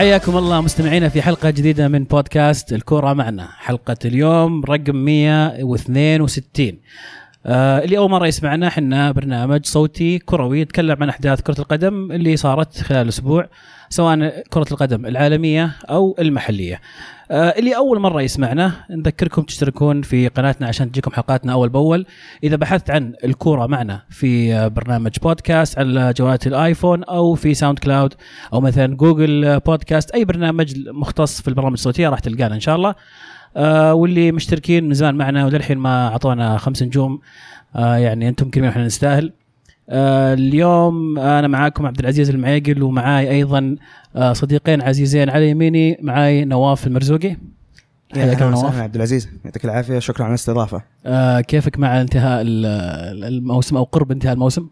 حياكم الله مستمعينا في حلقة جديدة من بودكاست الكورة معنا. حلقة اليوم رقم 162 آه اللي أول مرة يسمعنا إحنا برنامج صوتي كروي يتكلم عن أحداث كرة القدم اللي صارت خلال الأسبوع سواء كرة القدم العالمية أو المحلية. آه اللي أول مرة يسمعنا نذكركم تشتركون في قناتنا عشان تجيكم حلقاتنا أول بأول. إذا بحثت عن الكورة معنا في آه، برنامج بودكاست على جوالات الآيفون أو في ساوند كلاود أو مثلا جوجل بودكاست أي برنامج مختص في البرامج الصوتية راح تلقانا إن شاء الله. آه واللي مشتركين من زمان معنا وللحين ما أعطونا خمس نجوم. آه يعني أنتم كريمين إحنا نستاهل. آه اليوم أنا معاكم عبد العزيز المعيقل ومعاي أيضا آه صديقين عزيزين على يميني معاي نواف المرزوقي. حياك نواف وسهلا عبد العزيز. يعطيك العافية شكرا على الاستضافة. آه كيفك مع انتهاء ال- الموسم أو قرب انتهاء الموسم؟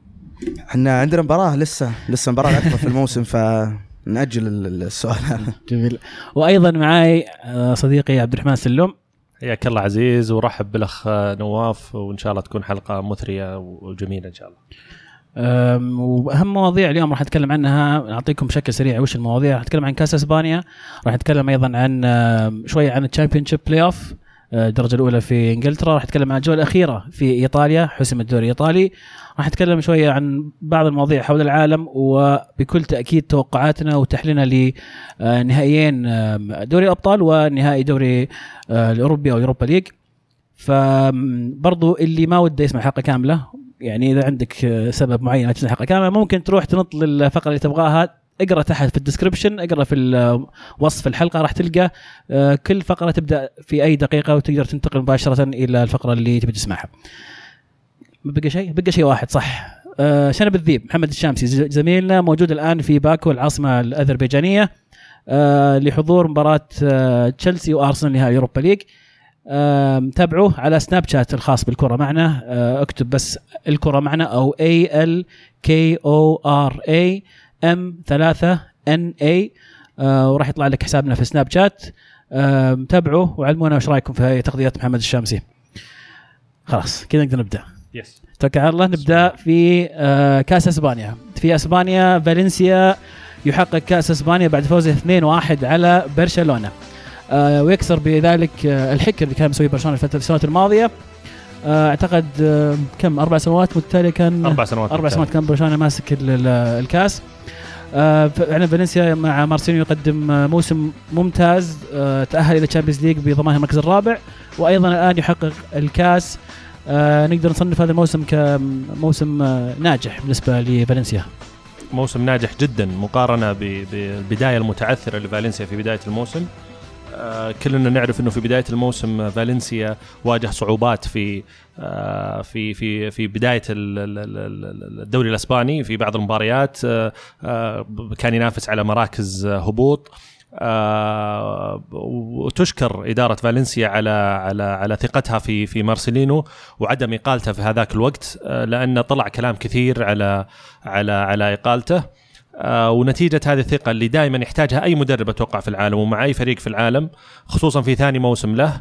إحنا عندنا مباراة لسه لسه مباراة الاكبر في الموسم فنأجل ال- السؤال. هذا جميل. وأيضا معاي آه صديقي عبد الرحمن سلوم حياك الله عزيز ورحب بالأخ نواف. وإن شاء الله تكون حلقة مثرية وجميلة إن شاء الله. وأهم مواضيع اليوم راح نتكلم عنها نعطيكم بشكل سريع وش المواضيع. راح نتكلم عن كأس إسبانيا راح نتكلم أيضا عن شوية عن ال Championship playoff الدرجة الأولى في إنجلترا. راح نتكلم عن الجولة الأخيرة في إيطاليا حسم الدوري الإيطالي. راح نتكلم شوية عن بعض المواضيع حول العالم وبكل تأكيد توقعاتنا وتحليلنا لنهائيين دوري الأبطال ونهائي دوري أه، الأوروبي أو Europa League فبرضو اللي ما وده يسمع الحلقة كاملة يعني إذا عندك آه، سبب معين ما تسمع الحلقة كاملة ممكن تروح تنط للفقرة اللي تبغاها اقرأ تحت في ال description اقرأ في ال- وصف الحلقة راح تلقى آه، كل فقرة تبدأ في أي دقيقة وتقدر تنتقل مباشرة إلى الفقرة اللي تبي تسمعها. بقى شيء؟ بقى شيء واحد صح. آه، شنب الذيب محمد الشامسي زميلنا موجود الآن في باكو العاصمة الأذربيجانية آه، لحضور مباراة آه، تشيلسي وأرسنال نهائي Europa League. آم، تابعوه على سناب شات الخاص بالكرة معنا. آه، اكتب بس الكرة معنا أو A L K O R A M 3 N A وراح يطلع لك حسابنا في سناب شات. آم، تابعوه وعلمونا وش رأيكم في تغطية محمد الشامسي. خلاص كذا نقدر نبدأ. يس توكل على الله. نبدأ في آه، كأس إسبانيا. في إسبانيا فالنسيا يحقق كأس إسبانيا بعد فوزه 2-1 على برشلونة. آه، ويكسر بذلك آه، الحكر اللي كان مسويه برشلونة الفترة السنوات الماضية. آه، أعتقد كم؟ أربع سنوات متتالية كان؟ أربع سنوات أربع. سنوات كان برشلونة ماسك ال- ال- الكأس. فعلا فالنسيا مع مارسينيو يقدم موسم ممتاز. تأهل إلى ال Champions League بضمان المركز الرابع. وأيضا الآن يحقق الكأس آه، نقدر نصنف هذا الموسم كموسم آه، ناجح بالنسبة لفالنسيا. موسم ناجح جدا مقارنة بالبداية المتعثرة لفالنسيا في بداية الموسم. آه، كلنا نعرف إنه في بداية الموسم فالنسيا واجه صعوبات في في في في بداية ال- ال- ال- الدوري الأسباني في بعض المباريات. كان ينافس على مراكز هبوط. آه، وتشكر إدارة فالنسيا على على على ثقتها في في مارسيلينو وعدم إقالته في هذاك الوقت آه، لأن طلع كلام كثير على على على إقالته آه، ونتيجة هذه الثقة اللي دائما يحتاجها أي مدرب أتوقع في العالم ومع أي فريق في العالم خصوصا في ثاني موسم له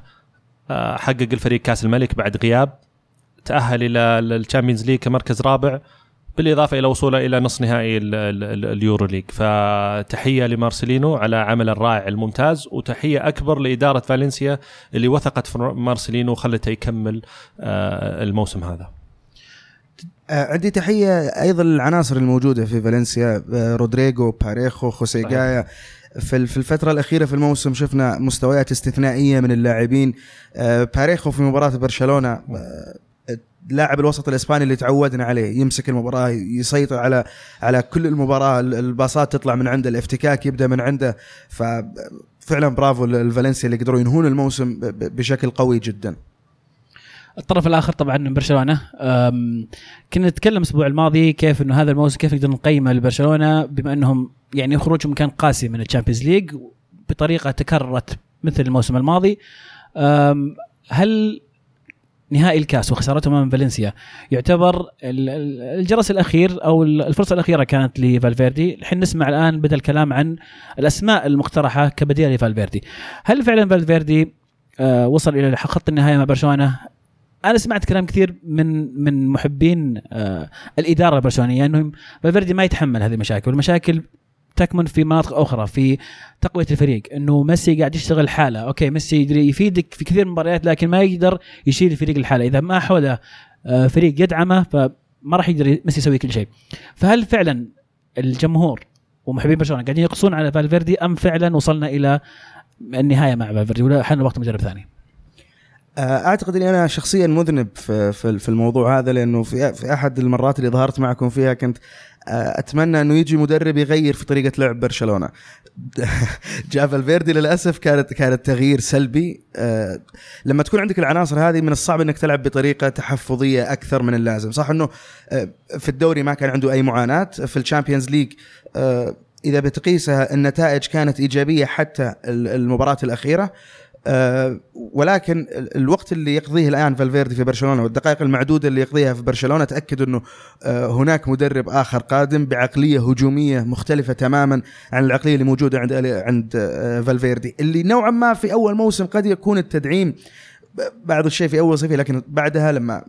حقق الفريق كأس الملك بعد غياب تأهل إلى ال Champions League كمركز رابع بالإضافة إلى وصوله إلى نصف نهائي ال- ال- ال- ال Euro League. فتحية لمارسيلينو على عمله الرائع الممتاز وتحية أكبر لإدارة فالنسيا اللي وثقت في مارسيلينو وخلته يكمل آه، الموسم هذا. آه، عندي تحية أيضا للعناصر الموجودة في فالنسيا آه، رودريجو باريخو خوسيه صحيح. جايا في ال- في الفترة الأخيرة في الموسم شفنا مستويات استثنائية من اللاعبين. باريخو في مباراة برشلونة اللاعب الوسط الإسباني اللي تعودنا عليه يمسك المباراة يسيطر على على كل المباراة ال- الباصات تطلع من عنده الافتكاك يبدأ من عنده. ففعلا برافو للفالنسيا اللي قدروا ينهون الموسم بشكل قوي جدا. الطرف الآخر طبعا برشلونة. كنا نتكلم الأسبوع الماضي كيف إنه هذا الموسم كيف نقدر نقيمه لبرشلونة بما إنهم يعني خروجهم كان قاسي من ال Champions League بطريقة تكررت مثل الموسم الماضي. هل نهائي الكاس وخسارتهم أمام فالنسيا. يعتبر ال- ال- الجرس الأخير أو ال- الفرصة الأخيرة كانت لفالفيردي. الحين نسمع الآن بدأ الكلام عن الأسماء المقترحة كبديل لفالفيردي. هل فعلا فالفيردي آه وصل إلى خط النهاية مع برشلونة؟ أنا سمعت كلام كثير من من محبين آه الإدارة البرشلونية إنهم فالفيردي ما يتحمل هذه المشاكل والمشاكل تكمن في مناطق أخرى في تقوية الفريق إنه ميسي قاعد يشتغل لحاله okay ميسي يدري يفيدك في كثير من المباريات لكن ما يقدر يشيل الفريق لحاله إذا ما حوله آه، فريق يدعمه فما راح يقدر ميسي يسوي كل شيء. فهل فعلا الجمهور ومحبين برشلونة قاعدين يقصون على فالفيردي أم فعلا وصلنا إلى النهاية مع فالفيردي ولا حان وقت مدرب ثاني أعتقد إني أنا شخصيا مذنب في في الموضوع هذا لأنه في في أحد المرات اللي ظهرت معكم فيها كنت آه، أتمنى إنه يجي مدرب يغير في طريقة لعب برشلونة. جاء فالفيردي للأسف كانت كانت تغيير سلبي. آه، لما تكون عندك العناصر هذه من الصعب إنك تلعب بطريقة تحفظية أكثر من اللازم. صح إنه في الدوري ما كان عنده أي معاناة. في ال Champions League إذا بتقيسها النتائج كانت إيجابية حتى المباراة الأخيرة. آه، ولكن الوقت اللي يقضيه الآن فالفيردي في برشلونة والدقائق المعدودة اللي يقضيها في برشلونة تأكد أنه آه، هناك مدرب آخر قادم بعقلية هجومية مختلفة تماما عن العقلية اللي موجودة عند عند آه، فالفيردي اللي نوعا ما في أول موسم قد يكون التدعيم بعض الشيء في أول صيفي لكن بعدها لما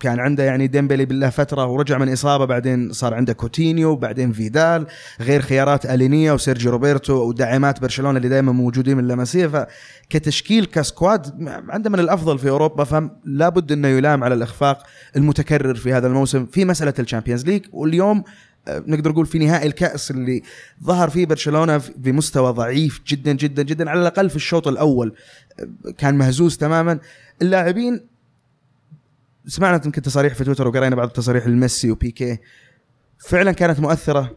كان عنده يعني ديمبلي بالله فترة ورجع من إصابة بعدين صار عنده كوتينيو بعدين فيدال غير خيارات ألينيا وسيرجيو روبرتو وداعمات برشلونة اللي دائما موجودين من لاماسيا. فكتشكيل ك squad عنده من الأفضل في أوروبا فلا بد إنه يلام على الإخفاق المتكرر في هذا الموسم في مسألة ال Champions League. واليوم آه، نقدر نقول في نهائي الكأس اللي ظهر فيه برشلونة بمستوى ضعيف جدا جدا جدا على الأقل في الشوط الأول آه، كان مهزوز تماما. اللاعبين سمعنا يمكن تصاريح في تويتر وقرينا بعض التصاريح لميسي وبيكي. فعلا كانت مؤثرة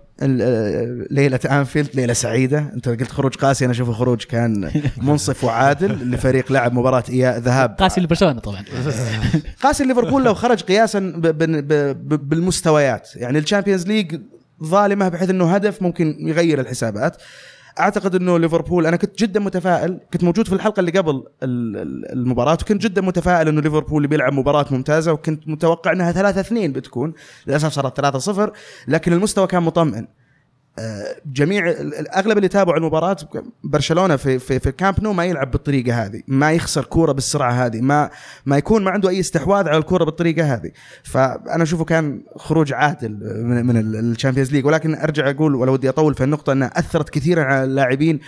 ليلة أنفيلد ليلة سعيدة. أنت قلت خروج قاسي أنا أشوف الخروج كان منصف وعادل لفريق لعب مباراة إياب ذهاب. قاسي لبرشلونة طبعا. قاسي ليفربول لو خرج قياسا بالمستويات. يعني ال Champions League ظالمة بحيث إنه هدف ممكن يغير الحسابات. أعتقد إنه ليفربول أنا كنت جدا متفائل كنت موجود في الحلقة اللي قبل المباراة وكنت جدا متفائل إنه ليفربول بيلعب مباراة ممتازة وكنت متوقع إنها 3 2 بتكون للأسف صارت 3 0 لكن المستوى كان مطمئن. جميع اغلب اللي تابعوا المباراة برشلونة في في في كامب نو ما يلعب بالطريقة هذه ما يخسر كورة بالسرعة هذه ما ما يكون ما عنده أي استحواذ على الكورة بالطريقة هذه. فأنا أشوفه كان خروج عادل من من ال Champions League. ولكن أرجع أقول ولا ودي أطول في النقطة إنها أثرت كثيرا على اللاعبين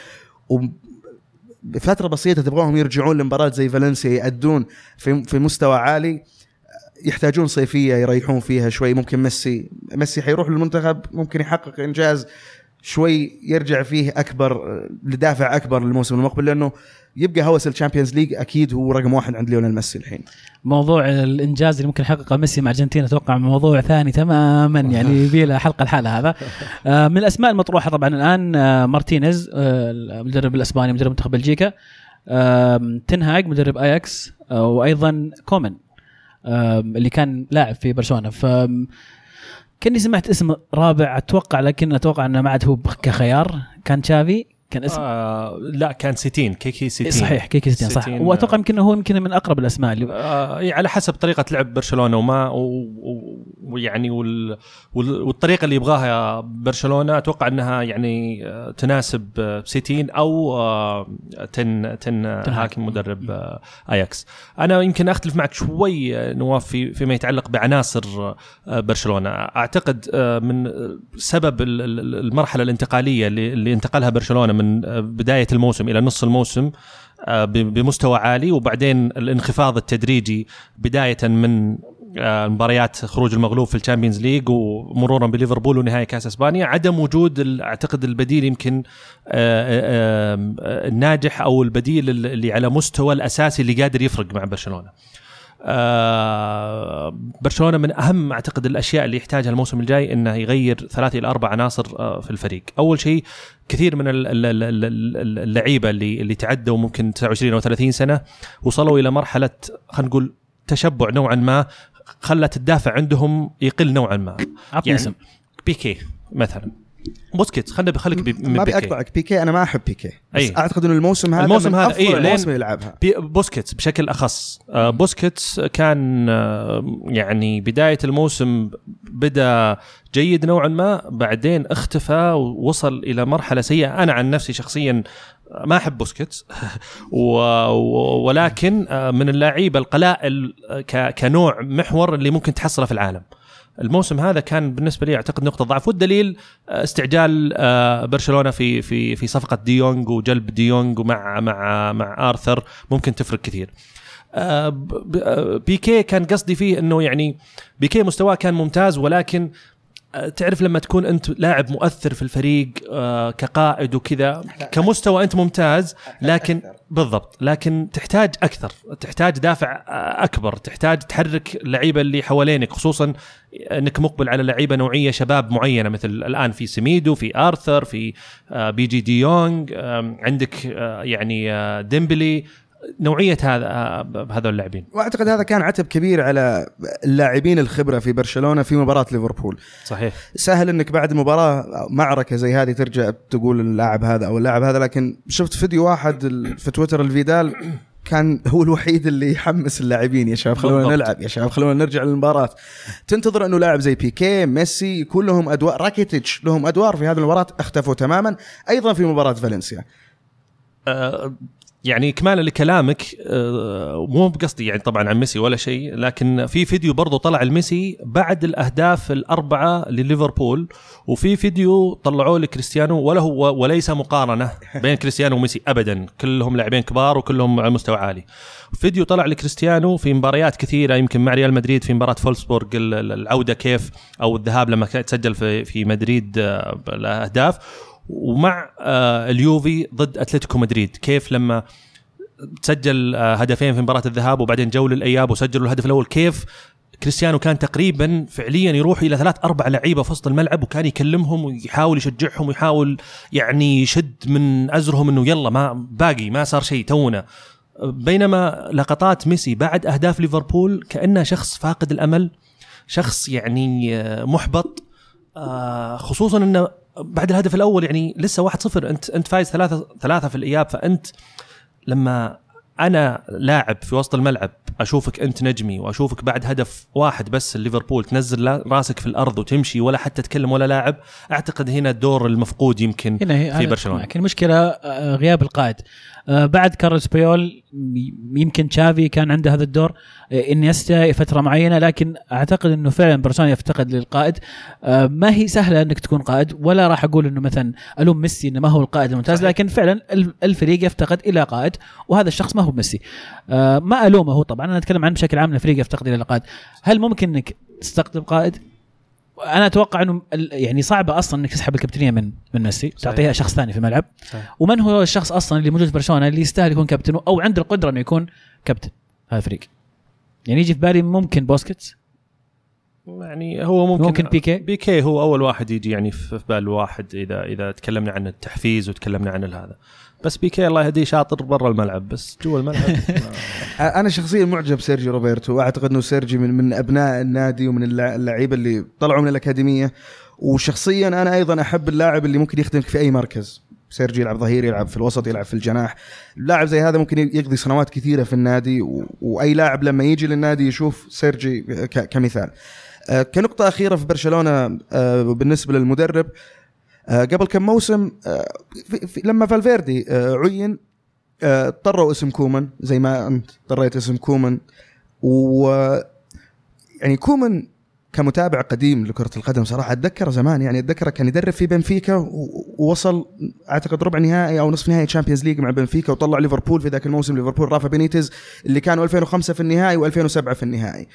بفترة بسيطة تبغاهم يرجعون لمباراة زي فالنسيا يأدون في في مستوى عالي. يحتاجون صيفية يريحون فيها شوي. ممكن ميسي ميسي حيروح للمنتخب ممكن يحقق إنجاز شوي يرجع فيه أكبر لدافع أكبر للموسم المقبل لأنه يبقى هوس ال Champions League أكيد هو رقم واحد عند ليونيل ميسي الحين. موضوع الإنجاز اللي ممكن يحققه ميسي مع أرجنتينا أتوقع موضوع ثاني تماما يعني يبي له حلقة لحاله هذا. آه، من الأسماء المطروحة طبعا الآن آه، مارتينيز آه، المدرب الأسباني مدرب منتخب بلجيكا. تنهاج مدرب أياكس وأيضا كومان اللي كان لاعب في برشلونة. ف كاني سمعت اسم رابع أتوقع لكن أتوقع إنه ما عاد هو كخيار. كان تشافي. كان اسم آه لا كان سيتين كيكي سيتين صحيح كيكي سيتين, صح. وأتوقع يمكن هو يمكن من أقرب الأسماء اللي آه على حسب طريقة لعب برشلونة وما ويعني وال والطريقة اللي يبغاها برشلونة أتوقع إنها يعني آه، تناسب آه، سيتين أو آه، تن تن هاكم مدرب آياكس. أنا يمكن أختلف معك شوي نواف في فيما يتعلق بعناصر برشلونة. أعتقد من سبب المرحلة الانتقالية اللي انتقلها برشلونة من بداية الموسم إلى نص الموسم آه، بمستوى عالي وبعدين الانخفاض التدريجي بداية من آه، مباريات خروج المغلوب في ال Champions League ومرورا بليفربول ونهائي كأس إسبانيا عدم وجود أعتقد البديل يمكن آه، الناجح أو البديل اللي على مستوى الأساسي اللي قادر يفرق مع برشلونة. آه برشلونة من أهم أعتقد الأشياء اللي يحتاجها الموسم الجاي إنه يغير ثلاث إلى أربع عناصر آه في الفريق، أول شيء كثير من اللعيبة اللي اللي تعدوا ممكن 29 أو 30 سنة وصلوا إلى مرحلة خلينا نقول تشبع نوعا ما خلت الدافع عندهم يقل نوعا ما. عطني يعني اسم. بيكي مثلا. بوسكيتس خلينا بخليك ما ابي اقطعك بيكي أنا ما أحب بيكي بس أي. أعتقد إنه الموسم هذا الموسم هذا اي الموسم اللي يلعبها بوسكيتس بشكل أخص. آه بوسكيتس كان آه يعني بداية الموسم بدأ جيد نوعا ما بعدين اختفى ووصل إلى مرحلة سيئة. أنا عن نفسي شخصيا ما أحب بوسكيتس. ولكن آه، من اللعيبة القلائل كنوع محور اللي ممكن تحصله في العالم. الموسم هذا كان بالنسبة لي أعتقد نقطة ضعف والدليل آه، استعجال آه، برشلونة في في في صفقة ديونج دي وجلب ديونج دي ومع مع مع آرثر ممكن تفرق كثير. آه، بيكي كان قصدي فيه إنه يعني بيكي مستواه كان ممتاز ولكن تعرف لما تكون أنت لاعب مؤثر في الفريق كقائد وكذا كمستوى أنت ممتاز لكن بالضبط لكن تحتاج أكثر تحتاج دافع أكبر تحتاج تحرك اللعيبة اللي حوالينك خصوصا إنك مقبل على لعيبة نوعية شباب معينة مثل الآن في سميدو في آرثر في بيجي دي يونغ عندك يعني ديمبلي نوعية هذا هذول اللاعبين. وأعتقد هذا كان عتب كبير على اللاعبين الخبرة في برشلونة في مباراة ليفربول. صحيح. سهل إنك بعد مباراة معركة زي هذه ترجع تقول اللاعب هذا أو اللاعب هذا لكن شفت فيديو واحد في تويتر لفيدال كان هو الوحيد اللي يحمس اللاعبين يا شباب خلونا نلعب يا شباب خلونا نرجع للمباراة. تنتظر إنه لاعب زي بيكي ميسي كلهم ادوار راكيتيتش لهم أدوار في هذه المباراة اختفوا تماما أيضا في مباراة فالنسيا. أه يعني اكمالا لكلامك آه، مو بقصدي يعني طبعا عن ميسي ولا شيء لكن في فيديو برضو طلع لميسي بعد الأهداف الأربعة لليفربول وفي فيديو طلعوه لكريستيانو ولا هو وليس مقارنة بين كريستيانو وميسي ابدا كلهم لاعبين كبار وكلهم على مستوى عالي. فيديو طلع لكريستيانو في مباريات كثيرة يمكن مع ريال مدريد في مباراة فولسبورغ العودة كيف أو الذهاب لما تسجل في في مدريد آه، الأهداف. ومع آه، اليوفي ضد أتلتيكو مدريد. كيف لما سجل آه، هدفين في مباراة الذهاب وبعدين جو للأياب وسجلوا الهدف الأول كيف كريستيانو كان تقريبا فعليا يروح إلى ثلاث أربع لعيبة في وسط الملعب وكان يكلمهم ويحاول يشجعهم ويحاول يعني يشد من أزرهم إنه يلا ما باقي ما صار شيء تونا. بينما لقطات ميسي بعد أهداف ليفربول كأنه شخص فاقد الأمل شخص يعني آه، محبط خصوصا إنه بعد الهدف الأول يعني لسه 1-0 انت أنت فايز ثلاثة ثلاثة في الإياب فأنت لما أنا لاعب في وسط الملعب أشوفك أنت نجمي وأشوفك بعد هدف واحد بس ليفربول تنزل راسك في الأرض وتمشي ولا حتى تتكلم ولا لاعب أعتقد هنا الدور المفقود يمكن هنا في برشلونة. لكن المشكلة آه، غياب القائد. بعد كارلوس بيول يمكن تشافي كان عنده هذا الدور آه، إنيستا فترة معينة لكن أعتقد إنه فعلا برشلونه يفتقد للقائد. آه، ما هي سهلة إنك تكون قائد ولا راح أقول إنه مثلا ألوم ميسي إنه ما هو القائد الممتاز لكن فعلا الفريق يفتقد إلى قائد وهذا الشخص ما هو ميسي. ما ألومه هو طبعا أنا أتكلم عن بشكل عام الفريق يفتقد إلى قائد. هل ممكن إنك تستقطب قائد؟ أنا أتوقع إنه يعني صعبة أصلا إنك تسحب الكابتنية من من ميسي. تعطيها شخص ثاني في الملعب. صحيح. ومن هو الشخص أصلا اللي موجود في برشلونة اللي يستاهل يكون كابتن أو عنده القدرة إنه يكون كابتن؟ هذا الفريق يعني يجي في بالي ممكن بوسكيتس. يعني هو ممكن ممكن بيكي. بيكي هو أول واحد يجي يعني في بال الواحد اذا إذا تكلمنا عن التحفيز وتكلمنا عن هذا بس بيكي الله يهديه شاطر برا الملعب بس جوا الملعب. أنا شخصيا معجب سيرجي روبرتو. واعتقد إنه سيرجي من من أبناء النادي ومن اللعيبة اللي طلعوا من الأكاديمية. وشخصيا أنا أيضا أحب اللاعب اللي ممكن يخدمك في أي مركز. سيرجي يلعب ظهير يلعب في الوسط يلعب في الجناح. لاعب زي هذا ممكن يقضي سنوات كثيرة في النادي و... وأي لاعب لما يجي للنادي يشوف سيرجي ك... كمثال. كنقطة أخيرة في برشلونة آه، بالنسبة للمدرب. قبل كم موسم آه، في في لما فالفيردي آه، عين اطروا اسم كومان زي ما أنت اطريت اسم كومان و يعني كومان كمتابع قديم لكرة القدم صراحة أتذكر زمان يعني أتذكر كان يدرب في بنفيكا ووصل أعتقد ربع نهائي أو نصف نهائي Champions League مع بنفيكا وطلع ليفربول في ذاك الموسم ليفربول رافا بينيتز اللي كانوا 2005 في النهائي و2007 في النهائي.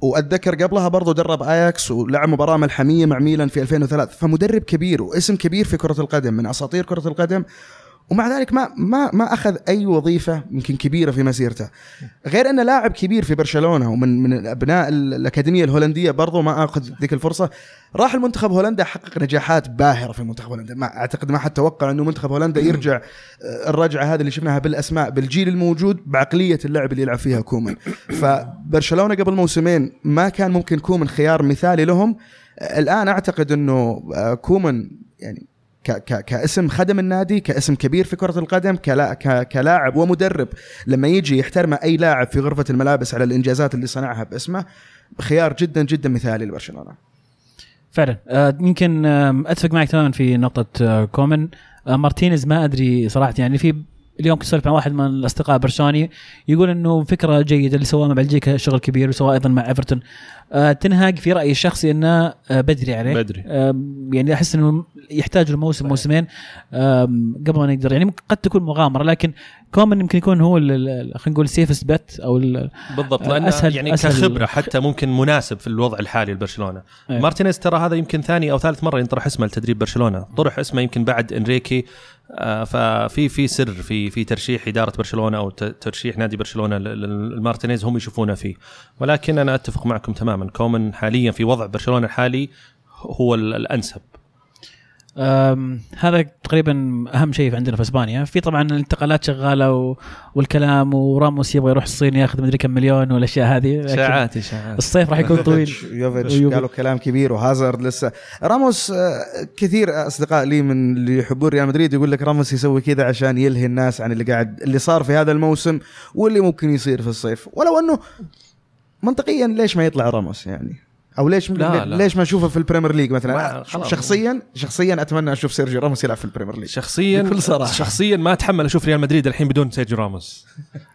وأتذكر قبلها برضو درب اياكس ولعب مباراة ملحمية مع ميلان في 2003 فمدرب كبير واسم كبير في كرة القدم من أساطير كرة القدم ومع ذلك ما ما ما أخذ أي وظيفة يمكن كبيرة في مسيرته. غير انه لاعب كبير في برشلونة ومن من ابناء الأكاديمية الهولندية برضو ما أخذ ذيك الفرصة راح المنتخب هولندا حقق نجاحات باهرة في منتخب هولندا. ما أعتقد ما حد توقع أنه منتخب هولندا يرجع آه، الرجعة هذه اللي شفناها بالأسماء بالجيل الموجود بعقلية اللعب اللي يلعب فيها كومان. فبرشلونة قبل موسمين ما كان ممكن كومان خيار مثالي لهم. الآن أعتقد أنه آه، كومان يعني كاسم خدم النادي كاسم كبير في كرة القدم كلا كلاعب ومدرب. لما يجي يحترم أي لاعب في غرفة الملابس على الإنجازات اللي صنعها باسمه خيار جدا جدا مثالي لبرشلونة. فعلا. آه، يمكن أتفق معك تماما في نقطة آه، كومان. آه، مارتينيز ما أدري صراحة يعني في اليوم كنت أسولف مع واحد من الأصدقاء برشلوني يقول إنه فكرة جيدة اللي سواه مع بلجيكا شغل كبير وسواه أيضا مع إيفرتون. آه تنهاج في رأيي الشخصي إنه آه بدري عليه. بدري. آه يعني أحس إنه يحتاج له موسم موسمين آه قبل ما نقدر. يعني قد تكون مغامرة لكن كومان يمكن يكون هو خلينا نقول safest bet أو ال- بالضبط لأنه أسهل- يعني أسهل- كخبرة حتى ممكن مناسب في الوضع الحالي لبرشلونة. إيه. مارتينيز ترى هذا يمكن ثاني أو ثالث مرة ينطرح اسمه لتدريب برشلونة. طرح اسمه يمكن بعد إنريكي آه، ففي في سر في في ترشيح إدارة برشلونة أو ترشيح نادي برشلونة لمارتينيز هم يشوفونه فيه. ولكن أنا أتفق معكم تماما. كومان حاليا في وضع برشلونة الحالي هو ال- الأنسب. هذا تقريبا أهم شيء عندنا في أسبانيا. في طبعا الانتقالات شغالة و... والكلام وراموس يبغى يروح الصين ياخذ مدري كم مليون والأشياء هذه. اشاعات اشاعات الصيف راح يكون طويل. يوفيتش قالوا كلام كبير وهازارد لسه. راموس آه، كثير أصدقاء لي من اللي يحبون ريال مدريد يقول لك راموس يسوي كذا عشان يلهي الناس عن اللي قاعد اللي صار في هذا الموسم واللي ممكن يصير في الصيف. ولو أنه منطقيا ليش ما يطلع راموس يعني؟ أو ليش لا، لا. ليش ما اشوفه في ال Premier League مثلا. شخصيا شخصيا أتمنى أشوف سيرجيو راموس يلعب في ال Premier League شخصيا بكل صراحة. شخصيا ما أتحمل أشوف ريال مدريد الحين بدون سيرجيو راموس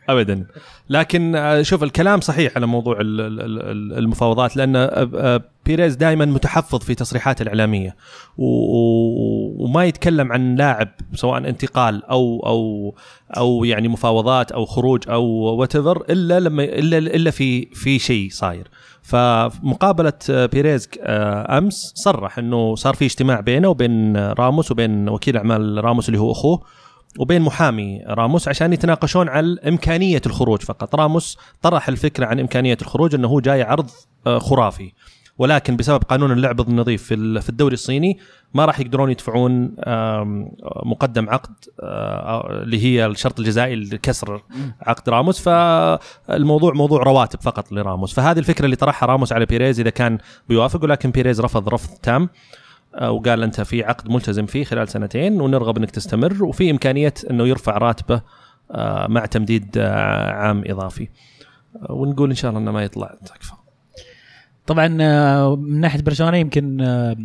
ابدا لكن آه، شوف الكلام صحيح على موضوع ال- ال- ال- المفاوضات لأن آه، آه، بيريز دائما متحفظ في تصريحاته الإعلامية وما يتكلم عن لاعب سواء انتقال أو أو أو يعني مفاوضات أو خروج أو what إلا لما الا إلا في في شيء صاير فمقابلة آه، بيريز آه، أمس صرح إنه صار في اجتماع بينه وبين راموس وبين وكيل أعمال راموس اللي هو أخوه وبين محامي راموس عشان يتناقشون على إمكانية الخروج فقط. راموس طرح الفكرة عن إمكانية الخروج إنه هو جاي عرض آه، خرافي. ولكن بسبب قانون اللعب النظيف في في الدوري الصيني ما راح يقدرون يدفعون مقدم عقد آه، اللي هي الشرط الجزائي لكسر عقد راموس. فالموضوع موضوع رواتب فقط لراموس. فهذه الفكرة اللي طرحها راموس على بيريز إذا كان بيوافق ولكن بيريز رفض رفض تام آه، وقال أنت في عقد ملتزم فيه خلال سنتين ونرغب أنك تستمر وفي إمكانية أنه يرفع راتبه آه، مع تمديد آه، عام إضافي. آه، ونقول إن شاء الله إنه ما يطلع تكفى. طبعا آه، من ناحية برشلونة يمكن آه،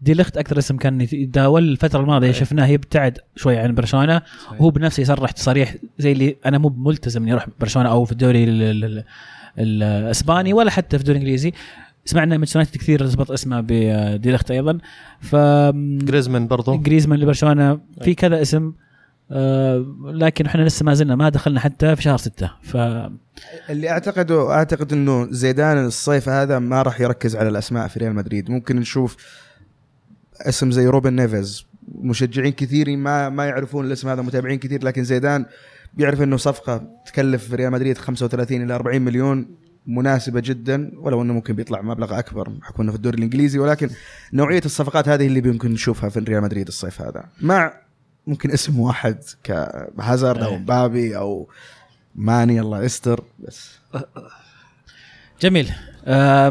دي لخت أكثر اسم كان يتداول الفترة الماضية. شفناه يبتعد شوي عن برشلونة. وهو بنفسه يصرح تصاريح زي اللي أنا مو ملتزم إني أروح برشلونة أو في الدوري ال- ال- ال- الإسباني ولا حتى في الدوري الإنجليزي. سمعنا مانشستر يونايتد كثير ربط اسمه بدي ليخت أيضا. ف جريزمان برضو. جريزمان لبرشلونة في كذا اسم. آه، لكن إحنا لسه ما زلنا ما دخلنا حتى في شهر ستة. ف اللي اعتقده أعتقد إنه زيدان الصيف هذا ما راح يركز على الأسماء في ريال مدريد. ممكن نشوف اسم زي روبن نيفيز مشجعين كثير ما ما يعرفون الاسم هذا متابعين كثير لكن زيدان بيعرف إنه صفقة تكلف ريال مدريد 35 إلى 40 مليون مناسبة جدا ولو إنه ممكن بيطلع مبلغ أكبر انه في الدوري الإنجليزي. ولكن نوعية الصفقات هذه اللي ممكن نشوفها في ريال مدريد الصيف هذا. مع ممكن اسم واحد كهازارد أو إمبابي أو ماني الله يستر بس. جميل.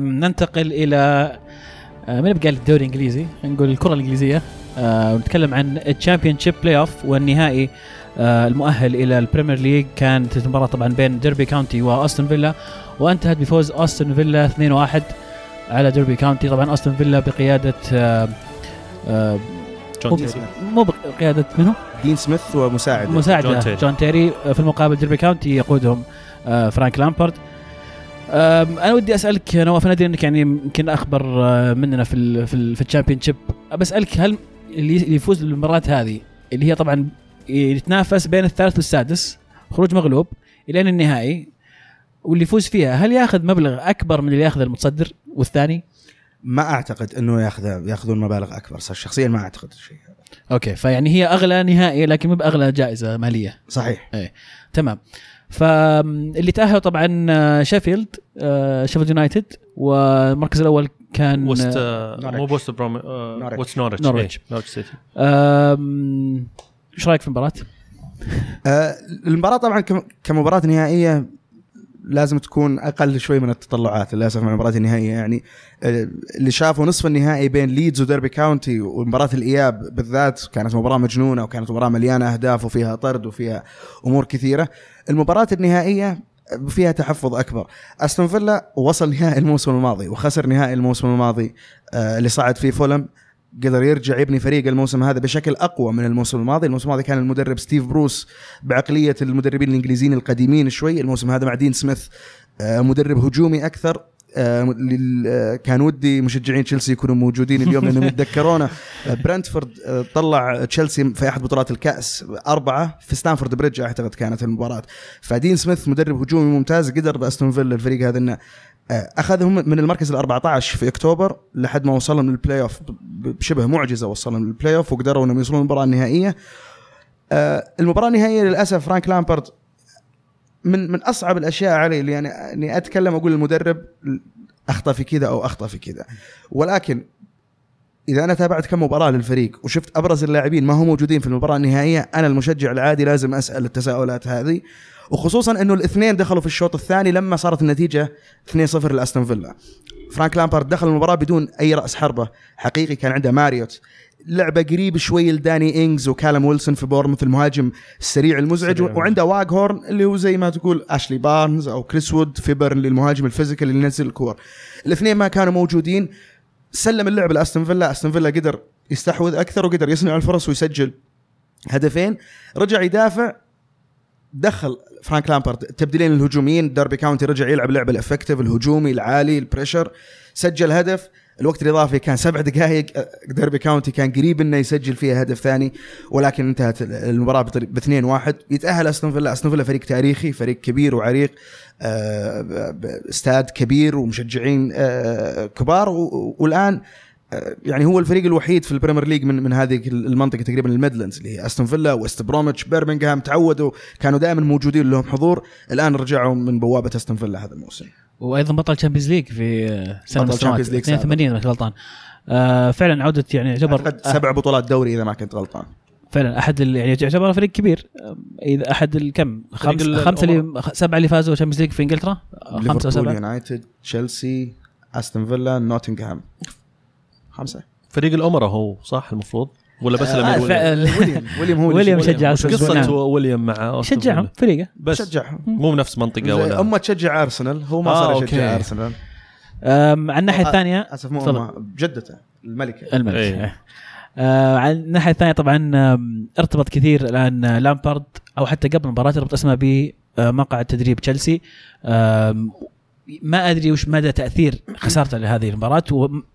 ننتقل إلى آه، من بقى الدوري الإنجليزي؟ نقول الكرة الإنجليزية. آه، ونتكلم عن ال Championship play-off والنهائي. آه، المؤهل إلى ال Premier League كانت المباراه طبعا بين ديربي كاونتي واستون فيلا وانتهت بفوز استون فيلا 2-1 على ديربي كاونتي طبعا استون فيلا بقيادة آه، آه، جون مو- تيري. مو بقياده منو؟ دين سميث ومساعد مساعدة جون جون تيري. جون تيري في المقابل ديربي كاونتي يقودهم آه، فرانك لامبارد أنا ودي أسألك نواف أنا أدري إنك يعني يمكن أخبر آه، مننا في ال في, ال في ال Championship بسالك هل اللي اللي يفوز بالمباراة هذه اللي هي طبعا يتنافس بين الثالث والسادس خروج مغلوب إلين النهائي واللي يفوز فيها هل ياخذ مبلغ أكبر من اللي ياخذه المتصدر والثاني؟ ما أعتقد إنه ياخذ ياخذون مبالغ أكبر صح شخصيا ما أعتقد الشيء هذا أوكي فيعني هي أغلى نهائي لكن مو بأغلى جائزة مالية صحيح تمام فاللي تاهلوا طبعا آه، شيفيلد آه، شيفيلد يونايتد والمركز الأول كان وست آه، آه، نورwich. مو بوست بروم نورwich. وست نورتش نورwich. نورتش سيتي إيش رأيك في المباراة؟ آه المباراة طبعا كم- كمباراة نهائية لازم تكون أقل شوي من التطلعات للأسف مع المباراه النهائيه يعني. آه، اللي شافوا نصف النهائي بين ليدز وديربي كاونتي ومباراة الإياب بالذات كانت مباراة مجنونة وكانت مباراة مليانة أهداف وفيها طرد وفيها أمور كثيرة. المباراة النهائية فيها تحفظ أكبر. أستون فيلا وصل نهائي الموسم الماضي وخسر نهائي الموسم الماضي آه، اللي صعد فيه فولم. قدر يرجع يبني فريق الموسم هذا بشكل أقوى من الموسم الماضي، الموسم الماضي كان المدرب ستيف بروس بعقلية المدربين الإنجليزيين القديمين شوي، الموسم هذا مع دين سميث آه، مدرب هجومي أكثر. آه، آه، كان ودي مشجعين تشيلسي يكونوا موجودين اليوم لأنهم يتذكرونا آه، برنتفورد طلع تشيلسي في أحد بطولات الكأس أربعة. في ستامفورد بريدج أعتقد كانت المباراة. فدين سميث مدرب هجومي ممتاز قدر بأستون فيلا الفريق هذا إنه أخذهم من المركز ال 14 في أكتوبر لحد ما وصلهم للبلاي اوف بشبه معجزة وصلهم للبلاي اوف وقدروا إنهم يوصلون المباراه النهائية. آه، المباراة النهائية للأسف فرانك لامبارد من من أصعب الأشياء علي اللي يعني أني أتكلم أقول المدرب أخطأ في كذا أو أخطأ في كذا. ولكن إذا أنا تابعت كم مباراة للفريق وشفت أبرز اللاعبين ما هم موجودين في المباراة النهائية أنا المشجع العادي لازم أسأل التساؤلات هذه. وخصوصا إنه الاثنين دخلوا في الشوط الثاني لما صارت النتيجة 2-0 لأستون فيلا. فرانك لامبارد دخل المباراة بدون أي رأس حربة. حقيقي كان عنده ماريوت. لعبة قريب شوي لداني انجز وكالم ويلسون في بورموث المهاجم السريع المزعج سريع. وعنده واجهورن اللي هو زي ما تقول أشلي بارنز أو كريس وود في بيرنلي المهاجم ال physical اللي ينزل الكور. الاثنين ما كانوا موجودين. سلم اللعب لأستون فيلا. أستون فيلا قدر يستحوذ أكثر وقدر يصنع الفرص ويسجل هدفين. رجع يدافع. دخل فرانك لامبارد التبديلين الهجوميين داربي كاونتي رجع يلعب لعب ال effective الهجومي العالي ال pressure سجل هدف الوقت الإضافي كان سبع دقائق ديربي كاونتي كان قريب إنه يسجل فيها هدف ثاني ولكن انتهت المباراة ب 2 1 يتأهل أستون فيلا أستون فيلا فريق تاريخي فريق كبير وعريق ب- استاد كبير ومشجعين آه، كبار والآن يعني هو الفريق الوحيد في ال Premier League من من هذه المنطقة تقريبا الميدلاندز اللي هي أستون فيلا ويست بروميتش بيرمنغهام تعودوا كانوا دائما موجودين لهم حضور. الآن رجعوا من بوابة أستون فيلا هذا الموسم. وأيضا بطل Champions League في سنة بطل Champions League 82 إذا غلطان. آه فعلا عودة يعني يعتبر سبع بطولات دوري إذا ما كنت غلطان. فعلا أحد يعني يعتبر فريق كبير. إذا أحد الكم خمس ال- خمسة اللي سبعة اللي فازوا Champions League في إنجلترا؟ خمسة وسبعه يونايتد تشيلسي أستون فيلا نوتنغهام. خمسة فريق الامراء هو صح المفروض ولا بس آه، الامير ويليام؟ ويليام ويليام هو ويليام شجع- شجع وش. قصة نعم. ويليام مع شجعهم؟ فريقه بس شجعهم مو بنفس منطقة ولا أمه تشجع أرسنال هو ما آه، صار أوكي. يشجع ارسنال على الناحية آه، الثانية أسف مو جدته الملكة الملك إيه. آه على الناحية الثانية طبعا ارتبط كثير الآن لامبارد أو حتى قبل المباراة ارتبط اسمه بمقعد تدريب تشيلسي ما أدري وش مدى تأثير خسارته لهذه المباراة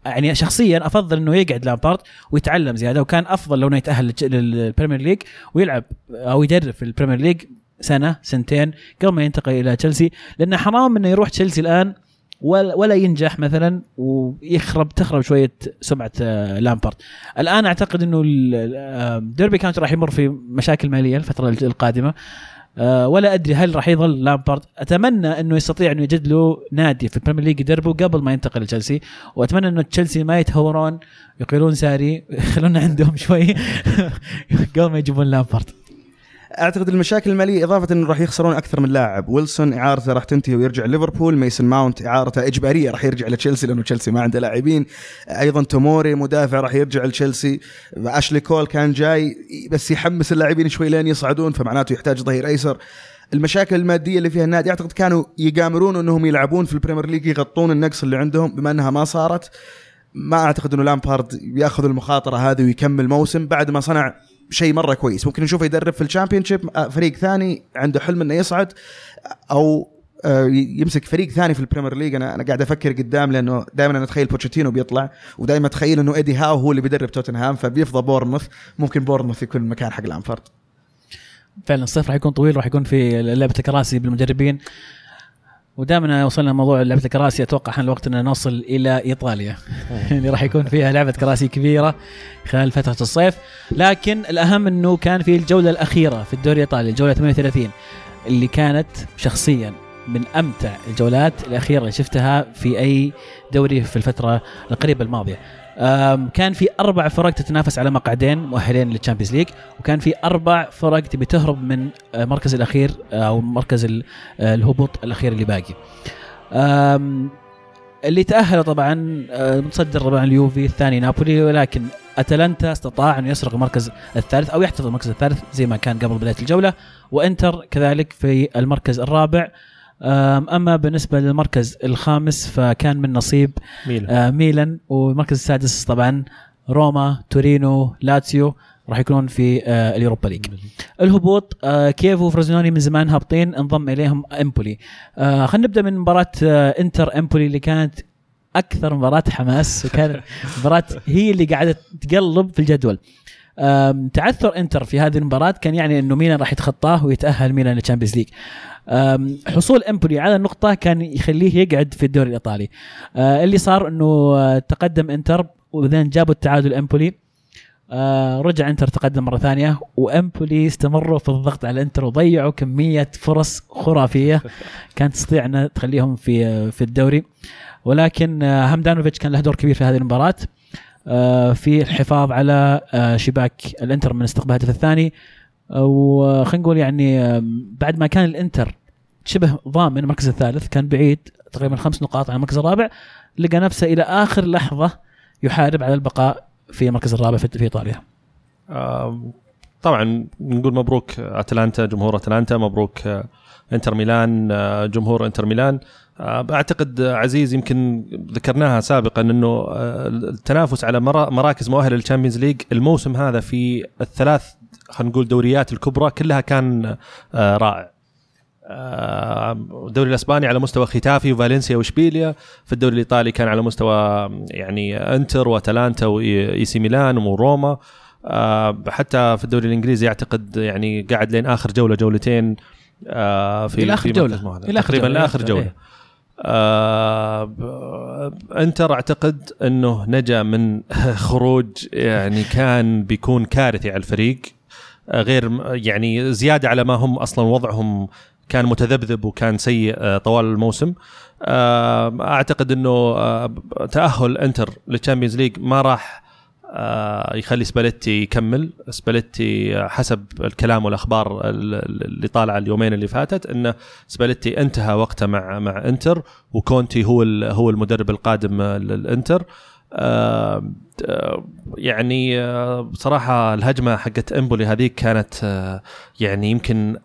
يعني شخصيا أفضل إنه يقعد لامبارد ويتعلم زيادة وكان أفضل لو إنه يتأهل لل Premier League ويلعب أو يدرب في ال Premier League سنة سنتين قبل ما ينتقل إلى تشيلسي لأنه حرام إنه يروح تشيلسي الآن ولا ولا ينجح مثلا ويخرب تخرب شوية سمعة آه، لامبارد. الآن أعتقد إنه ال- آه، كانت راح يمر في مشاكل مالية الفترة القادمة. ولا أدري هل راح يظل لامبارد. أتمنى إنه يستطيع إنه يجد له نادي في ال Premier League يدربه قبل ما ينتقل لتشيلسي. وأتمنى إنه تشيلسي ما يتهورون يقيلون ساري يخلون عندهم شوي قبل ما يجيبون لامبارد. أعتقد المشاكل المالية إضافة إنه راح يخسرون أكثر من لاعب. ويلسون إعارته راح تنتهي ويرجع ليفربول. ميسون ماونت إعارته إجبارية راح يرجع لتشيلسي لأنه تشيلسي ما عنده لاعبين. أيضا توموري مدافع راح يرجع لتشيلسي. أشلي كول كان جاي بس يحمس اللاعبين شوي لين يصعدون فمعناته يحتاج ظهير أيسر. المشاكل المادية اللي فيها النادي أعتقد كانوا يقامرون إنهم يلعبون في ال Premier League يغطون النقص اللي عندهم بما إنها ما صارت. ما أعتقد إنه لامبارد يأخذ المخاطرة هذه ويكمل موسم. بعد ما صنع شيء مرة كويس. ممكن نشوفه يدرب في ال Championship آه، فريق ثاني عنده حلم إنه يصعد أو آه، يمسك فريق ثاني في ال Premier League أنا أنا قاعد أفكر قدام لأنه دائما أنا أتخيل بوتشيتينو بيطلع ودائما أتخيل إنه ايدي هاو هو اللي بيدرب توتنهام فبيفضى بورنموث ممكن بورنموث يكون المكان حق لامبارد فعلا الصيف راح يكون طويل راح يكون في لعبه الكراسي بالمدربين. ودائما وصلنا موضوع لعبة الكراسي أتوقع حان الوقت ان نوصل إلى إيطاليا. اللي راح يكون فيها لعبة كراسي كبيرة خلال فترة الصيف. لكن الأهم إنه كان في الجولة الأخيرة في الدوري الإيطالي الجولة 38 اللي كانت شخصيا من أمتع الجولات الأخيرة اللي شفتها في أي دوري في الفترة القريبة الماضية. كان في أربع فرق تتنافس على مقعدين مؤهلين لل Champions League وكان في أربع فرق تبي تهرب من المركز الأخير آه، أو مركز آه، الهبوط الأخير اللي باقي. اللي تأهلوا طبعا آه، متصدر طبعا اليوفي الثاني نابولي ولكن أتلانتا استطاع انه يسرق المركز الثالث أو يحتفظ بالمركز الثالث زي ما كان قبل بداية الجولة وإنتر كذلك في المركز الرابع أما بالنسبة للمركز الخامس فكان من نصيب ميلان. آه، ميلان. والمركز السادس طبعا روما تورينو لاتسيو راح يكونون في آه، ال Europa League. الهبوط آه، كييفو وفروزينوني من زمان هابطين انضم إليهم إمبولي. خلينا نبدأ من مباراة إنتر إمبولي اللي كانت أكثر مباراة حماس وكانت مباراة هي اللي قاعدة تقلب في الجدول. تعثر إنتر في هذه المباراة كان يعني إنه ميلان راح يتخطاه ويتأهل ميلان لل Champions League. حصول امبولي على النقطه كان يخليه يقعد في الدوري الإيطالي. آه، اللي صار إنه آه، تقدم إنتر وبعدين جابوا التعادل امبولي. آه رجع إنتر تقدم مرة ثانية وامبولي استمروا في الضغط على إنتر وضيعوا كمية فرص خرافية كانت تستطيع إنها تخليهم في في الدوري. ولكن آه هاندانوفيتش كان له دور كبير في هذه المباراة. آه في الحفاظ على شباك الإنتر من استقبال الهدف الثاني. وخلينا نقول يعني بعد ما كان الإنتر شبه ضامن المركز الثالث كان بعيد تقريبا خمس نقاط عن المركز الرابع لقى نفسه إلى آخر لحظة يحارب على البقاء في المركز الرابع في إيطاليا. طبعا نقول مبروك أتلانتا جمهور أتلانتا مبروك آه، إنتر ميلان آه، جمهور إنتر ميلان. آه، أعتقد عزيز يمكن ذكرناها سابقا إنه التنافس على مرا- مراكز مؤهله لل Champions League الموسم هذا في الثلاث خلينا نقول دوريات الكبرى كلها كان آه، رائع آه، الدوري الإسباني على مستوى ختافي وفالنسيا وإشبيليا في الدوري الإيطالي كان على مستوى يعني إنتر وأتلانتا وإي سي ميلان وروما آه، حتى في الدوري الإنجليزي أعتقد يعني قاعد لين آخر جولة جولتين في جولة. مركز مؤهل. إلى آخر تقريبا جولة. لاخر جولة إيه. آه إنتر أعتقد إنه نجا من خروج يعني كان بيكون كارثي على الفريق غير يعني زيادة على ما هم أصلا وضعهم كان متذبذب وكان سيء آه، طوال الموسم. آه، أعتقد إنه آه، تأهل إنتر للتشامبيونز ليج ما راح يخلي سباليتي يكمل. سباليتي حسب الكلام والأخبار ال- ال- اللي طالعة اليومين اللي فاتت انه سباليتي انتهى وقته مع مع إنتر وكونتي هو هو المدرب القادم للإنتر. آه، يعني بصراحه الهجمة حقت إمبولي هذيك كانت يعني يمكن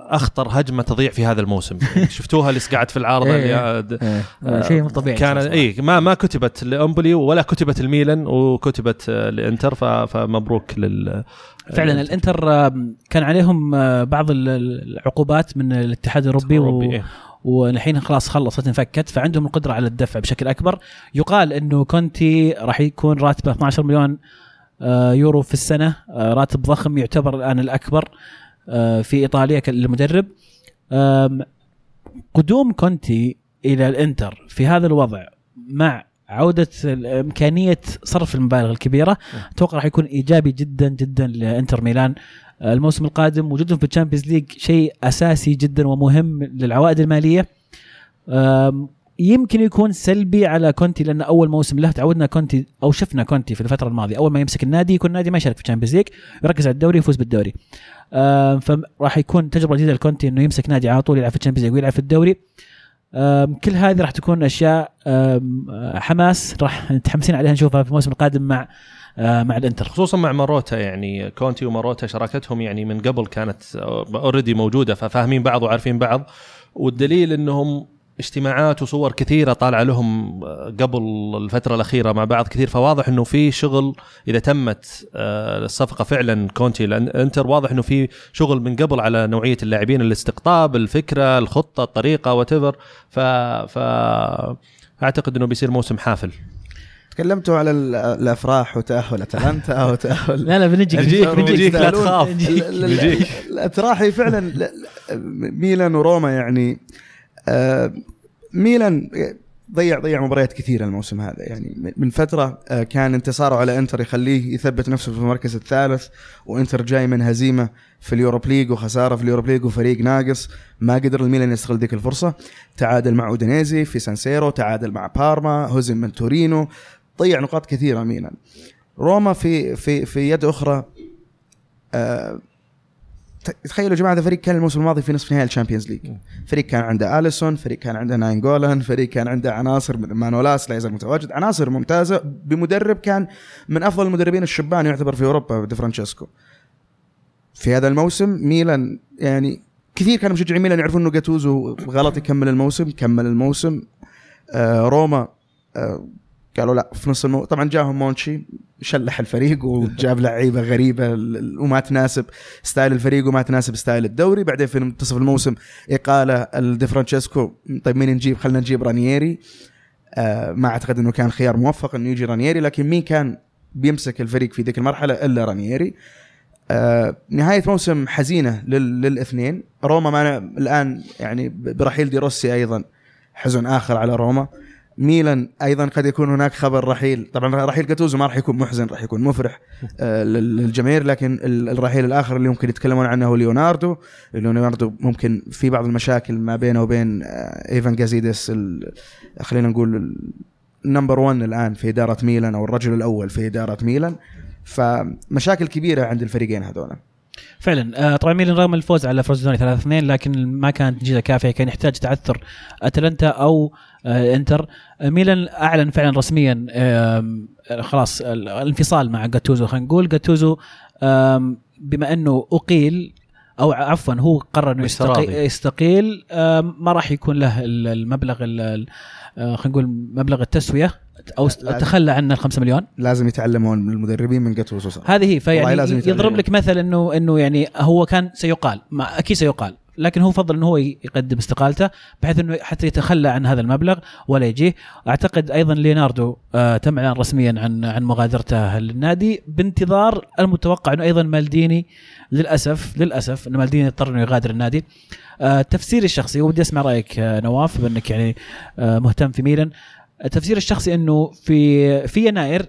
أخطر هجمة تضيع في هذا الموسم شفتوها اللي قاعد في العارضة إيه. اللي آه، شيء مو طبيعي كان. اي ما ما كتبت لإمبولي ولا كتبت الميلان وكتبت لإنتر ف- فمبروك لل. فعلا الإنتر كان عليهم بعض ال- العقوبات من الاتحاد الأوروبي و... والحين خلاص خلصت انفكت فعندهم القدرة على الدفع بشكل أكبر. يقال إنه كونتي راح يكون راتبه 12 مليون آه، يورو في السنة آه، راتب ضخم يعتبر الآن الأكبر آه، في إيطاليا كالمدرب آم، قدوم كونتي إلى الإنتر في هذا الوضع مع عودة إمكانية صرف المبالغ الكبيرة أتوقع راح يكون إيجابي جدا جدا لإنتر ميلان. الموسم القادم وجودهم في الشامبيونز ليج شيء أساسي جدا ومهم للعوائد المالية. آم، يمكن يكون سلبي على كونتي لأن أول موسم له تعودنا كونتي أو شفنا كونتي في الفترة الماضية. أول ما يمسك النادي يكون النادي ما يشارك في الشامبيونز ليج يركز على الدوري يفوز بالدوري. فراح يكون تجربة جديدة لكونتي إنه يمسك نادي على طول يلعب في الشامبيونز ليج ويلعب في الدوري. كل هذه راح تكون أشياء حماس راح متحمسين عليها نشوفها في الموسم القادم مع مع الإنتر. خصوصا مع ماروتا يعني كونتي وماروتا شراكتهم يعني من قبل كانت already موجودة ففاهمين بعض وعارفين بعض. والدليل إنهم اجتماعات وصور كثيرة طالعة لهم قبل الفترة الأخيرة مع بعض كثير. فواضح إنه في شغل إذا تمت آه، الصفقة فعلا كونتي الانتر واضح إنه في شغل من قبل على نوعية اللاعبين الاستقطاب الفكرة الخطة الطريقة وات- ف ف أعتقد إنه بيصير موسم حافل. تكلمتوا على ال- الأفراح وتأهل أتلانتا وتأهل لا لا بنجيك نجيك- بنجيك نجيك، لا تخاف. نجيك. ال- ال- ال- الأتراح فعلا ميلان وروما يعني آه، ميلان ضيع ضيع مباريات كثيرة الموسم هذا. يعني من فترة آه، كان انتصاره على إنتر يخليه يثبت نفسه في المركز الثالث وإنتر جاي من هزيمة في ال Europa League وخسارة في ال Europa League وفريق ناقص ما قدر الميلان يستغل ذيك الفرصة. تعادل مع أودينيزي في سانسيرو تعادل مع بارما هزم من تورينو. ضيع نقاط كثيرة ميلان روما في في في يد أخرى آه، تخيلوا يا جماعة هذا فريق كان الموسم الماضي في نصف نهائي الشامبيونز ليج. فريق كان عنده أليسون فريق كان عنده ناينجولان فريق كان عنده عناصر مانولاس لا يزال متواجد عناصر ممتازة. بمدرب كان من أفضل المدربين الشبان يعتبر في أوروبا دي فرانشيسكو. في هذا الموسم ميلان يعني كثير كانوا مشجعين ميلان يعرفون إنه جاتوزو غلط يكمل الموسم كمل الموسم. آه روما آه قالوا لا في نص المو... طبعا جاهم مونشي شلح الفريق وجاب لعيبة غريبة وما تناسب style الفريق وما تناسب style الدوري. بعدين في منتصف الموسم إقالة الدي فرانشيسكو طيب مين نجيب؟ خلينا نجيب رانييري. آه ما أعتقد إنه كان خيار موفق إنه يجي رانييري لكن مين كان بيمسك الفريق في ذيك المرحلة إلا رانييري؟ آه نهاية موسم حزينة لل... للاثنين. روما معنا الآن يعني برحيل دي روسي أيضا حزن آخر على روما. ميلان أيضا قد يكون هناك خبر رحيل. طبعا رحيل جاتوزو ما راح يكون محزن راح يكون مفرح. آه، لل- للجماهير لكن ال- الرحيل الآخر اللي ممكن يتكلمون عنه هو ليوناردو. ليوناردو ممكن في بعض المشاكل ما بينه وبين آه، إيفان جازيدس خلينا نقول ال number 1 الآن في إدارة ميلان أو الرجل الأول في إدارة ميلان. فمشاكل كبيرة عند الفريقين هذول فعلا. آه، طبعا ميلان رغم الفوز على فروزينوني 3 2 لكن ما كانت نتيجه كافية كان يحتاج تعثر أتلانتا أو آه، انتر آه، ميلان أعلن فعلا رسميا آه، خلاص ال- الانفصال مع جاتوزو. خلينا نقول جاتوزو بما أنه أقيل أو عفوا هو قرر إنه. يستقيل, يستقيل ما راح يكون له ال- المبلغ ال- ال- آه، خلينا نقول مبلغ التسوية أو تخلى عن ال 5 مليون. لازم يتعلمون من المدربين من جاتوزو هذه هي فيعني. يضرب لك مثل انه إنه يعني هو كان سيقال ما أكيد سيقال. لكن هو فضل انه هو يقدم استقالته بحيث إنه حتى يتخلى عن هذا المبلغ ولا يجيه. أعتقد أيضا ليوناردو آه تم إعلان رسميا عن عن مغادرته للنادي بانتظار المتوقع إنه أيضا مالديني للاسف للأسف إن مالديني اضطر إنه يغادر النادي. آه تفسيري الشخصي ودي أسمع رأيك آه نواف بأنك يعني مهتم في ميلان. تفسيري الشخصي إنه في في يناير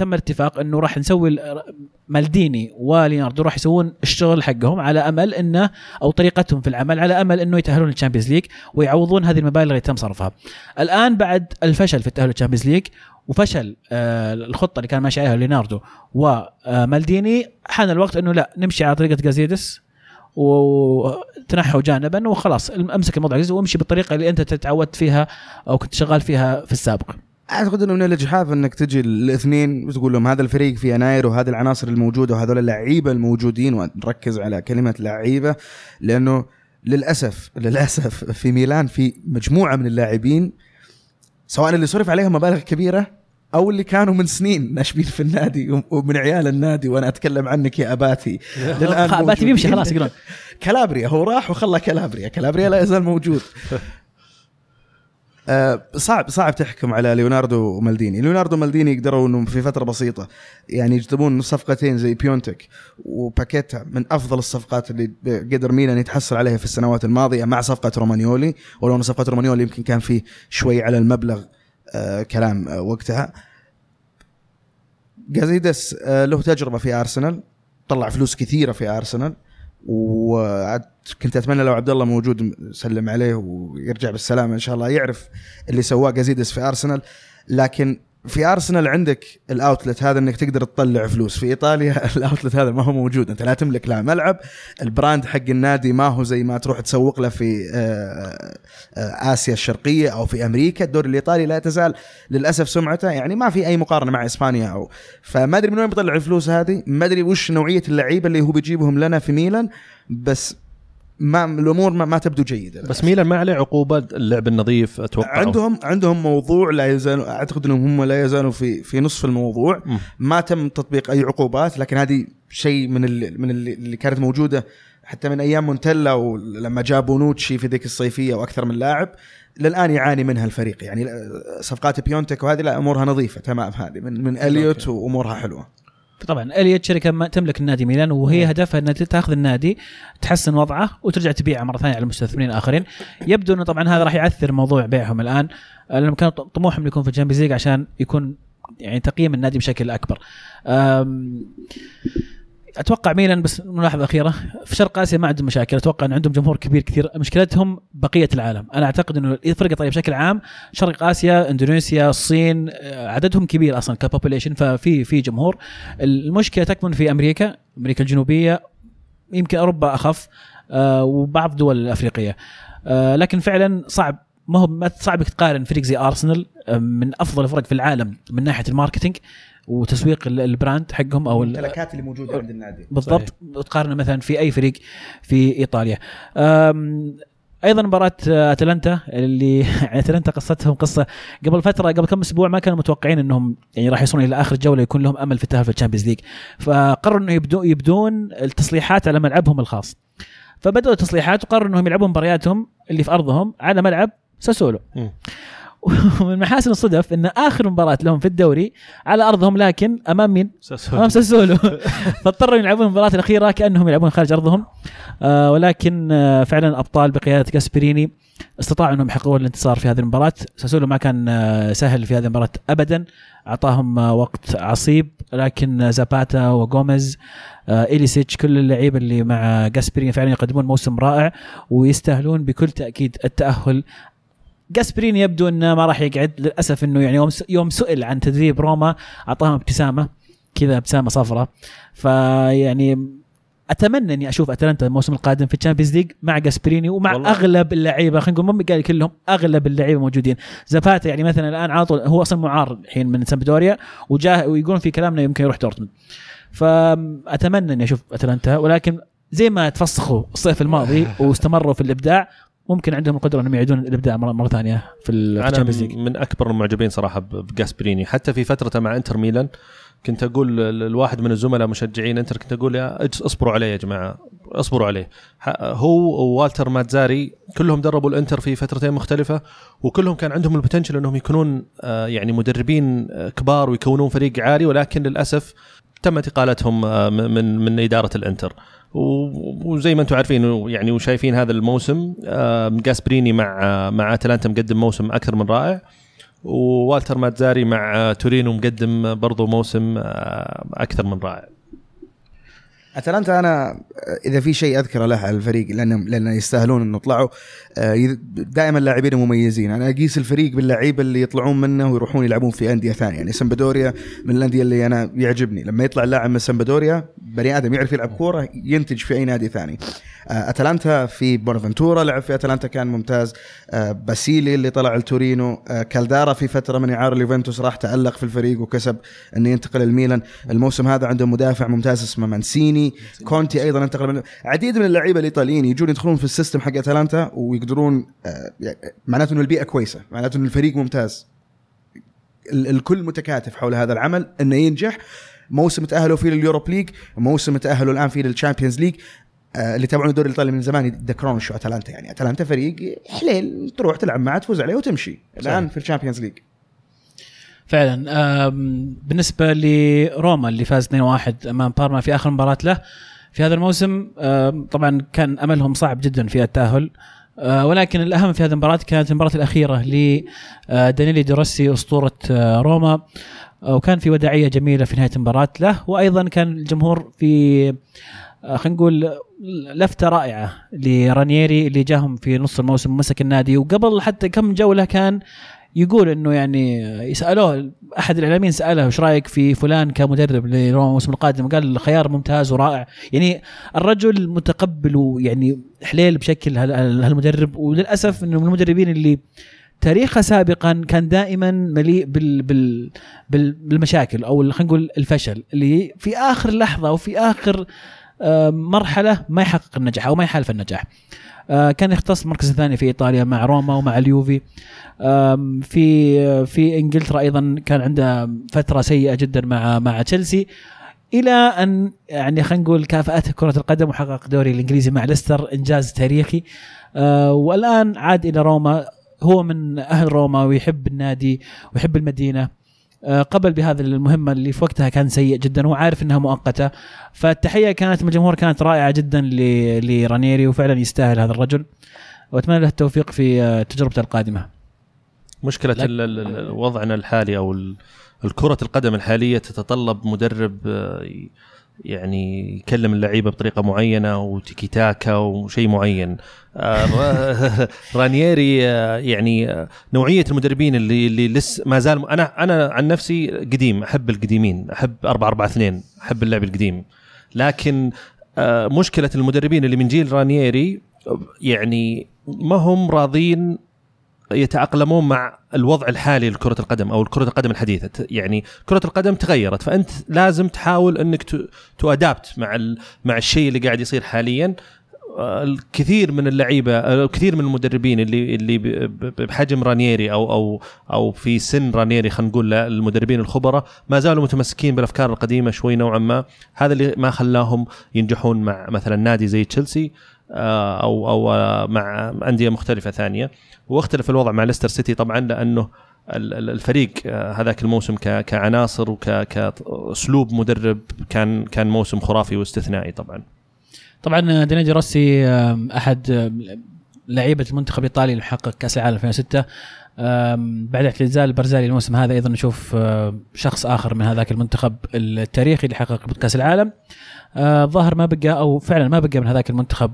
تم الاتفاق انه راح نسوي ال- مالديني وليوناردو راح يسوون الشغل حقهم على امل انه أو طريقتهم في العمل على امل انه يتأهلون للتشامبيونز ليج ويعوضون هذه المبالغ اللي تم صرفها. الآن بعد الفشل في التأهل للتشامبيونز ليج وفشل آه الخطة اللي كان ماشي عليها ليوناردو ومالديني حان الوقت انه لا نمشي على طريقة جازيدس وتنحوا جانبا وخلاص امسك الموضوع وامشي بالطريقة اللي انت تعودت فيها أو كنت شغال فيها في السابق. أعتقد إنه من الإجحاف إنك تجي الاثنين وتقول لهم هذا الفريق في يناير وهذه العناصر الموجودة وهذول اللعيبة الموجودين ونركز على كلمة لعيبة لأنه للأسف للأسف في ميلان في مجموعة من اللاعبين سواء اللي صرف عليهم مبالغ كبيرة أو اللي كانوا من سنين ناشبين في النادي ومن عيال النادي وأنا أتكلم عنك يا أباتي. للآن أباتي موجودين. بيمشي خلاص يقولون. كالابريا هو راح وخلى كالابريا كالابريا لا يزال موجود. آه، صعب صعب تحكم على ليوناردو ومالديني. ليوناردو ومالديني يقدروا إنهم في فترة بسيطة يعني يجذبون صفقتين زي بيونتك وباكيتا من أفضل الصفقات اللي قدر ميلان يتحصل عليها في السنوات الماضية مع صفقة رومانيولي. ولو إن صفقة رومانيولي يمكن كان في شوي على المبلغ آه كلام آه وقتها. جازيدس له تجربة في أرسنال طلع فلوس كثيرة في أرسنال. وكنت أتمنى لو عبد الله موجود سلم عليه ويرجع بالسلامة إن شاء الله يعرف اللي سواه جازيدس في أرسنال لكن في ارسنال عندك ال outlet هذا إنك تقدر تطلع فلوس. في إيطاليا ال outlet هذا ما هو موجود. أنت لا تملك لا ملعب. ال brand حق النادي ما هو زي ما تروح تسوق له في آه، آه، آسيا الشرقية أو في أمريكا. الدوري الإيطالي لا تزال للأسف سمعته. يعني ما في أي مقارنة مع إسبانيا أو فما أدري من وين بيطلع الفلوس هذه. ما أدري وش نوعية اللعيبة اللي هو بيجيبهم لنا في ميلان. بس ما الأمور ما, ما تبدو جيدة بس ميلان ما عليه عقوبة اللعب النظيف أتوقع عندهم عندهم موضوع لا يزال أعتقد إنهم هم لا يزالوا في في نصف الموضوع. مم. ما تم تطبيق أي عقوبات لكن هذه شيء من اللي من اللي, كانت موجودة حتى من أيام مونتيلا ولما جاب بونوتشي في ذيك الصيفية وأكثر من لاعب للآن يعاني منها الفريق. يعني صفقات بيونتك وهذه لا أمورها نظيفة تمام هذه من من إليوت وأمورها حلوة. طبعا إليوت شركة ما تملك النادي ميلان وهي هدفها إنها تأخذ النادي تحسن وضعه وترجع تبيعه مرة ثانية على مستثمرين اخرين يبدو إنه طبعا هذا راح يعثر موضوع بيعهم الآن. لأنه كان طموحهم يكون في ال Champions League عشان يكون يعني تقييم النادي بشكل أكبر. أتوقع ميلان بس ملاحظة أخيرة. في شرق آسيا ما عندهم مشاكل. أتوقع أن عندهم جمهور كبير كثير. مشكلتهم بقية العالم. أنا أعتقد إنه الفرق طيب بشكل عام شرق آسيا إندونيسيا الصين آه، عددهم كبير أصلا ك population ففي في جمهور. المشكلة تكمن في أمريكا أمريكا الجنوبية يمكن أوروبا أخف آه، وبعض الدول الأفريقية. آه، لكن فعلا صعب. ما هو صعب تقارن فريق زي أرسنال من أفضل الفرق في العالم من ناحية ال marketing. وتسويق ال- ال brand حقهم أو ال- الممتلكات اللي موجودة عند النادي. بالضبط. تقارنه مثلا في أي فريق في إيطاليا. أيضا مباراة أتلانتا اللي أتلانتا قصتهم قصة. قبل فترة قبل كم أسبوع ما كانوا متوقعين إنهم يعني راح يوصلون إلى آخر جولة يكون لهم أمل في التاهل في ال Champions League. فقرروا انه يبدو يبدون التصليحات على ملعبهم الخاص. فبدأوا التصليحات وقرروا إنهم يلعبون مبارياتهم اللي في أرضهم على ملعب ساسولو. ومن محاسن الصدف إن آخر مباراة لهم في الدوري على أرضهم لكن أمام مين؟ ساسولو. أمام ساسولو فاضطروا يلعبون المباراة الأخيرة كأنهم يلعبون خارج أرضهم آه ولكن آه فعلا أبطال بقيادة كاسبريني استطاعوا إنهم يحققون الانتصار في هذه المباراة ساسولو ما كان آه سهل في هذه المباراة ابدا أعطاهم آه وقت عصيب لكن آه زاباتا وغوميز آه إليسيتش كل اللعيبة اللي مع جاسبريني فعلا يقدمون موسم رائع ويستاهلون بكل تأكيد التأهل جاسبريني يبدو إنه ما راح يقعد للأسف إنه يعني يوم يوم سئل عن تدريب روما أعطاهم ابتسامة كذا ابتسامة صفراء. فيعني أتمنى إني أشوف أتلانتا الموسم القادم في ال Champions League مع جاسبريني ومع والله. أغلب اللعيبة. خلينا نقول مو قال كلهم أغلب اللعيبة موجودين. زاباتا يعني مثلا الآن على طول هو أصلا معار الحين من سامبدوريا وجاه ويقولون في كلامنا يمكن يروح دورتموند. فأتمنى إني أشوف أتلانتا ولكن زي ما تفسخوا الصيف الماضي واستمروا في الإبداع ممكن عندهم القدرة إنهم يعيدون الإبداع مره, مرة ثانية في ال Champions League من أكبر المعجبين صراحة بجاسبريني. حتى في فترته مع إنتر ميلان كنت أقول ل- لواحد من الزملاء مشجعين إنتر كنت أقول يا اصبروا عليه يا جماعة. اصبروا عليه. هو ووالتر ماتزاري كلهم دربوا الإنتر في فترتين مختلفة وكلهم كان عندهم ال potential إنهم يكونون آه، يعني مدربين آه، كبار ويكونون فريق عالي ولكن للأسف تمت إقالتهم آه، من من- إدارة الإنتر. وزي ما أنتم عارفين يعني وشايفين هذا الموسم جاسبريني مع مع أتلانتا مقدم موسم أكثر من رائع ووالتر ماتزاري مع تورينو مقدم برضو موسم أكثر من رائع. أتلانتا أنا إذا في شيء أذكره له على الفريق لأنهم لأن يستاهلون إنه يطلعوا آه، دائما لاعبين مميزين. أنا أقيس الفريق باللعيبه اللي يطلعون منه ويروحون يلعبون في أندية ثانية. يعني سمبدوريا من الأندية اللي أنا يعجبني. لما يطلع اللاعب من سمبدوريا بني آدم يعرف يلعب كورة ينتج في أي نادي ثاني. آه، أتلانتا في بونافنتورا لعب في أتلانتا كان ممتاز. آه، باسيلي اللي طلع لتورينو. كالدارا في فترة من إعارة اليوفنتوس راح تألق في الفريق وكسب إنه ينتقل الميلان الموسم هذا عندهم مدافع ممتاز اسمه مانسيني. كونتي أيضا انتقل من عديد من اللعيبة الايطاليين يجون يدخلون في ال system حق أتلانتا ويقدرون آه، يعني معناته إنه البيئة كويسة معناته إنه الفريق ممتاز. ال- الكل متكاتف حول هذا العمل إنه ينجح. موسم تأهلوا فيه لل Europa League موسم تأهلوا الآن فيه لل Champions League آه، اللي يتابعون الدوري الإيطالي من زمان يتذكرون شو أتلانتا. يعني أتلانتا فريق حليل تروح تلعب معه تفوز عليه وتمشي. الآن. في ال Champions League. فعلا. بالنسبة لروما اللي فاز 2-1 أمام بارما في آخر مباراة له في هذا الموسم طبعا كان أملهم صعب جدا في التأهل. آه، ولكن الأهم في هذه المباراة كانت المباراة الأخيرة لدانيلي دي روسي أسطورة آه، روما آه، وكان في وداعية جميلة في نهاية المباراة له. وأيضا كان الجمهور في آه، خلينا نقول لفتة رائعة لرانييري اللي جاهم في نص الموسم مسك النادي. وقبل حتى كم جولة كان يقول إنه يعني يسألوه أحد الإعلاميين سأله وش رأيك في فلان كمدرب لروما الموسم القادم؟ قال خيار ممتاز ورائع. يعني الرجل متقبل ويعني حليل بشكل هال- هال- هالمدرب وللأسف إنه من المدربين اللي تاريخه سابقا كان دائما مليء بال بال بال بالمشاكل أو خلينا نقول الفشل اللي في آخر لحظة وفي آخر مرحلة ما يحقق النجاح أو ما يحالف النجاح. آه، كان يختص المركز الثاني في إيطاليا مع روما ومع اليوفي. في في إنجلترا أيضا كان عنده فترة سيئة جدا مع مع تشيلسي. إلى أن يعني خلينا نقول كافاته كرة القدم وحقق دوري الإنجليزي مع ليستر إنجاز تاريخي. آه، والآن عاد إلى روما. هو من أهل روما ويحب النادي ويحب المدينة. آه، قبل بهذه المهمة اللي في وقتها كان سيء جدا وهو عارف إنها مؤقتة. فالتحية كانت من الجمهور كانت رائعة جدا ل- لرانيري وفعلا يستاهل هذا الرجل. وأتمنى له التوفيق في آه، تجربته القادمة. مشكلة لك- ال- ال- ال- وضعنا الحالي أو ال- الكرة القدم الحالية تتطلب مدرب آه، يعني يكلم اللعيبة بطريقة معينة وتيكي تاكا وشيء معين. آه، رانييري آه، يعني آه، نوعية المدربين اللي اللي لسه ما زال أنا أنا عن نفسي قديم أحب القديمين أحب 4 4 2 أحب اللعب القديم. لكن مشكلة المدربين اللي من جيل رانييري يعني ما هم راضين يتأقلمون مع الوضع الحالي لكرة القدم أو كرة القدم الحديثة. يعني كرة القدم تغيرت فأنت لازم تحاول أنك تؤدابت مع مع الشيء اللي قاعد يصير حاليا. آه، الكثير من اللعيبة آه، الكثير من المدربين اللي اللي بحجم رانييري أو أو أو في سن رانييري خلينا نقول المدربين الخبراء ما زالوا متمسكين بالأفكار القديمة شوي نوعا ما. هذا اللي ما خلاهم ينجحون مع مثلا نادي زي تشيلسي. أو أو آه، مع أندية مختلفة ثانية. واختلف الوضع مع ليستر سيتي طبعا لأنه ال- ال- الفريق آه، هذاك الموسم كعناصر وكاسلوب مدرب كان كان موسم خرافي واستثنائي طبعا. طبعا دانيلي دي روسي أحد لعيبة المنتخب الإيطالي اللي حقق كأس العالم 2006 آم، بعد اعتزال بارزالي الموسم هذا أيضا نشوف شخص آخر من هذاك المنتخب التاريخي اللي حقق كأس العالم. آه، الظاهر ما بقى أو فعلا ما بقى من هذاك المنتخب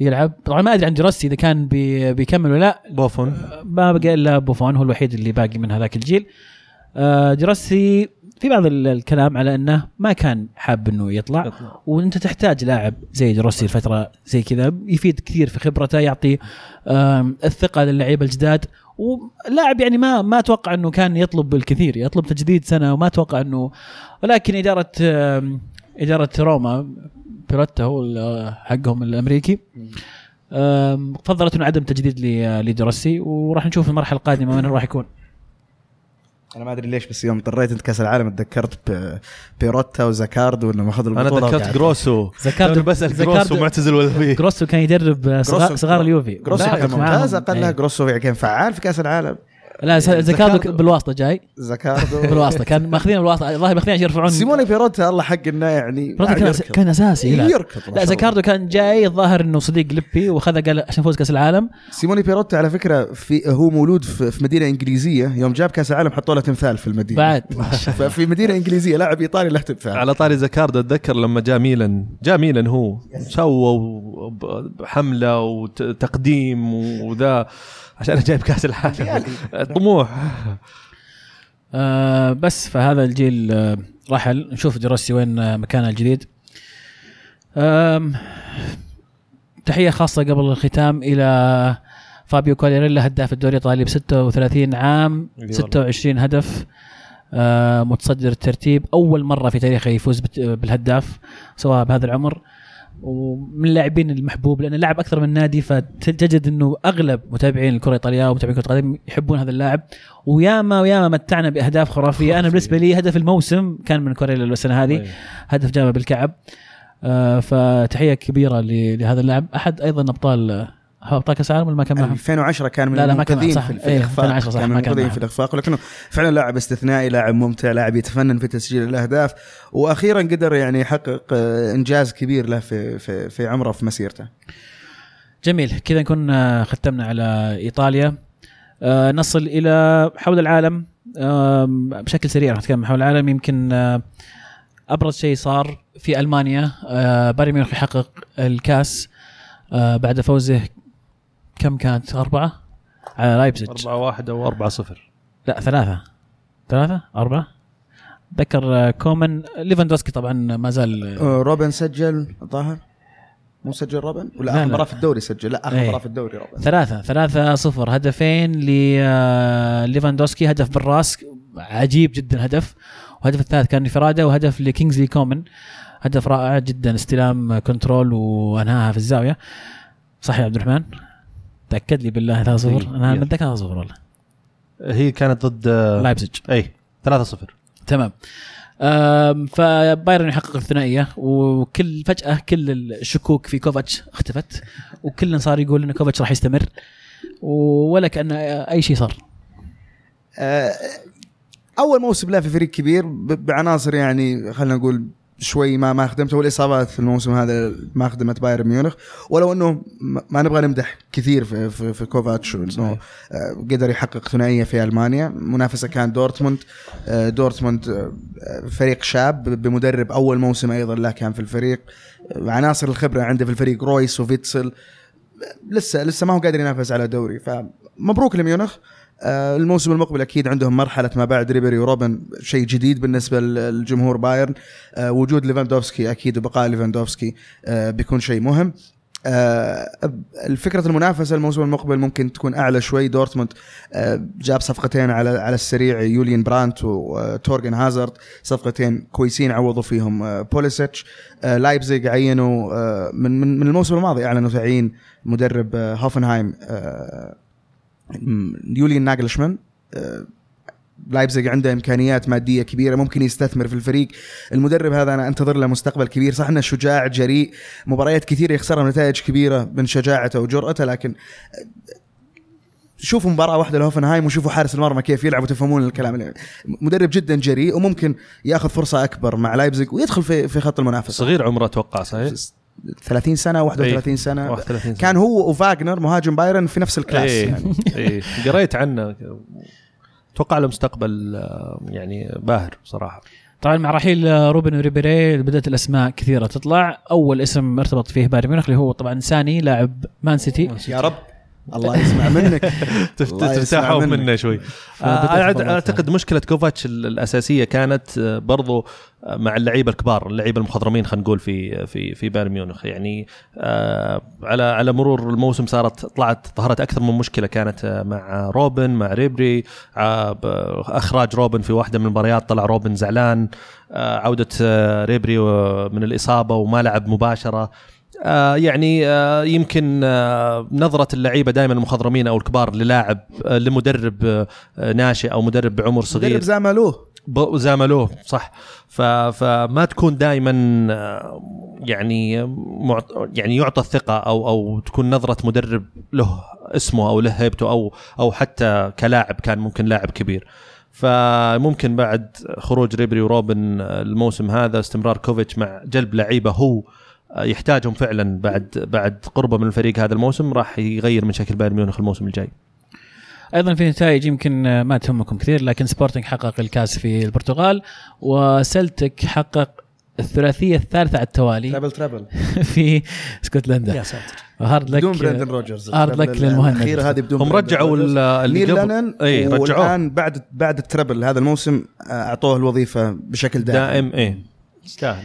يلعب. طبعا ما أدري عن دي روسي إذا كان بي بيكمل ولا لا. بوفون. ما بقى إلا بوفون هو الوحيد اللي باقي من هذاك الجيل. آه، دي روسي في بعض ال- الكلام على إنه ما كان حاب إنه يطلع. وأنت تحتاج لاعب زي دي روسي الفترة زي كذا يفيد كثير في خبرته يعطي الثقة للعيبة الجداد. ولاعب يعني ما ما أتوقع إنه كان يطلب الكثير يطلب تجديد سنة وما أتوقع إنه ولكن إدارة إدارة روما بيروتا هو حقهم الأمريكي. فضلت انه عدم تجديد ل- لدروسي وراح نشوف المرحلة القادمة وين راح يكون. أنا ما أدري ليش بس يوم اضطريت أنت كأس العالم تذكرت بيروتا وزاكاردو انهم اخذوا أنا البطوله ذكرت جروسو. زكاردو- توني بسأل جروسو معتزل ولا فيه؟ جروسو كان يدرب صغار, صغار اليوفي. جروسو كان. ممتاز أقل له إيه. جروسو كان فعال في كأس العالم. لا ز- زكاردو زكاردو- بالواسطة جاي. زاكاردو بالواسطة كان ماخذين بالواسطه الظاهر ماخذين عشان يرفعون. سيموني بيروتا الله حق انه يعني برضه كان. كان أساسي. يركض لا الله. زكاردو كان جاي الظاهر إنه صديق لبي وخذ قال عشان فوز كأس العالم. سيموني بيروتا على فكرة في هو مولود في, في مدينة إنجليزية يوم جاب كأس العالم حطوا له تمثال في المدينة. بعد. ففي مدينة إنجليزية لاعب إيطالي له تمثال. على طاري زكاردو أتذكر لما جاء ميلان. جاء ميلان هو. سووا حملة وتقديم وذا. عشان جايب كأس العالم. طموح. آه بس فهذا الجيل آه رحل. نشوف دروسي وين آه مكانه الجديد. تحية خاصة قبل الختام إلى فابيو كوليريلا هداف الدوري الإيطالي ب 36 عام والله. 26 هدف. آه متصدر الترتيب أول مرة في تاريخه يفوز بت- بالهداف سواء بهذا العمر. ومن اللاعبين المحبوب لأنه لعب أكثر من نادي فتجد إنه أغلب متابعين الكرة الإيطالية ومتابعين كرة القدم يحبون هذا اللاعب. وياما وياما متعنا بأهداف خرافية. أنا بالنسبة لي هدف الموسم كان من كوريلا السنة هذه هدف جابه بالكعب. آه فتحية كبيرة لهذا اللاعب. أحد أيضا أبطال ابطال كاس العالم ولا ما كان معهم؟ 2010 كان من لا، لا، ما كان صح. في, إيه، الإخفاق. 2010 صح، كان ما كان. في الإخفاق. ولكنه فعلا لاعب استثنائي لاعب ممتع لاعب يتفنن في تسجيل الأهداف وأخيرا قدر يعني يحقق آه، إنجاز كبير له في في في عمره في مسيرته. جميل. كذا نكون آه، ختمنا على إيطاليا. آه، نصل إلى حول العالم. بشكل سريع راح نتكلم حول العالم. يمكن أبرز شيء صار في ألمانيا. بايرن ميونخ يحقق الكاس بعد فوزه كم كانت؟ أربعة؟ على لايبزيج 4 1 أو 4 0 لا ثلاثة. ثلاثة؟ أربعة؟ ذكر آه، كومان ليفاندوسكي طبعا ما زال آه، روبن سجل الظاهر مو سجل روبن؟ ولا لا، آخر. مباراة في الدوري سجل. لا آخر إيه. مباراة في الدوري روبن. ثلاثة ثلاثة صفر. هدفين لليفاندوسكي هدف بالرأس عجيب جدا هدف. وهدف الثالث كان انفرادة وهدف لكينجزلي كومن هدف رائع جدا استلام control وأنهاها في الزاوية. صح يا عبد الرحمن؟ تأكد لي بالله 3 0 إيه. أنا. متذكر 3 0 والله. هي كانت ضد آه، لايبزيج. اي 3 0 تمام. فبايرن يحقق الثنائية وكل فجأة كل الشكوك في كوفاتش اختفت وكل صار يقول إن كوفاتش راح يستمر ولا كأن أي شيء صار. آه، أول موسم له في فريق كبير بعناصر يعني خلينا نقول شوي ما ما خدمته والإصابات في الموسم هذا ما خدمت بايرن ميونخ. ولو إنه ما نبغى نمدح كثير في في, في كوفاتش إنه آه، قدر يحقق ثنائية في ألمانيا. منافسة كان دورتموند آه، دورتموند آه، فريق شاب بمدرب أول موسم أيضا له كان في الفريق. عناصر الخبرة عنده في الفريق رويس وفيتسل. لسه لسه ما هو قادر ينافس على دوري. فمبروك لميونخ. الموسم المقبل أكيد عندهم مرحلة ما بعد ريبيري وروبن شيء جديد بالنسبة للجمهور بايرن. آه، وجود ليفاندوفسكي أكيد وبقاء ليفاندوفسكي آه، بيكون شيء مهم. آه، الفكرة المنافسة الموسم المقبل ممكن تكون أعلى شوي. دورتموند آه، جاب صفقتين على على السريع يوليان برانت وثورغان هازارد. صفقتين كويسين عوضوا فيهم آه، بوليسيتش. آه، لايبزيج عينوا آه، من من الموسم الماضي أعلنوا تعيين مدرب آه، هوفنهايم آه، يوليان ناجلشمان آه، لايبزيج عنده إمكانيات مادية كبيرة ممكن يستثمر في الفريق. المدرب هذا أنا أنتظر له مستقبل كبير. صح إنه شجاع جريء مباريات كثيرة يخسرها نتائج كبيرة من شجاعته وجرأته لكن شوفوا مباراة واحدة لهوفنهايم وشوفوا حارس المرمى كيف يلعب وتفهمون الكلام. مدرب جدا جريء وممكن يأخذ فرصة أكبر مع لايبزيج ويدخل في في خط المنافسة. صغير عمره أتوقع صحيح؟ 30 سنة 31 سنة. 31 سنة. كان هو وفاجنر مهاجم بايرن في نفس ال class إيه يعني. إيه. قريت عنه. أتوقع له مستقبل آه، يعني باهر صراحة طبعا مع رحيل آه، روبن وريبيري بدأت الأسماء كثيرة تطلع. أول اسم ارتبط فيه بايرن ميونخ اللي هو طبعا ساني لاعب مان سيتي. يا رب. الله يسمع منك. منك. منه شوي. فبدأت آه، أعتقد مشكلة كوفاتش ال- الأساسية كانت آه، برضو آه، مع اللعيبة الكبار اللعيبة المخضرمين خلينا نقول في في في بايرن ميونخ. يعني على على مرور الموسم صارت طلعت ظهرت أكثر من مشكلة. كانت مع روبن مع ريبري أخراج روبن في واحدة من المباريات طلع روبن زعلان عودة ريبري من الإصابة وما لعب مباشرة. آه يعني آه يمكن آه نظرة اللعيبة دائما المخضرمين أو الكبار للاعب آه لمدرب آه ناشئ أو مدرب بعمر صغير. مدرب زاملوه زاملوه صح. فما تكون دائما يعني معط... يعني يعطى الثقة أو أو تكون نظرة مدرب له اسمه أو له هيبته أو أو حتى كلاعب كان ممكن لاعب كبير. فممكن بعد خروج ريبري وروبن الموسم هذا استمرار كوفيتش مع جلب لعيبة هو يحتاجهم فعلا بعد بعد قربه من الفريق هذا الموسم راح يغير من شكل بايرن ميونخ الموسم الجاي. أيضا في نتائج يمكن ما تهمكم كثير لكن سبورتنج حقق الكاس في البرتغال وسلتك حقق الثلاثية الثالثة على التوالي treble treble في اسكتلندا. يا ساتر. hard luck بدون براندن روجرز. hard luck للمهند. الأخيرة هذه بدون هم رجعوا نيل لينون اي رجعوه. والان بعد بعد ال treble هذا الموسم آه، أعطوه الوظيفة بشكل دائم, دائم إيه. يستاهل.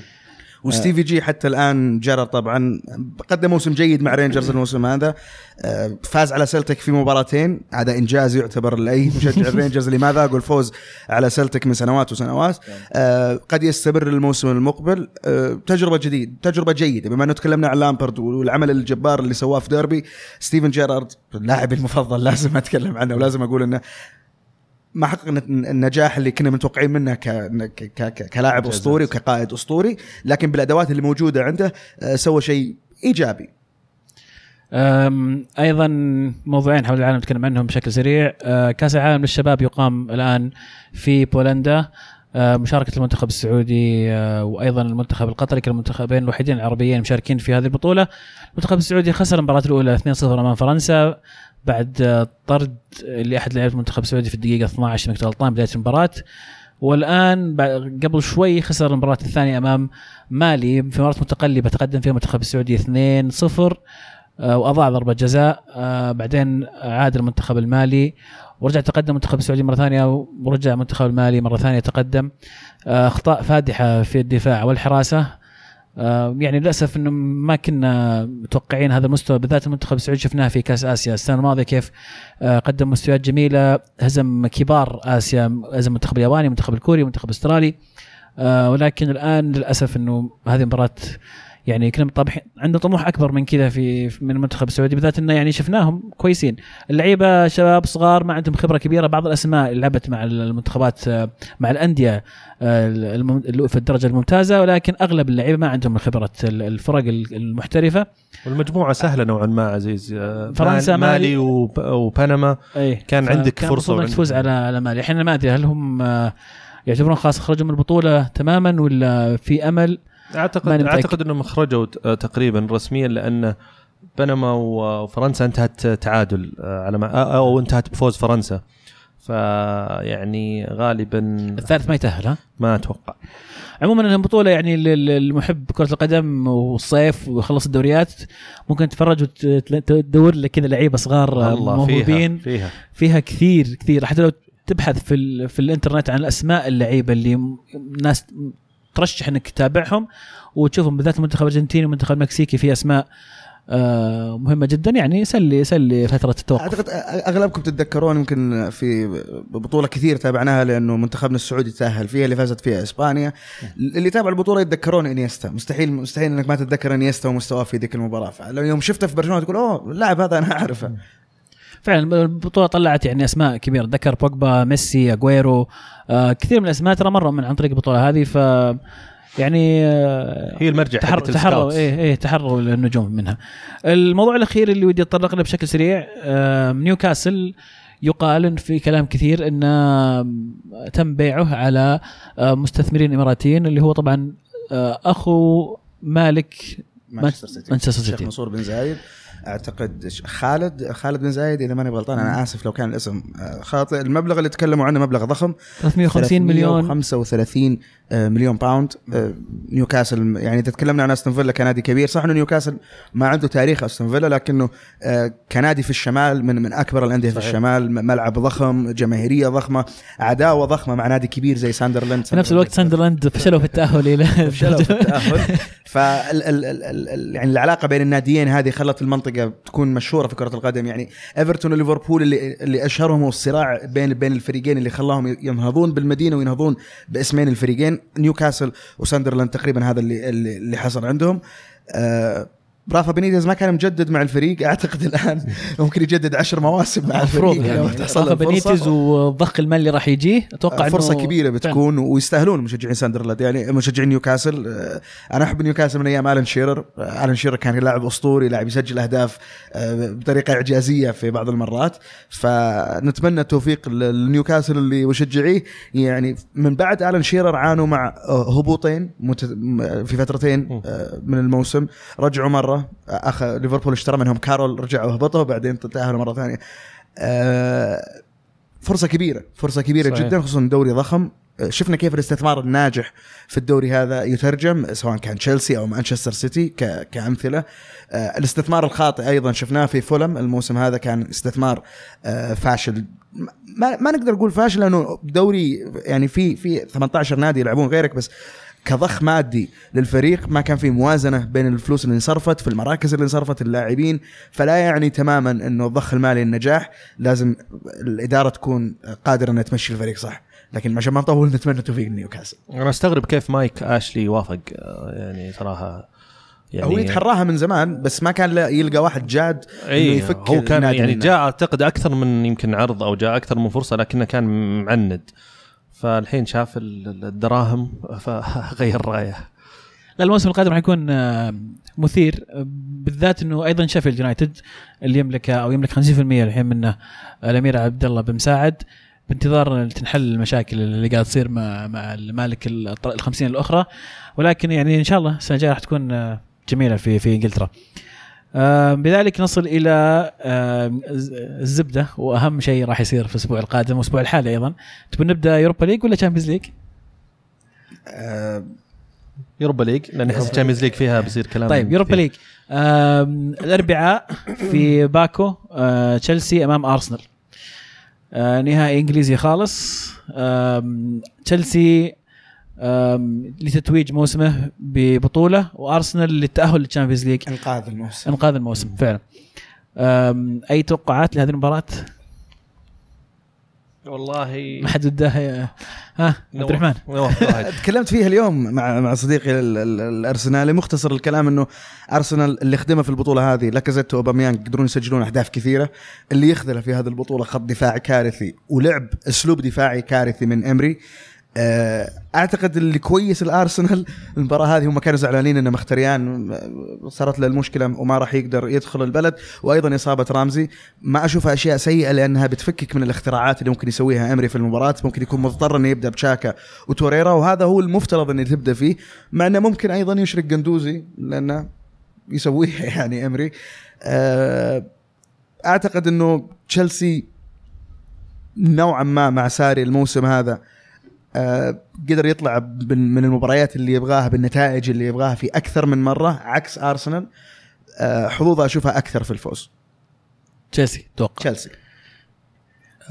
وستيفي جي حتى الآن جرى طبعا قدم موسم جيد مع رينجرز الموسم هذا. آه، فاز على سلتك في مباراتين. هذا إنجاز يعتبر لأي مشجع الرينجرز اللي ما ذاقوا الفوز على سلتك من سنوات وسنوات. آه، قد يستمر الموسم المقبل. آه، تجربة جديده تجربة جيدة. بما أنه تكلمنا عن لامبرد والعمل الجبار اللي سواه في ديربي ستيفن جيرارد اللاعب المفضل لازم أتكلم عنه ولازم أقول إنه ما حقق النجاح اللي كنا متوقعين منه ك... ك... ك... كلاعب. أسطوري وكقائد أسطوري لكن بالأدوات اللي موجودة عنده آه، سوى شيء إيجابي أم، أيضا موضوعين حول العالم نتكلم عنهم بشكل سريع أه، كأس العالم للشباب يقام الآن في بولندا أه، مشاركة المنتخب السعودي وأيضا المنتخب القطري كالمنتخبين الوحيدين العربيين المشاركين في هذه البطولة. المنتخب السعودي خسر المباراة الأولى 2-0 أمام فرنسا بعد طرد لأحد لاعبي المنتخب السعودي في الدقيقة 12 إنك غلطان بداية المباراة. والآن قبل شوي خسر المباراة الثانية أمام مالي في مباراة متقلبة تقدم فيها المنتخب السعودي 2-0 آه، وأضاع ضربة جزاء. آه، بعدين عاد المنتخب المالي ورجع تقدم المنتخب السعودي مرة ثانية ورجع المنتخب المالي مرة ثانية تقدم. آه، أخطاء فادحة في الدفاع والحراسة. يعني للأسف إنه ما كنا متوقعين هذا المستوى بالذات المنتخب السعودي شفناه في كأس آسيا. السنة الماضية كيف آه، قدم مستويات جميلة هزم كبار آسيا هزم المنتخب الياباني المنتخب الكوري المنتخب الأسترالي. آه، ولكن الآن للأسف إنه هذه مباراة يعني كنا عنده طموح أكبر من كذا في من المنتخب السعودي بالذات إنه يعني شفناهم كويسين. اللعيبة شباب صغار ما عندهم خبرة كبيرة بعض الأسماء اللي لعبت مع المنتخبات مع الأندية في الدرجة الممتازة ولكن أغلب اللعيبة ما عندهم خبرة ال- الفرق ال- المحترفة. والمجموعة سهلة نوعا ما عزيز. فرنسا، مالي مالي. وب- وبنما. اي كان عندك فرصة المفروض إنك تفوز على على مالي. إحنا ما أدري هل هم آه، يعتبرون خلاص خرجوا من البطولة تماما ولا في أمل؟ اعتقد. أعتقد إنهم خرجوا ت- آه، تقريبا رسميا لأن بنما وفرنسا انتهت تعادل آه، على ما آه، أو انتهت بفوز فرنسا. فيعني غالبا الثالث ما يتأهل ها؟ ما أتوقع. عموما إنها بطولة يعني لل- للمحب كرة القدم والصيف ويخلص الدوريات. ممكن تتفرج وتدور لك كذا لعيبه صغار والله فيها موهوبين. فيها. فيها كثير كثير. حتى لو تبحث في في الإنترنت عن الأسماء اللعيبة اللي ناس ترشح إنك تتابعهم وتشوفهم بالذات المنتخب الارجنتيني والمنتخب المكسيكي في أسماء آه، مهمة جدا. يعني يسلي يسلي فترة التوقف. أعتقد أغلبكم تتذكرون يمكن في بطولة كثير تابعناها لأنه منتخبنا السعودي تأهل فيها اللي فازت فيها إسبانيا. اللي تابع البطولة يتذكرون إنيستا. مستحيل مستحيل إنك ما تتذكر إنيستا ومستواه في ذيك المباراة. فلو يوم شفته في برشلونة تقول أوه اللاعب هذا أنا أعرفه. فعلا البطولة طلعت يعني أسماء كبيرة ذكر بوجبا ميسي اجويرو آه كثير من الأسماء ترى مروا من عن طريق البطولة هذه ف يعني آه هي المرجع تحر ال scouts. إيه إيه تحروا النجوم منها. الموضوع الأخير اللي ودي أتطرق له بشكل سريع آه نيوكاسل يقال إن في كلام كثير انه تم بيعه على آه مستثمرين إماراتيين اللي هو طبعا آه أخو مالك مانشستر سيتي مانشستر سيتي. منصور بن زايد أعتقد ش- خالد خالد بن زايد إذا ماني غلطان أنا آسف لو كان الاسم آه، خاطئ. المبلغ اللي تكلموا عنه مبلغ ضخم. 350 مليون. 35 مليون pound آه، نيوكاسل يعني إذا تكلمنا عن أستون فيلا كنادي كبير صح إنه نيوكاسل ما عنده تاريخ أستون فيلا لكنه آه، كنادي في الشمال من من أكبر الأندية في. الشمال ملعب ضخم جماهيرية ضخمة عداوة ضخمة مع نادي كبير زي ساندرلاند. في نفس الوقت ساندرلاند. فشلوا في التأهل إلى فشلوا في التأهل. فال ال ال ال ال يعني العلاقة بين الناديين هذه خلت المنطقة تكون مشهورة في كرة القدم يعني إيفرتون وليفربول اللي اللي أشهرهم هو الصراع بين بين الفريقين اللي خلاهم ينهضون بالمدينة وينهضون باسمين الفريقين نيوكاسل وساندرلاند تقريبا هذا اللي اللي, اللي حصل عندهم. آه رافا بينيتز ما كان مجدد مع الفريق أعتقد الآن ممكن يجدد عشر مواسم مع الفريق. لو يعني. تحصل رافا له فرصة. بنيتز والضخ المالي اللي راح يجيه أتوقع فرصة إنه كبيرة فعلاً. بتكون ويستاهلون مشجعين ساندرلاند. يعني مشجعين نيوكاسل آه، أنا أحب نيوكاسل من أيام آلان شيرر. آه، آلان شيرر كان لاعب أسطوري لاعب يسجل أهداف آه، بطريقة إعجازية في بعض المرات. فنتمنى التوفيق لنيوكاسل اللي مشجعيه يعني من بعد آلان شيرر عانوا مع آه، هبوطين في فترتين آه، من الموسم. رجعوا مرة آه، أخ ليفربول اشترى منهم كارول رجعوا هبطوا بعدين تاهلوا مرة ثانية. آه، فرصة كبيرة فرصة كبيرة صحيح. جدا خصوصا دوري ضخم. شفنا كيف الاستثمار الناجح في الدوري هذا يترجم سواء كان تشيلسي أو مانشستر سيتي كأمثلة. آه، الاستثمار الخاطئ أيضا شفناه في فولم. الموسم هذا كان استثمار آه، فاشل. ما, ما نقدر نقول فاشل لأنه دوري يعني في في 18 نادي يلعبون غيرك بس كضخ مادي للفريق ما كان في موازنة بين الفلوس اللي انصرفت في المراكز اللي انصرفت اللاعبين فلا يعني تماما إنه الضخ المالي النجاح لازم الإدارة تكون قادرة إنها تمشي الفريق صح. لكن عشان ما نطول نتمنى توفيق نيوكاسل أنا أستغرب كيف مايك آشلي وافق آه، يعني صراحة يعني هو يتحراها من زمان بس ما كان يلقى واحد جاد إنه اي يفك هو كان يعني. جاء أعتقد أكثر من يمكن عرض أو جاء أكثر من فرصة لكنه كان معند. فالحين شاف ال- الدراهم فغير رأيه. لا الموسم القادم راح يكون آه، مثير. آه، بالذات إنه أيضا شيفيلد يونايتد اللي يملك أو يملك 50% الحين منه الأمير عبد الله بن مساعد بانتظار تنحل المشاكل اللي قاعد تصير مع مع المالك ال 50 الأخرى. ولكن يعني إن شاء الله السنة الجاية راح تكون آه، جميلة في في إنجلترا. بذلك نصل إلى الز- الزبدة وأهم شيء راح يصير في الأسبوع القادم والأسبوع الحالي أيضا. تبون نبدأ Europa League ولا Champions League؟ آه، Europa League لأن احس ال Champions League. فيها بصير كلام طيب Europa. League. الأربعاء في باكو آه، تشيلسي أمام أرسنال. آه، نهائي إنجليزي خالص. تشيلسي لتتويج موسمه ببطولة وأرسنال للتأهل لل Champions League. انقاذ الموسم. انقاذ الموسم فعلا. أي توقعات لهذه المباراة؟ والله ما حد وده ها عبد الرحمن. تكلمت فيها اليوم مع مع صديقي ال- ال- الأرسنالي مختصر الكلام إنه أرسنال اللي خدمه في البطولة هذه لاكازيت واوباميانج يقدرون يسجلون أهداف كثيرة اللي يخذله في هذه البطولة خط دفاع كارثي ولعب أسلوب دفاعي كارثي من إمري. آه، أعتقد اللي كويس الأرسنال المباراة هذه هم كانوا زعلانين ان مخيتاريان آه، صارت له المشكلة وما راح يقدر يدخل البلد وأيضا إصابة رامزي. ما أشوفها أشياء سيئة لأنها بتفكك من الاختراعات اللي ممكن يسويها إمري في المباراة. ممكن يكون مضطر إنه يبدأ بشاكا وتوريرا وهذا هو المفترض إنه تبدأ فيه مع إنه ممكن أيضا يشرك قندوزي لأنه يسويها يعني أمري. آه، أعتقد إنه تشيلسي نوعا ما مع ساري الموسم هذا آه، قدر يطلع من من المباريات اللي يبغاها بالنتائج اللي يبغاها في أكثر من مرة عكس أرسنال آه، حظوظها أشوفها أكثر في الفوز. تشيلسي توقع تشيلسي.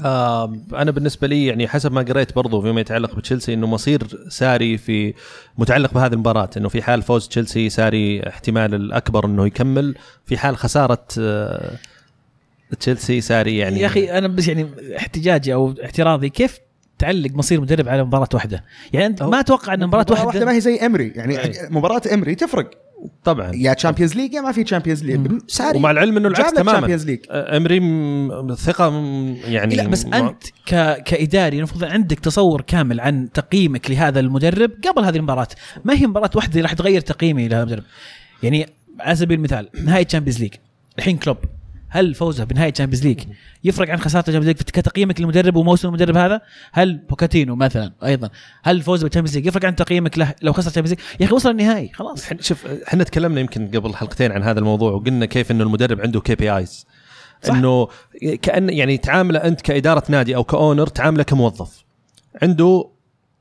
آه أنا بالنسبة لي يعني حسب ما قريت برضو فيما يتعلق بتشيلسي إنه مصير ساري في متعلق بهذه المباراة إنه في حال فوز تشيلسي ساري احتمال الأكبر إنه يكمل. في حال خسارة آه تشيلسي ساري يعني يا أخي أنا بس يعني احتجاجي أو اعتراضي كيف تعلق مصير مدرب على مباراة واحدة. يعني أنت ما أتوقع إن مباراة واحدة واحدة ما هي زي إمري. يعني أي. مباراة إمري تفرق. طبعا. يا Champions League يا ما في Champions League ساري. ومع العلم إنه العكس تماما. Champions League إمري م- ثقة يعني لا بس أنت ك... كإداري المفروض عندك تصور كامل عن تقييمك لهذا المدرب قبل هذه المباراة. ما هي مباراة واحدة راح تغير تقييمي لهذا المدرب. يعني على سبيل المثال نهائي Champions League الحين كلوب. هل فوزه بنهائي Champions League يفرق عن خساره ال Champions League كتقييمك للمدرب وموسم المدرب هذا؟ هل بوتشيتينو مثلا أيضا هل فوزه بال Champions League يفرق عن تقييمك له لو خسر ال Champions League؟ يا أخي وصل النهائي خلاص شوف إحنا تكلمنا يمكن قبل حلقتين عن هذا الموضوع وقلنا كيف إنه المدرب عنده KPIs. إنه كأن يعني تعامله أنت كإدارة نادي أو ك owner تعامله كموظف عنده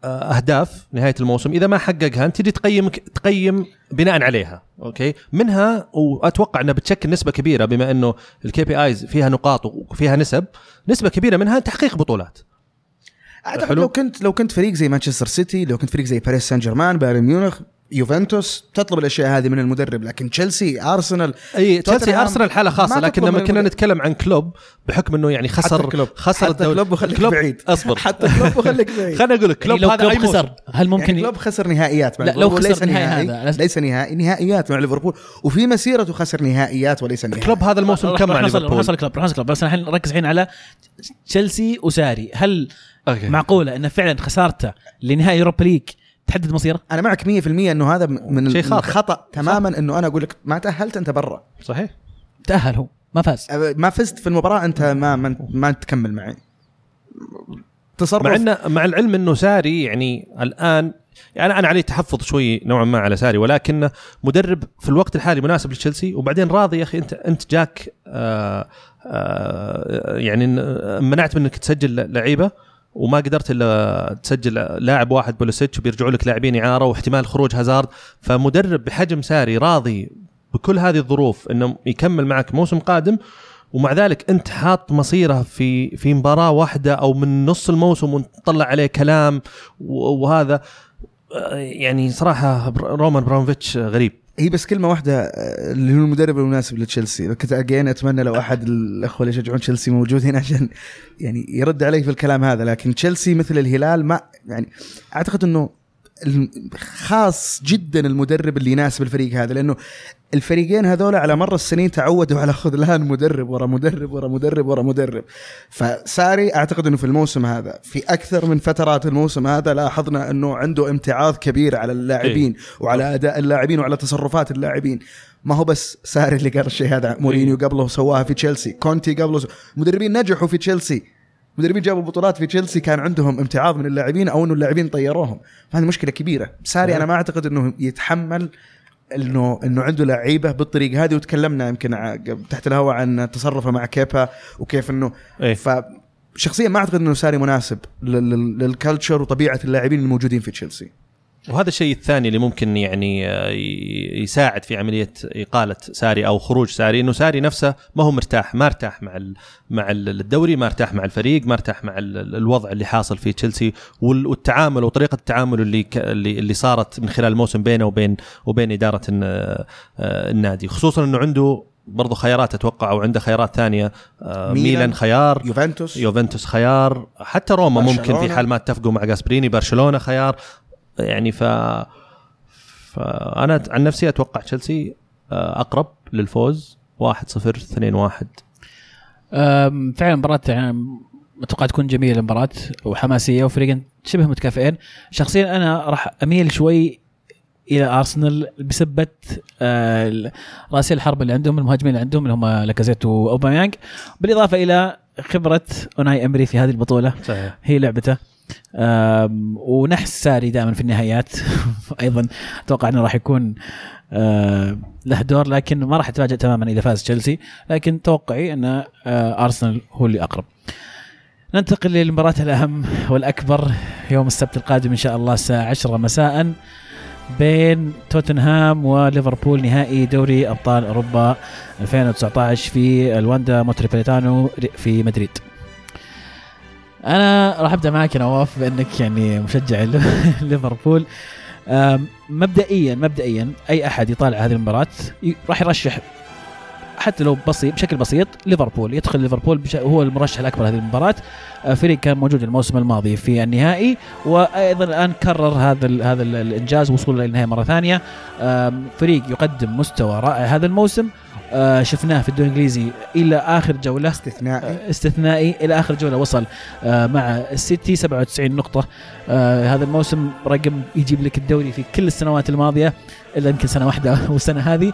أهداف نهاية الموسم. إذا ما حققها أنت تجي تقيم تقيم بناء عليها okay؟ منها وأتوقع إنها بتشكل نسبة كبيرة بما إنه ال KPIs فيها نقاط وفيها نسب نسبة كبيرة منها تحقيق بطولات. أعتقد حلو. لو كنت لو كنت فريق زي مانشستر سيتي لو كنت فريق زي باريس سان جيرمان بايرن ميونخ يوفنتوس تطلب الأشياء هذه من المدرب لكن تشيلسي أرسنال إي تشيلسي أرسنال حالة خاصة لكن لما كنا. نتكلم عن كلوب بحكم إنه يعني خسر حتى كلوب. خسر حتى كلوب وخليك كلوب بعيد. أصبر. حتى كلوب وخليك بعيد. خليني أقول لك كلوب لو هذا كلوب خسر هل ممكن يعني كلوب خسر نهائيات مع لا، لو خسر ليس نهائي نهائي. هذا، ليس نهائي. نهائيات مع ليفربول. وفي مسيرته خسر نهائيات وليس نهائي. كلوب هذا الموسم راح- كم راح مع راح ليفربول؟ نوصل كلوب راح نوصل كلوب. بس الحين نركز الحين على تشيلسي وساري. هل okay. معقولة إن فعلا خسارته لنهائي Europa League تحدد مصيره؟ أنا معك 100% إنه هذا من شيء خاطئ. الخطأ تماما إنه أنا أقول لك ما تأهلت أنت برا. صحيح. تأهل هو ما فاز. ما فزت في المباراة أنت ما ما, ما تكمل معي. تصرف. مع انه مع العلم إنه ساري يعني الآن يعني أنا عليه تحفظ شوي نوعا ما على ساري ولكن مدرب في الوقت الحالي مناسب لتشيلسي وبعدين راضي يا أخي أنت أنت جاك آه آه يعني منعت منك تسجل لعيبة. وما قدرت إلا تسجل لاعب واحد بوليسيتش وبيرجعوا لك لاعبين إعارة واحتمال خروج هازارد. فمدرب بحجم ساري راضي بكل هذه الظروف إنه يكمل معك موسم قادم ومع ذلك أنت حاط مصيره في في مباراة واحدة أو من نص الموسم ونطلع عليه كلام وهذا يعني صراحة رومان برامفيتش غريب. هي بس كلمة واحدة اللي هو المدرب المناسب لتشيلسي. كنت أجين أتمنى لو أحد الأخوة اللي يشجعون تشيلسي موجودين عشان يعني يرد علي في الكلام هذا. لكن تشيلسي مثل الهلال ما يعني أعتقد إنه خاص جدا المدرب اللي يناسب الفريق هذا لأنه الفريقين هذول على مر السنين تعودوا على خذلان مدرب ورا مدرب ورا مدرب ورا مدرب. فساري أعتقد إنه في الموسم هذا في أكثر من فترات الموسم هذا لاحظنا إنه عنده امتعاض كبير على اللاعبين وعلى أداء اللاعبين وعلى تصرفات اللاعبين. ما هو بس ساري اللي قال الشيء هذا مورينيو قبله سواها في تشيلسي كونتي قبله س... مدربين نجحوا في تشيلسي. مدربين جابوا بطولات في تشيلسي كان عندهم امتعاض من اللاعبين أو إنه اللاعبين طيروهم. هذه مشكلة كبيرة. ساري أنا ما أعتقد إنه يتحمل انه إنه عنده لعيبة بالطريقة هذه وتكلمنا يمكن ع- تحت الهواء عن تصرفه مع كيبا وكيف إنه إيه. ف شخصيا ما أعتقد إنه ساري مناسب لل- لل- للكلتشر وطبيعة اللاعبين الموجودين في تشيلسي وهذا الشيء الثاني اللي ممكن يعني آه، يساعد في عملية إقالة ساري أو خروج ساري إنه ساري نفسه ما هو مرتاح ما ارتاح مع مع ال- الدوري ما ارتاح مع الفريق ما ارتاح مع ال- الوضع اللي حاصل في تشيلسي وال- والتعامل وطريقة التعامل اللي اللي صارت من خلال الموسم بينه وبين وبين إدارة آه، النادي خصوصا إنه عنده برضو خيارات أتوقع أو عنده خيارات ثانية آه، ميلان، ميلان خيار يوفنتوس يوفنتوس خيار حتى روما ممكن في. حال ما اتفقوا مع جاسبريني برشلونة خيار يعني ف فانا عن نفسي أتوقع تشيلسي آه، أقرب للفوز 1-0 2-1 أم، فعلا مباراة يعني أتوقع تكون جميلة المباراة وحماسية وفريقين شبه متكافئين. شخصيا أنا راح أميل شوي إلى أرسنال بسبة آه، راسي الحرب اللي عندهم المهاجمين اللي عندهم اللي هم لاكازيت وأوباميانج. بالإضافة إلى خبرة أوناي أمري في هذه البطولة. صحيح. هي لعبته. ونحس ساري دائما في النهايات. أيضا أتوقع إنه راح يكون له دور لكن ما راح اتفاجئ تماما إذا فاز تشيلسي لكن توقعي إن آه، أرسنال هو اللي أقرب. ننتقل للمباراة الأهم والأكبر يوم السبت القادم إن شاء الله الساعة 10 مساء بين توتنهام وليفربول نهائي دوري أبطال أوروبا 2019 في الواندا موتريبوليتانو في مدريد. أنا راح أبدأ معك نواف بأنك يعني مشجع ليفربول. مبدئيا مبدئيا أي أحد يطالع هذه المباراة راح يرشح حتى لو بسيط بشكل بسيط ليفربول. يدخل ليفربول هو المرشح الأكبر هذه المباراة. آه، فريق كان موجود الموسم الماضي في النهائي وأيضا الآن كرر هذا هذا الإنجاز وصوله للنهائي مرة ثانية. فريق يقدم مستوى رائع هذا الموسم. آه شفناه في الدوري الإنجليزي إلى آخر جولة. استثنائي. آه استثنائي إلى آخر جولة. وصل آه مع السيتي 97 نقطة. آه هذا الموسم رقم يجيب لك الدوري في كل السنوات الماضية إلا يمكن سنة واحدة والسنة هذه.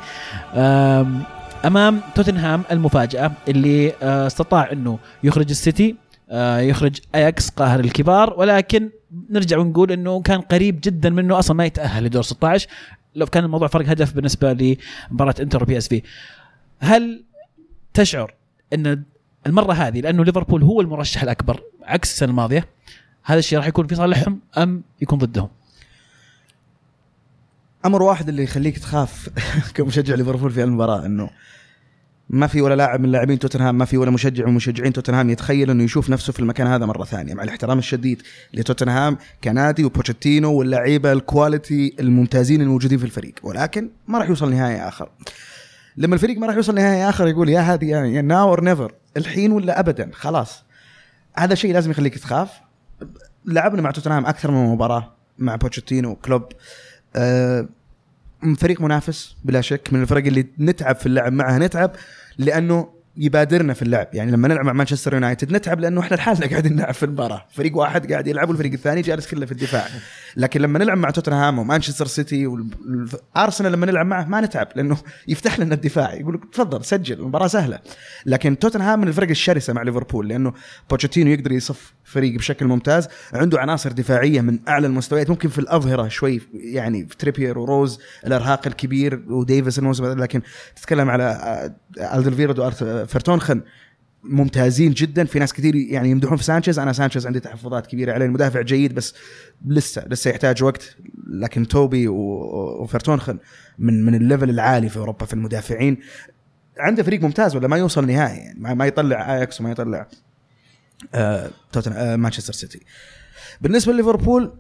أمام توتنهام المفاجأة اللي آه استطاع إنه يخرج السيتي آه يخرج أياكس قاهر الكبار. ولكن نرجع ونقول إنه كان قريب جدا منه أصلا ما يتأهل لدور 16 لو كان الموضوع فرق هدف بالنسبة لمباراة إنتر وبي اس في هل تشعر إن المرة هذه لأنه ليفربول هو المرشح الأكبر عكس السنة الماضية هذا الشيء راح يكون في صالحهم أم يكون ضدهم؟ أمر واحد اللي يخليك تخاف كمشجع ليفربول في المباراة إنه ما في ولا لاعب من لاعبين توتنهام ما في ولا مشجع من مشجعين توتنهام يتخيل إنه يشوف نفسه في المكان هذا مرة ثانية مع الاحترام الشديد لتوتنهام كنادي وبوتشيتينو واللعيبة ال quality الممتازين الموجودين في الفريق ولكن ما راح يوصل نهائي آخر لما الفريق ما راح يوصل نهائي آخر يقول يا هذه يعني now or never الحين ولا ابدا؟ خلاص. هذا شيء لازم يخليك تخاف. لعبنا مع توتنهام أكثر من مباراة مع بوتشيتينو كلوب آه فريق منافس بلا شك من الفرق اللي نتعب في اللعب معها نتعب لأنه يبادرنا في اللعب. يعني لما نلعب مع مانشستر يونايتد نتعب لأنه إحنا لحالنا قاعدين نلعب في المباراة. فريق واحد قاعد يلعب والفريق الثاني جالس كله في الدفاع. لكن لما نلعب مع توتنهام ومانشستر سيتي وارسنال لما نلعب معه ما نتعب لأنه يفتح لنا الدفاع. يقول لك تفضل سجل المباراة سهلة. لكن توتنهام من الفرق الشرسة مع ليفربول لأنه بوتشيتينو يقدر يصف فريق بشكل ممتاز. عنده عناصر دفاعية من أعلى المستويات. ممكن في الأظهرة شوي يعني في تريبير وروز الأرهاق الكبير وديفيس الموسم لكن تتكلم على آه، ألدرفيرلد وارت فرتونخن ممتازين جدا. في ناس كثير يعني يمدحون في سانشيز. أنا سانشيز عندي تحفظات كبيرة عليه. المدافع جيد بس لسه لسه يحتاج وقت. لكن توبي وفرتونخن من من ال level العالي في أوروبا في المدافعين. عنده فريق ممتاز ولا ما يوصل نهائي؟ يعني ما يطلع آياكس وما يطلع آه آه مانشستر سيتي. بالنسبة لليفربول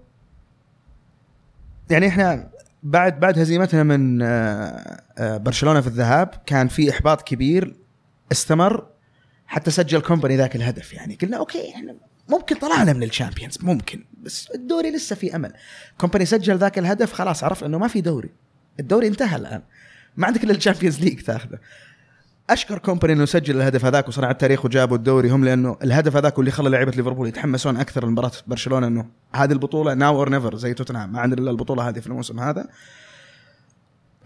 يعني إحنا بعد بعد هزيمتنا من آه برشلونة في الذهاب كان في إحباط كبير استمر حتى سجل كومباني ذاك الهدف. يعني قلنا okay إحنا ممكن طلعنا من الشامبيونز ممكن بس الدوري لسه في أمل. كومباني سجل ذاك الهدف خلاص عرف إنه ما في دوري. الدوري انتهى الآن. ما عندك إلا الشامبيونز ليج تاخذه. أشكر كومباني إنه سجل الهدف هذاك وصنع التاريخ وجابوا الدوري. هم لأنه الهدف هذاك اللي خلى لعيبة ليفربول يتحمسون أكثر لمباراة برشلونة إنه هذه البطولة now or never زي توتنهام. ما عندنا إلا البطولة هذه في الموسم هذا.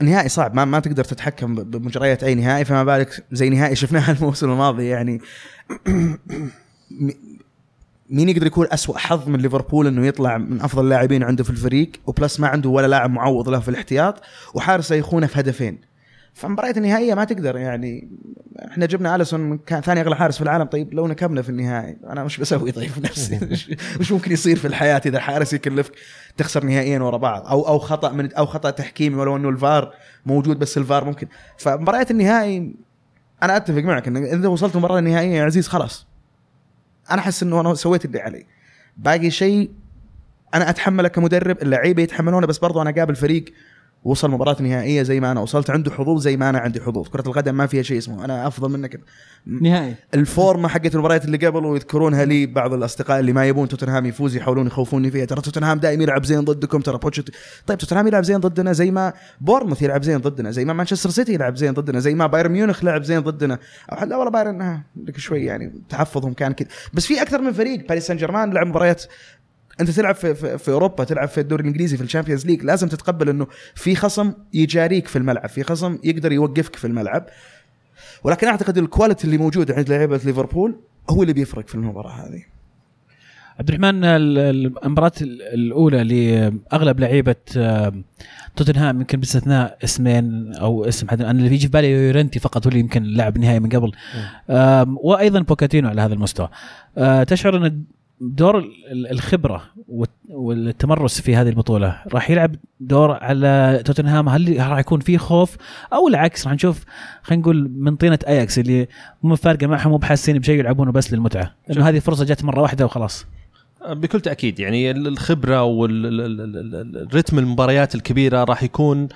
نهائي صعب. ما, ما تقدر تتحكم بمجريات أي نهائي. فما بالك زي نهائي شفناها الموسم الماضي يعني. مين يقدر يكون أسوأ حظ من ليفربول إنه يطلع من أفضل اللاعبين عنده في الفريق؟ وبلس ما عنده ولا لاعب معوض له في الاحتياط. وحارسه يخونه في هدفين. فمباريات النهائية ما تقدر يعني. إحنا جبنا أليسون كان ثاني أغلى حارس في العالم. طيب لو نكمنا في النهائي أنا مش بسوي طيب؟ نفسي. وش ممكن يصير في الحياة إذا حارس يكلفك تخسر نهائيين ورا بعض؟ أو أو خطأ من أو خطأ تحكيمي ولو إنه الفار موجود بس الفار ممكن. فمباريات النهائي. أنا أتفق معك إن إذا وصلت المباراه النهائيه يا عزيز خلاص. أنا أحس إنه أنا سويت اللي علي. باقي شيء أنا أتحمله كمدرب اللعيبة يتحملونه بس برضو أنا قابل فريق وصل مباراة نهائية زي ما أنا وصلت عنده حظوظ زي ما أنا عندي حظوظ. كرة القدم ما فيها شيء اسمه أنا أفضل منك. نهائي. الفورمة حقت المباريات اللي قبل ويذكرونها لي بعض الأصدقاء اللي ما يبون توتنهام يفوز يحاولون يخوفوني فيها. ترى توتنهام دائما يلعب زين ضدكم ترى بوتشت طيب توتنهام يلعب زين ضدنا زي ما بورموث يلعب زين ضدنا زي ما مانشستر سيتي يلعب زين ضدنا زي ما بايرن ميونخ لعب زين ضدنا. أو لا والله بايرن لك شوي يعني تحفظهم كان كذا. بس في أكثر من فريق باريس سان جيرمان لعب مباريات انت تلعب في, في, في اوروبا تلعب في الدوري الانجليزي في الشامبيونز ليج لازم تتقبل انه في خصم يجاريك في الملعب في خصم يقدر يوقفك في الملعب. ولكن أعتقد ال quality اللي موجود عند لعيبة ليفربول هو اللي بيفرق في المباراة هذه. عبد الرحمن المباراة الأولى لأغلب لعيبة توتنهام يمكن باستثناء اسمين أو اسم حد أنا اللي بيجي في بالي يورنتي فقط هو اللي يمكن لعب نهائي من قبل. وأيضا بوتشيتينو على هذا المستوى. أه، تشعر أن دور ال- الخبره والت- والتمرس في هذه البطوله راح يلعب دور على توتنهام هل راح يكون في خوف أو العكس راح نشوف خلينا نقول من طينه اياكس اللي مو فارقه معهم مو بحاسين بشيء يلعبونه بس للمتعه انه هذه فرصه جت مره واحدة وخلاص بكل تاكيد يعني الخبره والرتم المباريات الكبيره راح يكون آه،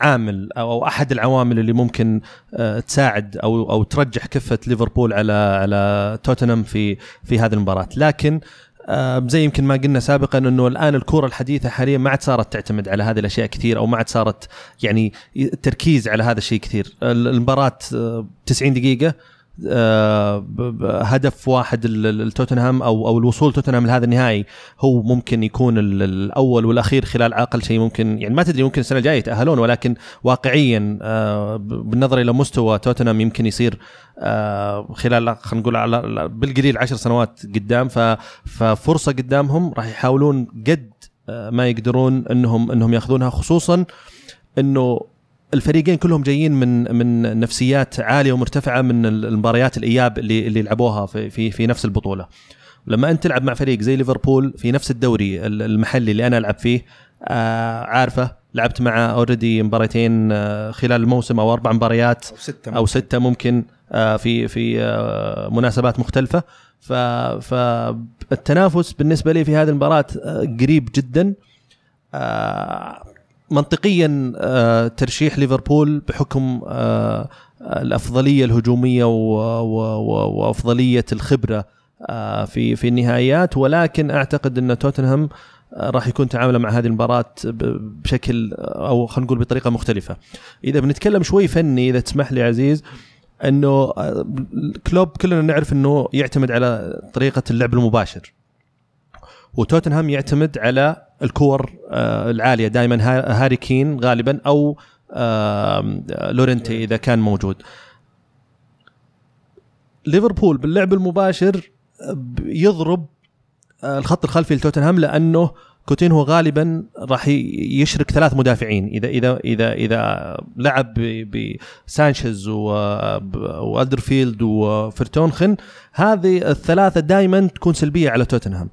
عامل أو أحد العوامل اللي ممكن آه، تساعد أو أو ترجح كفة ليفربول على على توتنهام في في هذه المباراة. لكن آه، زي يمكن ما قلنا سابقا إنه الآن الكره الحديثة حاليا ما عاد صارت تعتمد على هذه الأشياء كثير أو ما عاد صارت يعني التركيز على هذا الشيء كثير. المباراة آه، 90 دقيقة آه، هدف واحد التوتنهام أو أو الوصول توتنهام لهذا النهائي هو ممكن يكون ال- الأول والأخير خلال أقل شيء ممكن يعني ما تدري ممكن السنة الجاية يتأهلون ولكن واقعيا آه، بالنظر إلى مستوى توتنهام يمكن يصير آه، خلال خلينا نقول على بالقليل عشر سنوات قدام ففرصة قدامهم راح يحاولون قد آه، ما يقدرون انهم إنهم يأخذونها خصوصا إنه الفريقين كلهم جايين من من نفسيات عالية ومرتفعة من المباريات الإياب اللي اللي لعبوها في في في نفس البطولة. لما أنت تلعب مع فريق زي ليفربول في نفس الدوري المحلي اللي أنا ألعب فيه آه عارفه لعبت معه اوريدي مباراتين آه خلال الموسم أو أربع مباريات أو ستة أو ستة ممكن آه في في آه مناسبات مختلفة. فالتنافس بالنسبة لي في هذه المباراة آه قريب جدا. آه منطقيا آه ترشيح ليفربول بحكم آه الأفضلية الهجومية وأفضلية الخبرة آه في في النهائيات ولكن أعتقد أن توتنهام راح يكون تعامله مع هذه المباراة ب- بشكل أو خلينا نقول بطريقة مختلفة. إذا بنتكلم شوي فني إذا تسمح لي عزيز أنه كلوب كلنا نعرف أنه يعتمد على طريقة اللعب المباشر. وتوتنهام يعتمد على الكور آه، العالية. دائما هاري كين غالبا أو لورنتي إذا كان موجود. ليفربول باللعب المباشر ب- يضرب آه، الخط الخلفي لتوتنهام لأنه كوتينهو غالبا راح يشرك ثلاث مدافعين. إذا إذا إذا إذا لعب بسانشيز وألدرفيرلد وفرتونخن هذه الثلاثة دائما تكون سلبية على توتنهام.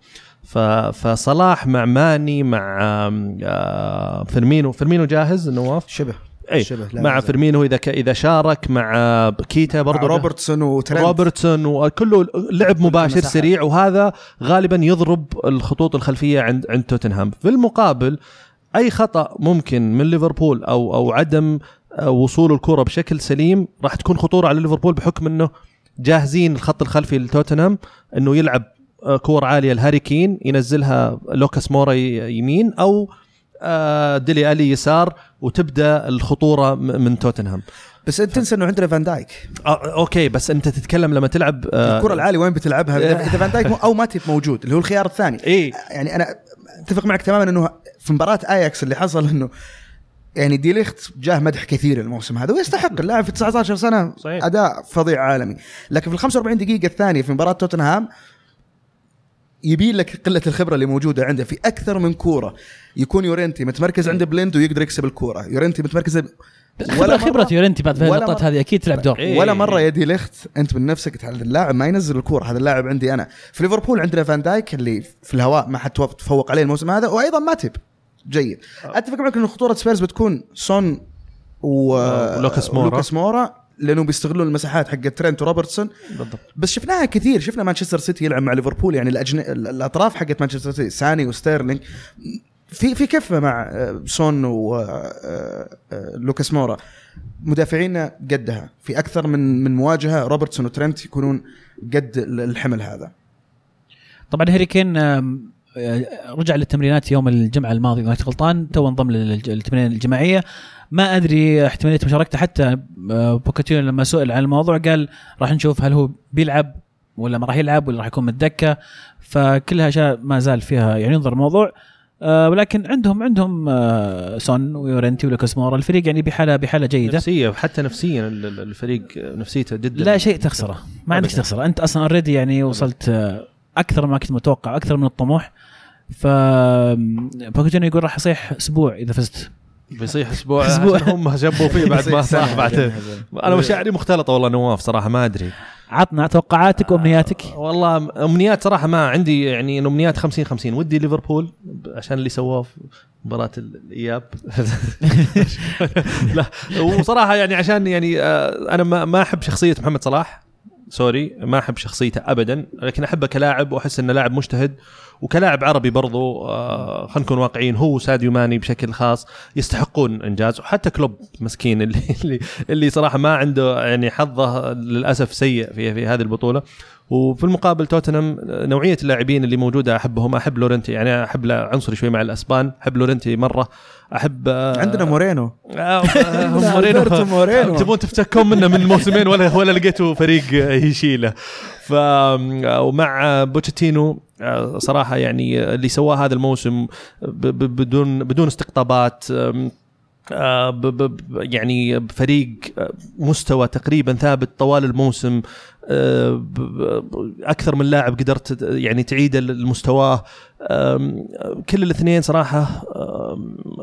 فصلاح مع ماني مع فيرمينو. فيرمينو جاهز نواف شبه. اي شبه مع. فيرمينو إذا ك- إذا شارك مع كيتا برضو برضو. روبرتسون وترنت روبرتسون وكله لعب مباشر. سريع وهذا غالبا يضرب الخطوط الخلفية عند عند توتنهام. في المقابل أي خطأ ممكن من ليفربول أو أو عدم وصول الكره بشكل سليم راح تكون خطورة على ليفربول بحكم إنه جاهزين الخط الخلفي لتوتنهام إنه يلعب كور عالية لهاري كين ينزلها لوكاس مورا يمين أو آه، ديلي ألي يسار وتبدأ الخطورة من توتنهام. بس أنت تنسى إنه عندنا فان دايك. آه، okay بس أنت تتكلم لما تلعب آه، الكرة العالية وين بتلعبها؟ إذا فان دايك أو ماتيب موجود اللي هو الخيار الثاني. إيه يعني أنا أتفق معك تماما إنه في مباراة آياكس اللي حصل إنه يعني دي ليخت جاه مدح كثير الموسم هذا ويستحق. اللاعب في 19 سنة صحيح. أداء فظيع عالمي. لكن في ال 45 دقيقة الثانية في مباراة توتنهام يبين لك قلة الخبرة اللي موجودة عنده في أكثر من كورة. يكون يورنتي متمركز عند بليند ويقدر يكسب الكورة. يورنتي متمركز خبره خبرة يورنتي بعد في ولا اللقطات مرة- هذه أكيد تلعب دور. إيه. ولا مرة دي ليخت أنت من نفسك هذا اللاعب ما ينزل الكورة هذا اللاعب عندي أنا. في ليفربول عندنا فان دايك اللي في الهواء ما حد تفوق عليه الموسم هذا وأيضا ماتب جيد. أتفق معك انه خطورة سبيرز بتكون سون و... ولوكاس مورا. ولوكاس مورا. لأنه بيستغلون المساحات حق ترينت وروبرتسون بالضبط. بس شفناها كثير شفنا مانشستر سيتي يلعب مع ليفربول يعني الأجن... الأطراف حقت مانشستر سيتي ساني وستيرلينج. في في كفة مع آه، سون ولوكاس مورا. مدافعينا قدها. في أكثر من من مواجهة روبرتسون وترنت يكونون قد الحمل هذا. طبعا هاري كين آه، رجع للتمرينات يوم الجمعة الماضي اذا غلطان تو انضم للتمرين الجماعية. ما أدري احتمالية مشاركته حتى آه، بوتشيتينو لما سئل عن الموضوع قال راح نشوف هل هو بيلعب ولا ما راح يلعب ولا راح يكون متدكه فكلها أشياء ما زال فيها يعني ينظر الموضوع. آه، ولكن عندهم عندهم آه، سون ويورنتي ولوكاس مورا الفريق يعني بحالة بحالة جيدة. نفسية حتى نفسيا ال- ال- الفريق نفسيته جدا. لا شيء تخسره ما عندك. تخسره. أنت أصلا already يعني وصلت آه، أكثر ما كنت متوقع أكثر من الطموح. ف بوتشيتينو يقول راح يصيح أسبوع إذا فزت. بيصيح أسبوع أسبوع. عشان هم شبوا فيه بعد ما صاح بعدين. بعدين. أنا مشاعري مختلطة والله نواف صراحة ما أدري. عطنا توقعاتك وأمنياتك. والله أمنيات صراحة ما عندي يعني أمنيات 50 50 ودي ليفربول عشان اللي سواه في مباراة ال- الإياب. لا وصراحة يعني عشان يعني آه، أنا ما ما أحب شخصية محمد صلاح. sorry ما أحب شخصيته ابدا لكن أحبه كلاعب وأحس إنه لاعب مجتهد وكلاعب عربي برضو آه، خلينا نكون واقعيين هو وساديو ماني بشكل خاص يستحقون إنجاز وحتى كلوب مسكين اللي اللي, اللي صراحة ما عنده يعني حظه للأسف سيء في في هذه البطولة. وفي المقابل توتنهام نوعية اللاعبين اللي موجودة أحبهم أحب لورنتي يعني أحب عنصري شوي مع الأسبان أحب لورنتي مرة أحب آه، عندنا مورينو. آه، آه، مورينو. مورينو. تبون تفتكون منه من موسمين ولا ولا لقيتوا فريق يشيله. ف ومع بوتشيتينو آه، صراحة يعني اللي سواه هذا الموسم ب- ب- بدون بدون استقطابات آه، يعني بفريق آه، مستوى تقريبا ثابت طوال الموسم آه، أكثر من لاعب قدرت يعني تعيد لمستواه آم، كل الاثنين صراحة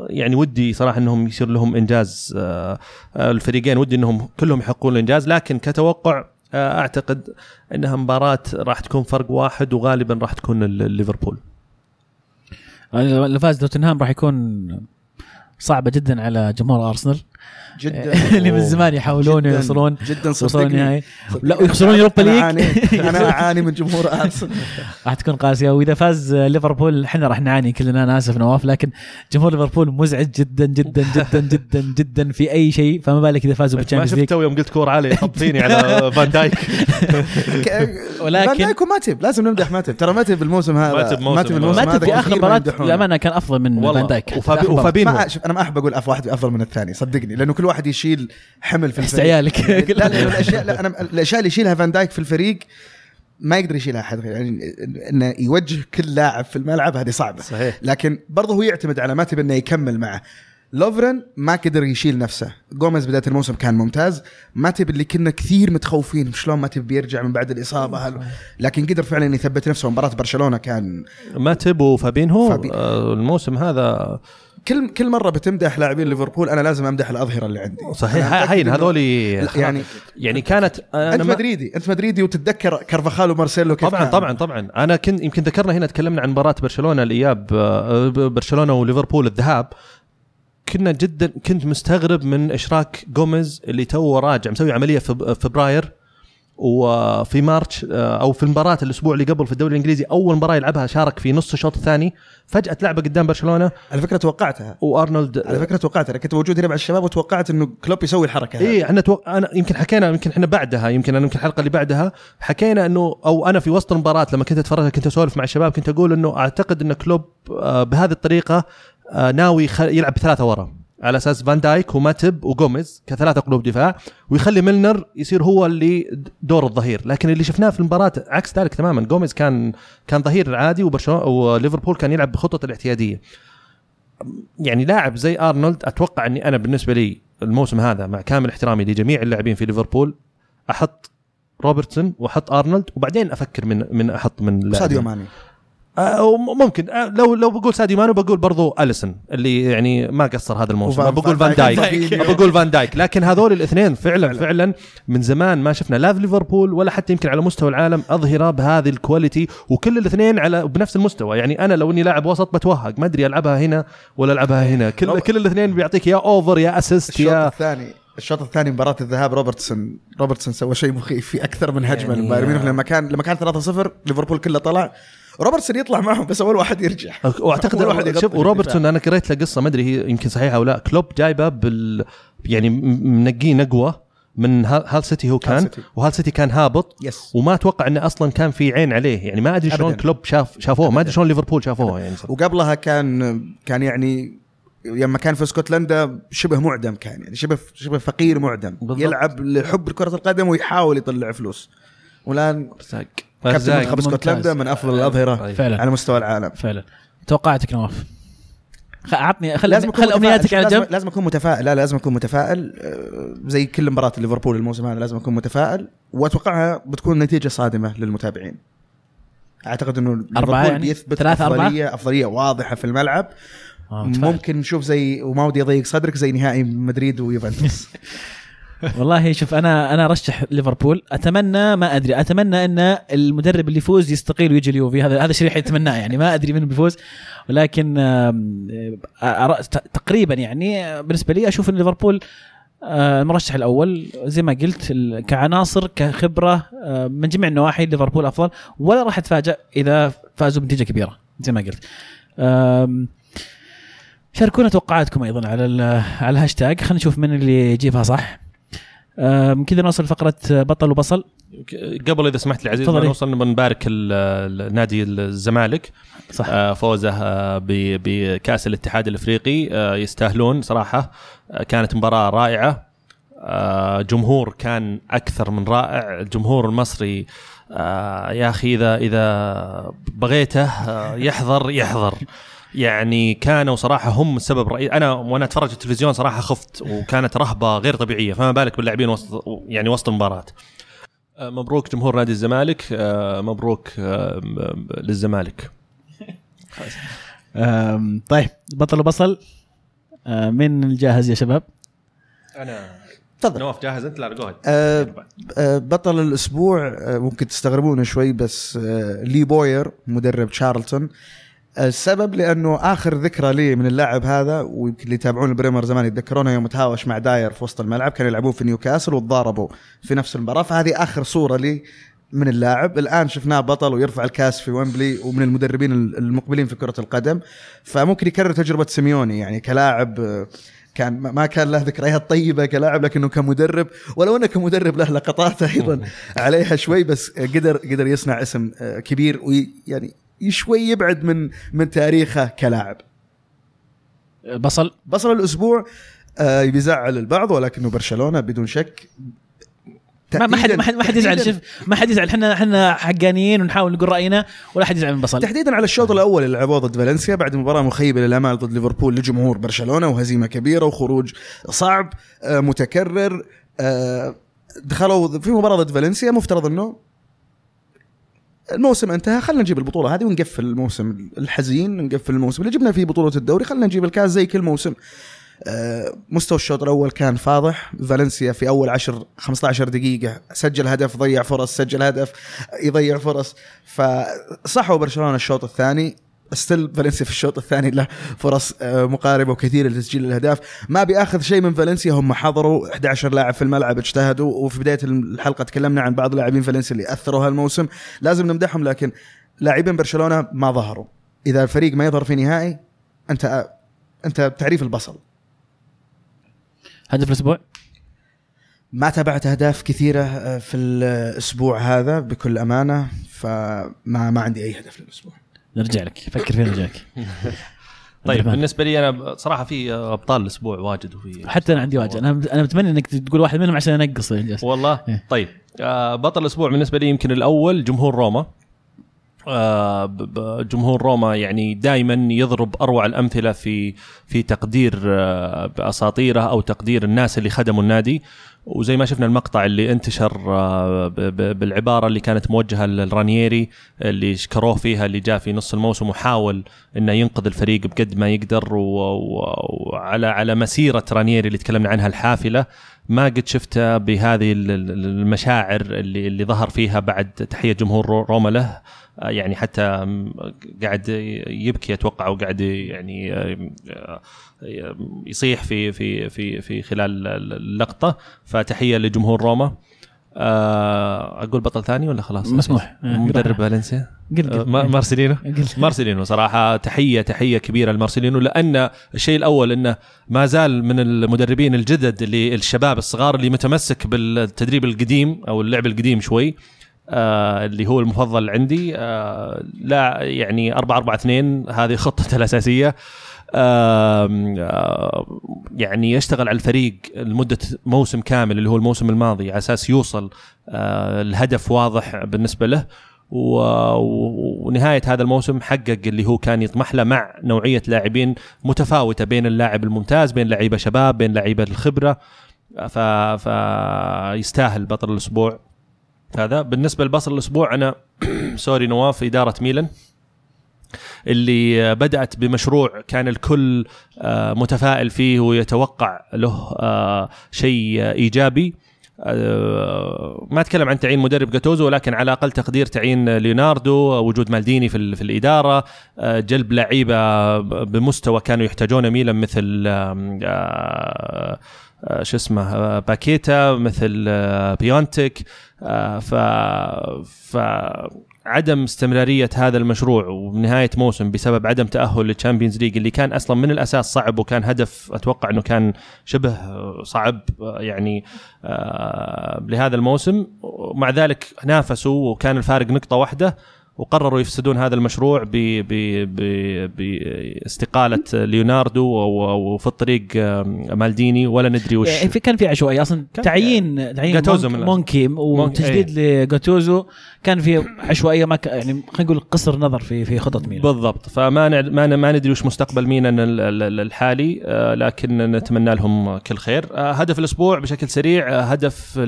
يعني ودي صراحة إنهم يصير لهم إنجاز. آه، الفريقين ودي إنهم كلهم يحققون الإنجاز لكن كتوقع آه، أعتقد إنها مباراة راح تكون فرق واحد وغالبا راح تكون ليفربول. اللي فاز توتنهام راح يكون صعبة جدا على جمهور أرسنال. جدا اللي من زمان يحاولون جداً- يوصلون جدا صدقني. النهائي صدقني. لا ويخسرون يوروبا أنا ليج. اعاني أنا أعاني من جمهور أرسنال. راح تكون قاسية. وإذا فاز ليفربول إحنا راح نعاني كلنا أنا آسف نواف لكن جمهور ليفربول مزعج جدا جدا جدا جدا جدا في أي شيء فما بالك إذا فازوا ما بال Champions شفت League. تو يوم قلت كور علي طب فيني على فان دايك. ولكن- فان دايك وماتب لازم نمدح ماتب ترى ماتب الموسم هذا. ماتب موسم- الموسم ما هذا تبي آخر ما مباراة. للأمانة كان أفضل من فان دايك. وفابي- أنا ما أحب أقول اف واحد أفضل من الثاني صدقني لأنه كل واحد يشيل حمل في الفريق. عيالك. لا لا الاشياء لا أنا الأشياء اللي يشيلها فان دايك في الفريق ما يقدر يشيلها احد غير يعني إنه يوجه كل لاعب في الملعب هذه صعبة. صحيح. لكن برضه هو يعتمد على ماتب إنه يكمل معه. لوفرن ما قدر يشيل نفسه. جوميز بداية الموسم كان ممتاز. ماتب اللي كنا كثير متخوفين شلون ماتب بيرجع من بعد الإصابة هل... لكن قدر فعلا يثبت نفسه. مباراة برشلونة كان ماتب وفابينهو. فابي- آه، الموسم هذا كل كل مرة بتمدح لاعبين ليفربول أنا لازم أمدح الأظهرة اللي عندي. صحيح. إنه- هذولي يعني يعني كانت أنا أنت مدريدي أنت مدريدي وتتذكر كارفاخال ومارسيلو كيف طبعا كان. طبعا طبعا. أنا كنت يمكن ذكرنا هنا تكلمنا عن مباراة برشلونة الإياب آه، برشلونة وليفربول الذهاب. كنا جدا كنت مستغرب من إشراك جوميز اللي تو راجع مسوي عملية في فبراير. وفي March آه، أو في المباراة الأسبوع اللي قبل في الدوري الإنجليزي أول مباراة يلعبها شارك في نص الشوط الثاني. فجأة تلعبه قدام برشلونة. على فكرة توقعتها. وأرنولد على فكرة توقعتها أنا كنت موجود هنا مع الشباب وتوقعت إنه كلوب يسوي الحركة هذه. إيه إحنا توق... أنا يمكن حكينا يمكن إحنا بعدها يمكن أنا يمكن الحلقة اللي بعدها حكينا إنه أو أنا في وسط المباراة لما كنت أتفرج كنت أسولف مع الشباب كنت أقول إنه أعتقد إن كلوب آه، بهذه الطريقة آه، ناوي. يلعب بثلاثة ورا. على أساس فان دايك وماتب وجوميز كثلاثة قلوب دفاع ويخلي ميلنر يصير هو اللي دور الظهير. لكن اللي شفناه في المباراة عكس ذلك تماما. جوميز كان كان ظهير عادي وبرشلونه وليفربول كان يلعب بخطط الاعتيادية. يعني لاعب زي أرنولد أتوقع إني أنا بالنسبة لي الموسم هذا مع كامل احترامي لجميع اللاعبين في ليفربول أحط روبرتسون وأحط أرنولد وبعدين أفكر من من أحط من. ساديو ماني. ممكن. آه لو لو بقول ساديو مانو بقول برضو اليسون اللي يعني ما قصر هذا الموسم. بقول فان دايك. بقول فان دايك. لكن هذول الاثنين فعلا فعلا. من زمان ما شفنا لا في ليفربول ولا حتى يمكن على مستوى العالم أظهرة بهذه ال quality وكل الاثنين على بنفس المستوى. يعني أنا لو إني لاعب وسط بتوهق. ما أدري ألعبها هنا ولا ألعبها هنا. كل كل الاثنين بيعطيك يا over يا assist الشوط يا الثاني الشوط الثاني مباراة الذهاب روبرتسون. روبرتسون سوى شيء مخيف في أكثر من هجمة يعني- ميونخ. لما كان لما كان 3-0 ليفربول كله طلع. روبرتسون يطلع معهم بس أول واحد يرجع. وأعتقد واحد شوف وروبرتسون أنا قريت له قصة ما أدري هي يمكن صحيحة أو لا. كلوب جايبه بال يعني منقيه نقوة من هال سيتي هو كان. وهال سيتي كان هابط بس وما أتوقع انه أصلا كان في عين عليه. يعني ما أدري شلون. كلوب شاف شافوه ما أدري شلون ليفربول شافوه يعني. وقبلها كان كان يعني لما كان في اسكتلندا شبه معدم كان يعني شبه شبه فقير معدم. بالضبط. يلعب لحب كرة القدم ويحاول يطلع فلوس. والآن رزاق كابتن منتخب. اسكتلندا من أفضل الأظهرة فعلا. على مستوى العالم. فعلا. توقعاتك نواف؟ عطني خل لازم خل امنياتك على جنب. لازم اكون متفائل. لا لازم اكون متفائل. آه، زي كل مباراة ليفربول الموسم هذا لازم اكون متفائل. وأتوقعها بتكون نتيجة صادمة للمتابعين. أعتقد إنه أربعة ليفربول يعني؟ بيثبت ثلاثة أربعة؟ افضليه أفضلية واضحة في الملعب. آه،. ممكن نشوف زي وما ودي أضيق صدرك زي نهائي مدريد ويوفنتوس. والله شوف أنا أنا أرشح ليفربول. أتمنى ما أدري أتمنى إن المدرب اللي يفوز يستقيل ويجي اليوفي. هذا هذا الشيء يتمناه يعني ما أدري من بيفوز. ولكن تقريبا يعني بالنسبة لي أشوف إن ليفربول آه، المرشح الأول. زي ما قلت كعناصر كخبرة آه، من جميع النواحي ليفربول أفضل. ولا راح اتفاجئ إذا فازوا بنتيجة كبيرة زي ما قلت. شاركونا توقعاتكم أيضا على على الهاشتاج. خلينا نشوف من اللي يجيبها صح. كذا نوصل فقرة بطل وبصل. قبل إذا سمحت لي عزيز نوصل نبارك نادي الزمالك. صح. آه، فوزه آه، بكأس الاتحاد الإفريقي. آه، يستاهلون صراحة. آه، كانت مباراة رائعة. آه، جمهور كان أكثر من رائع. الجمهور المصري آه، يا أخي اذا إذا بغيته آه، يحضر يحضر يعني كانوا صراحة هم السبب الرئيسي أنا وأنا أتفرج التلفزيون صراحة خفت وكانت رهبة غير طبيعية فما بالك باللاعبين وسط يعني وسط المباراة. آه، مبروك جمهور نادي الزمالك. آه، مبروك آه، للزمالك. طيب بطل وبصل. من الجاهز يا شباب؟ أنا. تفضل. نواف جاهز أنت؟ لا جو آه، بطل الأسبوع ممكن تستغربونه شوي بس لي بوير مدرب تشارلتون السبب لأنه آخر ذكرى لي من اللاعب هذا ويمكن اللي يتابعون ال Premier زمان يتذكرونه يوم تهاوش مع داير في وسط الملعب كانوا يلعبون في نيوكاسل وتضاربوا في نفس المباراة. فهذه آخر صورة لي من اللاعب. الآن شفناه بطل ويرفع الكاس في ويمبلي ومن المدربين المقبلين في كرة القدم. فممكن يكرر تجربة سيميوني يعني كلاعب آه، كان ما كان له ذكريات طيبة كلاعب لكنه كمدرب. ولو أنه كمدرب له لقطات أيضا عليها شوي بس قدر قدر يصنع اسم آه، كبير ويعني شوي يبعد من من تاريخه كلاعب. بصل. بصل الأسبوع آه، بيزعل البعض ولكنه برشلونة بدون شك. ما ما حد ما حد ما حد يزعل شوف ما حد يزعل. إحنا إحنا حقانيين ونحاول نقول رأينا ولا حد يزعل من بصل. تحديدا على الشوط الأول اللي لعبوه ضد فالنسيا بعد مباراة مخيبة للامال ضد ليفربول لجمهور برشلونة وهزيمة كبيرة وخروج صعب آه، متكرر آه، دخلوا في مباراة ضد فالنسيا مفترض إنه الموسم انتهى خلينا نجيب البطولة هذه ونقفل الموسم الحزين نقفل الموسم اللي جبنا فيه بطولة الدوري خلينا نجيب الكاس زي كل موسم. آه، مستوى الشوط الأول كان فاضح. فالنسيا في أول 10 15 دقيقة سجل هدف ضيع فرص سجل هدف يضيع فرص. فصحوا برشلونة الشوط الثاني. ستيل فالنسيا في الشوط الثاني له فرص آه، مقاربة وكثيرة لتسجيل الأهداف. ما بيأخذ شيء من فالنسيا هم حضروا 11 لاعب في الملعب اجتهدوا وفي بداية الحلقة تكلمنا عن بعض لاعبين فالنسيا اللي أثروا هالموسم. لازم نمدحهم لكن لاعبين برشلونة ما ظهروا. إذا الفريق ما يظهر في نهائي أنت أنت بتعريف البصل. هدف الأسبوع؟ ما تابعت أهداف كثيرة آه، في الأسبوع هذا بكل أمانة فما ما عندي أي هدف للأسبوع. نرجع لك. فكر فين نرجع لك طيب. بالنسبة لي أنا صراحة في أبطال الأسبوع واجد وفي حتى أنا عندي واجد. أنا أنا متمنى إنك تقول واحد منهم عشان أنقص. والله؟ إيه. طيب آه بطل الأسبوع بالنسبة لي يمكن الأول جمهور روما. جمهور روما يعني دائما يضرب أروع الأمثلة في في تقدير آه باساطيره أو تقدير الناس اللي خدموا النادي. وزي ما شفنا المقطع اللي انتشر آه بالعبارة اللي كانت موجهة لرانييري اللي شكروه فيها اللي جاء في نص الموسم وحاول إنه ينقذ الفريق بقد ما يقدر. وعلى على مسيرة رانييري اللي تكلمنا عنها الحافلة ما قد شفته بهذه ال- ال- المشاعر اللي اللي ظهر فيها بعد تحية جمهور رو- روما له. آه، يعني حتى قاعد يبكي أتوقع وقاعد يعني آه، آه، يصيح في في في في خلال اللقطة. فتحية لجمهور روما. آه، أقول بطل ثاني ولا خلاص؟ مسموح. آه، مدرب فالنسيا؟ آه، مارسيلينو. مارسيلينو صراحة تحية تحية كبيرة لمارسيلينو لأن الشيء الأول أنه ما زال من المدربين الجدد اللي الشباب الصغار اللي متمسك بالتدريب القديم أو اللعب القديم شوي. آه اللي هو المفضل عندي. آه لا يعني 4 4 2 هذه خطته الأساسية. آم، آه يعني يشتغل على الفريق لمدة موسم كامل اللي هو الموسم الماضي على أساس يوصل آه الهدف واضح بالنسبة له. ونهاية هذا الموسم حقق اللي هو كان يطمح له مع نوعية لاعبين متفاوتة بين اللاعب الممتاز بين لعيبة شباب بين لعيبة الخبرة. فيستاهل بطل الأسبوع. هذا. بالنسبة لبطل الأسبوع أنا سوري نواف إدارة ميلان اللي بدأت بمشروع كان الكل آه، متفائل فيه ويتوقع له آه، شيء إيجابي. آه، ما أتكلم عن تعيين مدرب جاتوزو ولكن على أقل تقدير تعيين ليوناردو وجود مالديني في, في الإدارة. جلب لعيبة بمستوى كانوا يحتاجونه ميلان مثل شو اسمه باكيتا مثل بيونتك ف ف عدم استمرارية هذا المشروع وبنهايه موسم بسبب عدم تأهل لل Champions League اللي كان أصلا من الأساس صعب وكان هدف أتوقع إنه كان شبه صعب يعني آه لهذا الموسم. ومع ذلك نافسوا وكان الفارق نقطة واحدة. وقرروا يفسدون هذا المشروع باستقالة ليوناردو وفي الطريق مالديني. ولا ندري وش. يعني في كان في عشوائيه أصلا تعيين تعيين جاتوزو مونكي وتجديد إيه. لجاتوزو. كان في عشوائية ما يعني خلينا نقول قصر نظر في في خطط ميلان. بالضبط. فما ما ما ندري وش مستقبل ميلان الحالي آه، لكن نتمنى لهم كل خير. آه، هدف الأسبوع بشكل سريع آه، هدف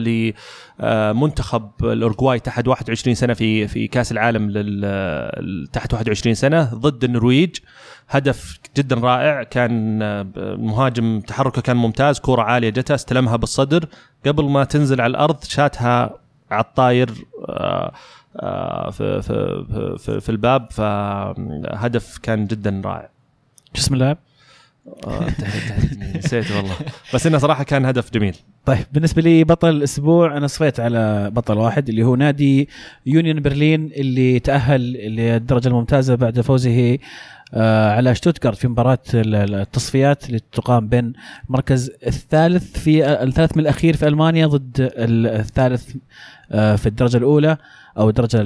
لمنتخب الاورجواي تحت 21 سنة في في كأس العالم تحت 21 سنة ضد النرويج. هدف جدا رائع كان المهاجم تحركه كان ممتاز كرة عالية جتها استلمها بالصدر. قبل ما تنزل على الأرض شاتها على الطاير آه، آه، في, في, في, في الباب فهدف كان جدا رائع. شو اسم اللاعب؟ نسيت والله. بس إنه صراحة كان هدف جميل. طيب بالنسبة لي بطل الأسبوع أنا صفيت على بطل واحد اللي هو نادي يونيون برلين اللي تأهل للدرجة الممتازة بعد فوزه على شتوتغارت في مباراة التصفيات اللي تقام بين المركز الثالث في الثالث من الأخير في ألمانيا ضد الثالث آه في الدرجة الأولى أو الدرجة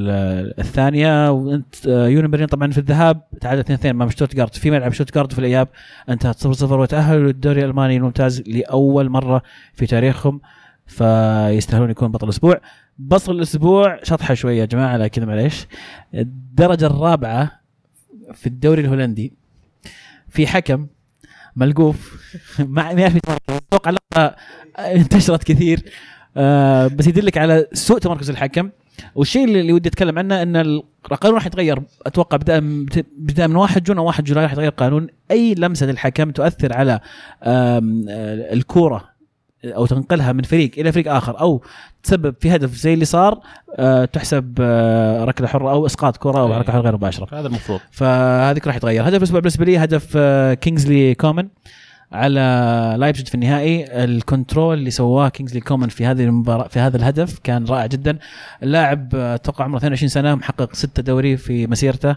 الثانية. وانت آه، يونيون برلين طبعا في الذهاب تعادل 2 2 امام شتوتغارت في ملعب شتوتغارت وفي الإياب. انتهت 0 0 وتأهلوا للدوري الألماني الممتاز لأول مرة في تاريخهم فيستاهلون يكون بطل الأسبوع. بطل الأسبوع شطحة شوية يا جماعة لكن معليش. الدرجة الرابعة في الدوري الهولندي في حكم ملقوف. ما يعرف أتوقع انتشرت كثير. آه بس يدلك على سوء تمركز الحكم. والشيء اللي ودي أتكلم عنه إن القانون راح يتغير. أتوقع بدايه بدايه من 1 June أو 1 July راح يتغير القانون. أي لمسة للحكم تؤثر على الكورة أو تنقلها من فريق إلى فريق آخر أو تسبب في هدف زي اللي صار أه تحسب أه ركلة حرة أو إسقاط كرة أو ركلة حرة غير مباشرة. هذا المفروض. فهذيك راح يتغير. هدف الأسبوع بالنسبة لي هدف أه كينجزلي كومن على لايبزيج في النهائي. ال control اللي سواه كينجزلي كومن في هذه المباراة في هذا الهدف كان رائع جدا. اللاعب أتوقع عمره 22 سنة محقق ستة دوري في مسيرته.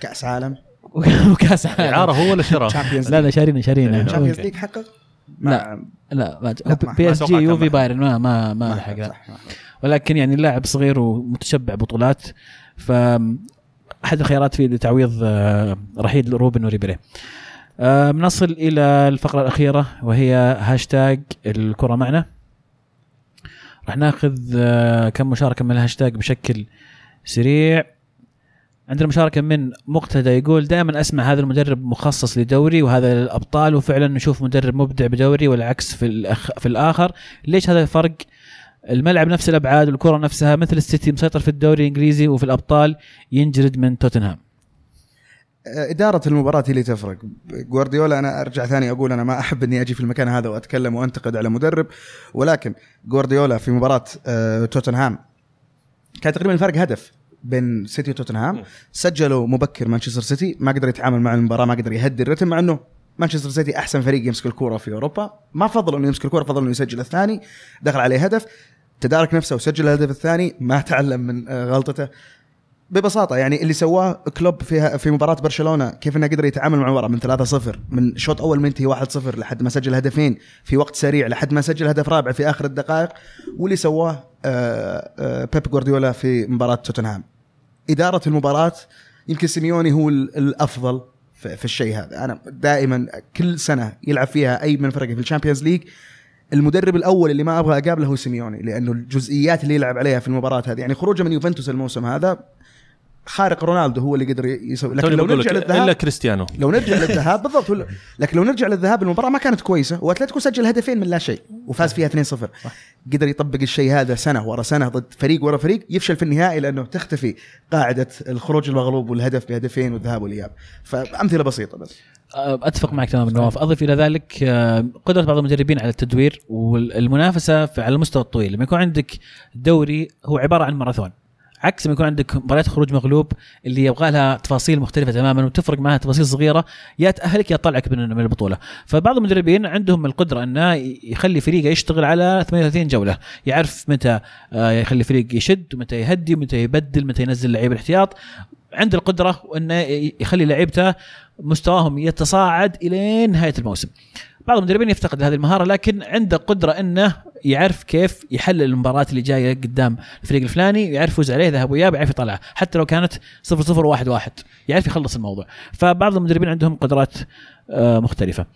كأس عالم. وكأس عالم. إعارة هو ولا شراء؟ لا لا شارينا شارينا. Champions League حقق؟ لا لا ما PSG يوفي بايرن ما ما ما لحق ولكن يعني اللاعب صغير ومتشبع بطولات ف أحد الخيارات في تعويض آه، رحيل روبن وريبيري. بنصل آه، إلى الفقرة الأخيرة وهي هاشتاج الكرة معنا. راح ناخذ آه، كم مشاركة من الهاشتاج بشكل سريع. عندنا مشاركة من مقتدى يقول دائما أسمع هذا المدرب مخصص لدوري وهذا للأبطال وفعلا نشوف مدرب مبدع بدوري والعكس في الأخ في الآخر. ليش هذا الفرق؟ الملعب نفس الأبعاد والكره نفسها مثل السيتي مسيطر في الدوري الإنجليزي وفي الأبطال ينجلد من توتنهام. إدارة المباراة اللي تفرق. جوارديولا أنا أرجع ثاني أقول أنا ما أحب أني أجي في المكان هذا وأتكلم وأنتقد على مدرب ولكن جوارديولا في مباراة آه، توتنهام كان تقريبا الفرق هدف. بين سيتي وتوتنهام. سجلوا مبكر مانشستر سيتي ما قدر يتعامل مع المباراة ما قدر يهدي الرتم مع أنه مانشستر سيتي أحسن فريق يمسك الكورة في أوروبا. ما فضل إنه يمسك الكورة فضل إنه يسجل الثاني دخل عليه هدف تدارك نفسه وسجل الهدف الثاني ما تعلم من آه، غلطته. ببساطة يعني اللي سواه كلوب فيها في مباراة برشلونة كيف إنه قدر يتعامل مع المباراة من 3-0 من شوط أول منتهي 1-0 لحد ما سجل هدفين في وقت سريع لحد ما سجل هدف رابع في آخر الدقائق واللي سواه آه، آه، بيب جوارديولا في مباراة توتنهام. إدارة المباراة يمكن سيميوني هو الأفضل في الشيء هذا. أنا دائما كل سنة يلعب فيها أي من فرقة في ال Champions League المدرب الأول اللي ما أبغى أقابله هو سيميوني لأنه الجزئيات اللي يلعب عليها في المباراة هذه يعني خروجه من يوفنتوس الموسم هذا خارق رونالدو هو اللي قدر يسوي. لكن لو نرجع للذهاب إلا كريستيانو. لو نرجع للذهاب بالضبط ولا- لكن لو نرجع للذهاب المباراة ما كانت كويسة وأتلتيكو سجل هدفين من لا شيء وفاز فيها 2-0 قدر يطبق الشيء هذا سنة ورا سنة ضد فريق ورا فريق يفشل في النهائي لأنه تختفي قاعدة الخروج المغلوب والهدف بهدفين والذهاب والإياب. فأمثلة بسيطة بس. أتفق معك تماما نواف. أضف إلى ذلك آه، قدرة بعض المدربين على التدوير والمنافسة على المستوى الطويل. لما يكون عندك دوري هو عبارة عن ماراثون. عكس ما يكون عندك مباريات خروج مغلوب اللي يبغى لها تفاصيل مختلفة تماما وتفرق معها تفاصيل صغيرة يا تأهلك يا تطلعك من البطولة. فبعض المدربين عندهم القدرة انه يخلي فريقه يشتغل على 38 جولة. يعرف متى آه، يخلي فريق يشد ومتى يهدي ومتى يبدل متى ينزل لعيب الاحتياط. عنده القدرة انه يخلي لعيبته مستواهم يتصاعد إلى نهاية الموسم. بعض المدربين يفتقد هذه المهارة لكن عنده قدره أنه يعرف كيف يحلل المباراة اللي جاية قدام الفريق الفلاني يعرف يفوز عليه ذهب واياب يعرف يطلعها حتى لو كانت 0 0 1 1 يعرف يخلص الموضوع. فبعض المدربين عندهم قدرات آه، مختلفة.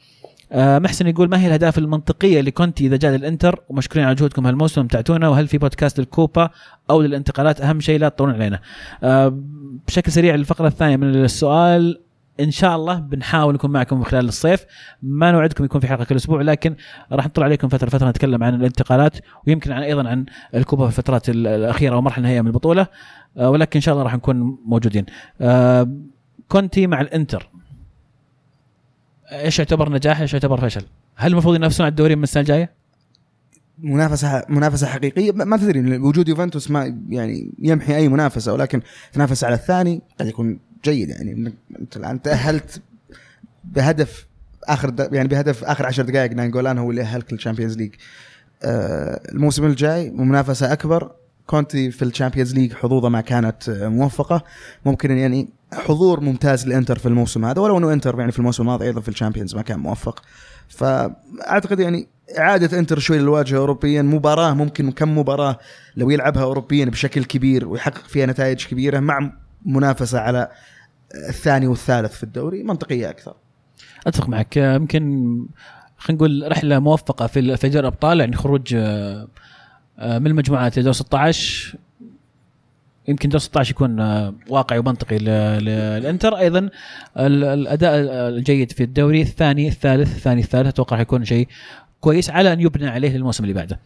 آه، محسن يقول ما هي الأهداف المنطقية لكونتي إذا جاء للإنتر؟ ومشكورين على جهودكم هالموسم امتعتونا وهل في بودكاست للكوبا أو للانتقالات؟ أهم شيء لا تطولون علينا. آه، بشكل سريع الفقرة الثانية من السؤال إن شاء الله بنحاول نكون معكم خلال الصيف. ما نوعدكم يكون في حلقة كل أسبوع لكن راح نطلع عليكم فترة فترة نتكلم عن الانتقالات ويمكن عن أيضا عن الكوبا في الفترات ال- الأخيرة أو المرحله النهائيه من البطولة. آه، ولكن إن شاء الله راح نكون موجودين. آه، كونتي مع الإنتر. إيش يعتبر نجاح؟ إيش يعتبر فشل؟ هل المفروض ينافسون على الدوري من السنة الجاية؟ منافسة منافسة حقيقية. ما تدري وجود يوفنتوس ما يعني يمحي أي منافسة ولكن تنافس على الثاني قد يكون جيد يعني. انت الآن تأهلت بهدف آخر. يعني بهدف آخر عشر دقائق نانجولان هو اللي اهلك لل Champions League آه الموسم الجاي منافسة أكبر. كونتي في ال Champions League حظوظة ما كانت آه، موفقة. ممكن يعني حضور ممتاز لإنتر في الموسم هذا ولو إنه إنتر يعني في الموسم الماضي أيضا في ال Champions ما كان موفق. فأعتقد يعني اعاده إنتر شوي للواجهة اوروبيا. مباراة ممكن كم مباراة لو يلعبها اوروبيا بشكل كبير ويحقق فيها نتائج كبيرة مع منافسة على الثاني والثالث في الدوري منطقية أكثر. أتفق معك. يمكن خلينا نقول رحلة موفقة في في الابطال يعني خروج آه، آه، من المجموعات لدور 16 يمكن دور 16 يكون آه، واقعي ومنطقي للإنتر. أيضا ال- الأداء الجيد في الدوري الثاني الثالث الثاني الثالث أتوقع حيكون شيء كويس على أن يبنى عليه للموسم اللي بعده.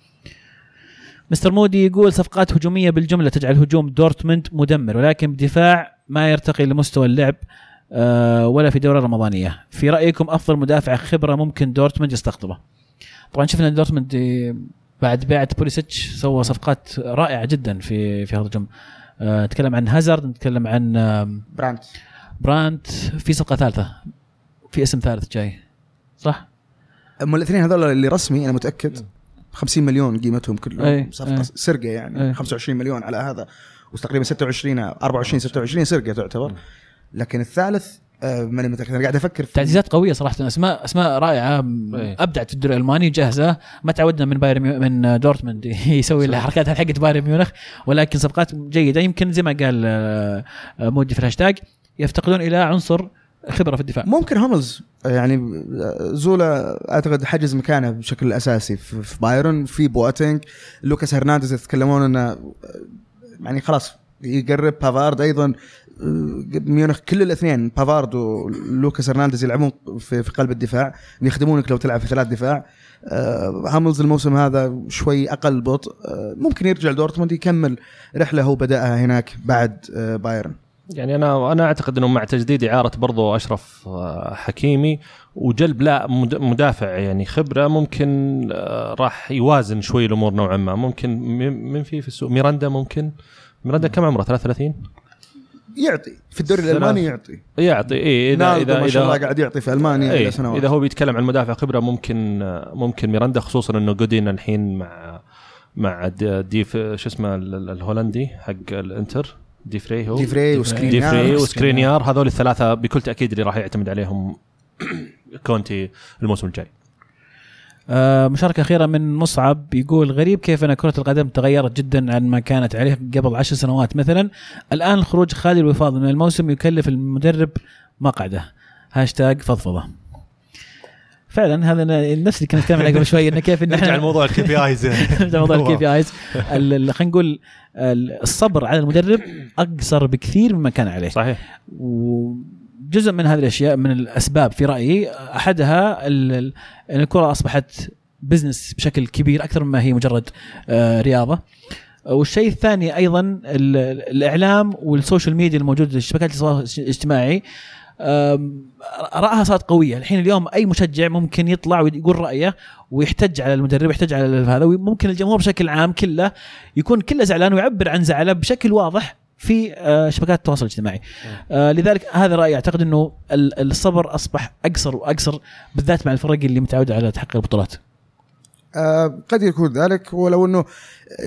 مستر مودي يقول صفقات هجومية بالجملة تجعل هجوم دورتموند مدمر ولكن بدفاع ما يرتقي لمستوى اللعب آه، ولا في دورة رمضانية. في رأيكم أفضل مدافع خبرة ممكن دورتموند يستقطبه؟ طبعا شفنا دورتموند بعد بيعه بوليسيتش سوى صفقات رائعة جدا في في هذا الهجوم. آه، نتكلم عن هازارد نتكلم عن آم، براند برانت. في صفقة ثالثة في اسم ثالث جاي صح؟ أما الاثنين هذول اللي رسمي أنا متأكد. 50 مليون قيمتهم كلهم. أي، صفقة أي. سرقة يعني. أي. 25 مليون على هذا. وتقريبا 26 24 26 سرقة تعتبر. لكن الثالث آه، ماني متاكد أنا قاعد أفكر في تعزيزات قوية صراحة. أسماء أسماء رائعة. أبدعت في الدوري الألماني جاهزة. ما تعودنا من بايرن ميو- من دورتموند يسوي الحركات حقت بايرن ميونخ. ولكن صفقات جيدة. يمكن زي ما قال آه، آه، مودي في الهاشتاج يفتقدون إلى عنصر خبرة في الدفاع. ممكن هوملز يعني زولا أعتقد حجز مكانه بشكل أساسي في بايرن. في بواتينج لوكاس هرنانديز يتكلمون إنه يعني خلاص يقرب. بافارد أيضا ميونخ كل الاثنين بافارد ولوكاس هرنانديز يلعبون في, في قلب الدفاع يخدمونك لو تلعب في ثلاث دفاع. آه، هاملز الموسم هذا شوي أقل بطء آه، ممكن يرجع دورتموند يكمل رحلة هو بدأها هناك بعد آه، بايرن. يعني أنا أنا أعتقد إنه مع تجديد إعارة برضو أشرف آه، حكيمي وجلب لا مد- مدافع يعني خبرة ممكن آه، راح يوازن شوي الأمور نوعا ما. ممكن من في في السوق؟ ميراندا ممكن؟ ميراندا كم عمره؟ 33 يعطي. في الدوري. الألماني يعطي. يعطي اي اذا اذا ما شاء الله قاعد يعطي في ألمانيا إيه سنوات. إذا هو بيتكلم عن مدافع خبرة ممكن آه، ممكن ميراندا خصوصا إنه جودين الحين مع مع ديف شو اسمه ال- ال- الهولندي حق الإنتر. دي فري هو؟ دي فري وسكرينيار. دي فري وسكرينيار هذول الثلاثة بكل تأكيد اللي راح يعتمد عليهم كونتي الموسم الجاي. آه، مشاركة أخيرة من مصعب يقول غريب كيف أن كرة القدم تغيرت جدا عن ما كانت عليه قبل عشر سنوات. مثلا الآن الخروج خالي الوفاض من الموسم يكلف المدرب مقعده هاشتاج فضفضة. فعلا هذا نفس اللي كنا نتكلم عليه قبل شوي انه كيف نرجع لموضوع ال KPIs نرجع موضوع ال KPIs خلينا نقول ال- الصبر على المدرب أقصر بكثير مما كان عليه. صحيح. وجزء من هذه الأشياء من الأسباب في رأيي أحدها إن الكرة أصبحت business بشكل كبير أكثر مما هي مجرد آه، رياضة. والشيء الثاني أيضا ال- الإعلام وال social media الموجودة الشبكات الاجتماعي. آم، رأها صارت قوية. الحين اليوم أي مشجع ممكن يطلع ويقول رأيه ويحتج على المدرب ويحتج على هذا وممكن الجمهور بشكل عام كله يكون كله زعلان ويعبر عن زعله بشكل واضح في آه، شبكات التواصل الاجتماعي. آه، لذلك هذا رأيي. أعتقد إنه ال- الصبر أصبح أقصر وأقصر بالذات مع الفرق اللي متعودة على تحقيق البطولات. آه قد يكون ذلك. ولو إنه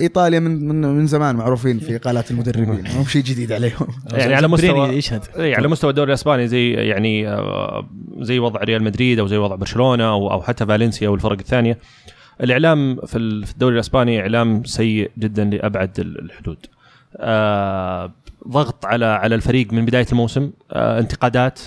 إيطاليا من من, من زمان معروفين في اقالات المدربين. مو شيء جديد عليهم. يعني على مستوى- يشهد إيه، على مستوى الدوري الإسباني زي يعني آه، زي وضع ريال مدريد أو زي وضع برشلونة أو أو حتى فالنسيا والفرق الثانية. الإعلام في ال- في الدوري الإسباني إعلام سيء جدا لأبعد ال- الحدود. آه، ضغط على على الفريق من بداية الموسم. انتقادات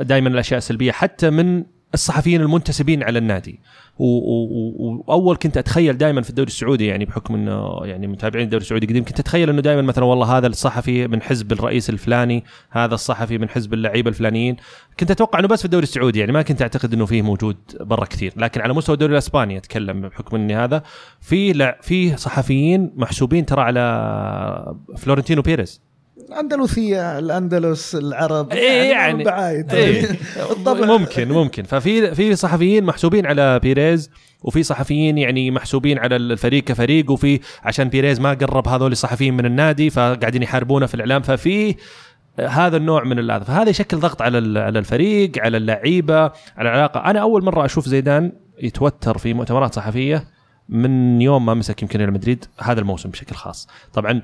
دائما الأشياء السلبية حتى من الصحفيين المنتسبين على النادي. وأول كنت أتخيل دائما في الدوري السعودي يعني بحكم إنه يعني متابعين الدوري السعودي قديم كنت أتخيل إنه دائما مثلا والله هذا الصحفي من حزب الرئيس الفلاني هذا الصحفي من حزب اللعيبة الفلانيين. كنت أتوقع إنه بس في الدوري السعودي يعني ما كنت أعتقد إنه فيه موجود برا كثير. لكن على مستوى الدوري الإسباني أتكلم بحكم إني هذا. في لع- في صحفيين محسوبين ترى على فلورنتينو بيريز. الأندلسية الأندلس العرب إيه يعني. بعايد إيه. ممكن ممكن. ففي في صحفيين محسوبين على بيريز وفي صحفيين يعني محسوبين على الفريق كفريق وفي عشان بيريز ما قرب هذول الصحفيين من النادي فقاعدين يحاربونه في الإعلام. ففي هذا النوع من هذا فهذا يشكل ضغط على ال- على الفريق على اللعيبة على العلاقة. أنا أول مرة أشوف زيدان يتوتر في مؤتمرات صحفية من يوم ما مسك يمكن ريال مدريد هذا الموسم بشكل خاص. طبعا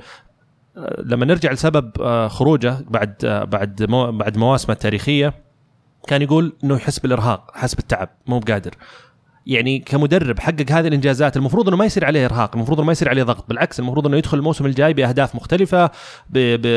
لما نرجع لسبب آه، خروجه بعد آه، بعد بعد مواسمه التاريخيه كان يقول إنه يحس بالإرهاق حس بالتعب مو بقادر. يعني كمدرب حقق هذه الإنجازات المفروض إنه ما يصير عليه إرهاق المفروض إنه ما يصير عليه ضغط بالعكس المفروض إنه يدخل الموسم الجاي بأهداف مختلفة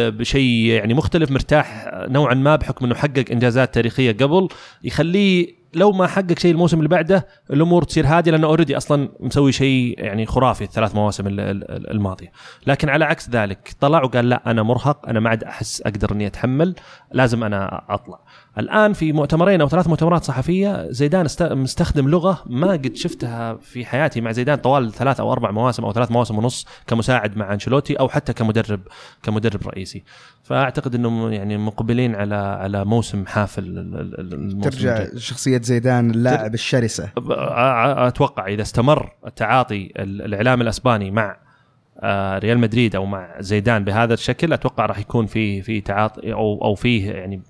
بشيء يعني مختلف مرتاح نوعا ما بحكم إنه حقق إنجازات تاريخية قبل يخليه لو ما حقق شيء الموسم اللي بعده الأمور تصير هادية لأنه اوريدي أصلا مسوي شيء يعني خرافي الثلاث مواسم ال- ال- الماضية. لكن على عكس ذلك طلع وقال لا أنا مرهق أنا ما عاد أحس أقدر إني أتحمل لازم أنا أطلع. الآن في مؤتمرين أو ثلاث مؤتمرات صحفية زيدان مستخدم لغة ما قد شفتها في حياتي مع زيدان طوال ثلاث أو أربع مواسم أو ثلاث مواسم ونص كمساعد مع أنشيلوتي أو حتى كمدرب كمدرب رئيسي فأعتقد انه يعني مقبلين على على موسم حافل ال- ال- ال- الموسم ترجع الجاي. شخصية زيدان اللاعب الشرسة أتوقع إذا استمر التعاطي ال- الإعلام الأسباني مع ريال مدريد أو مع زيدان بهذا الشكل أتوقع راح يكون في في تعاطي أو أو فيه يعني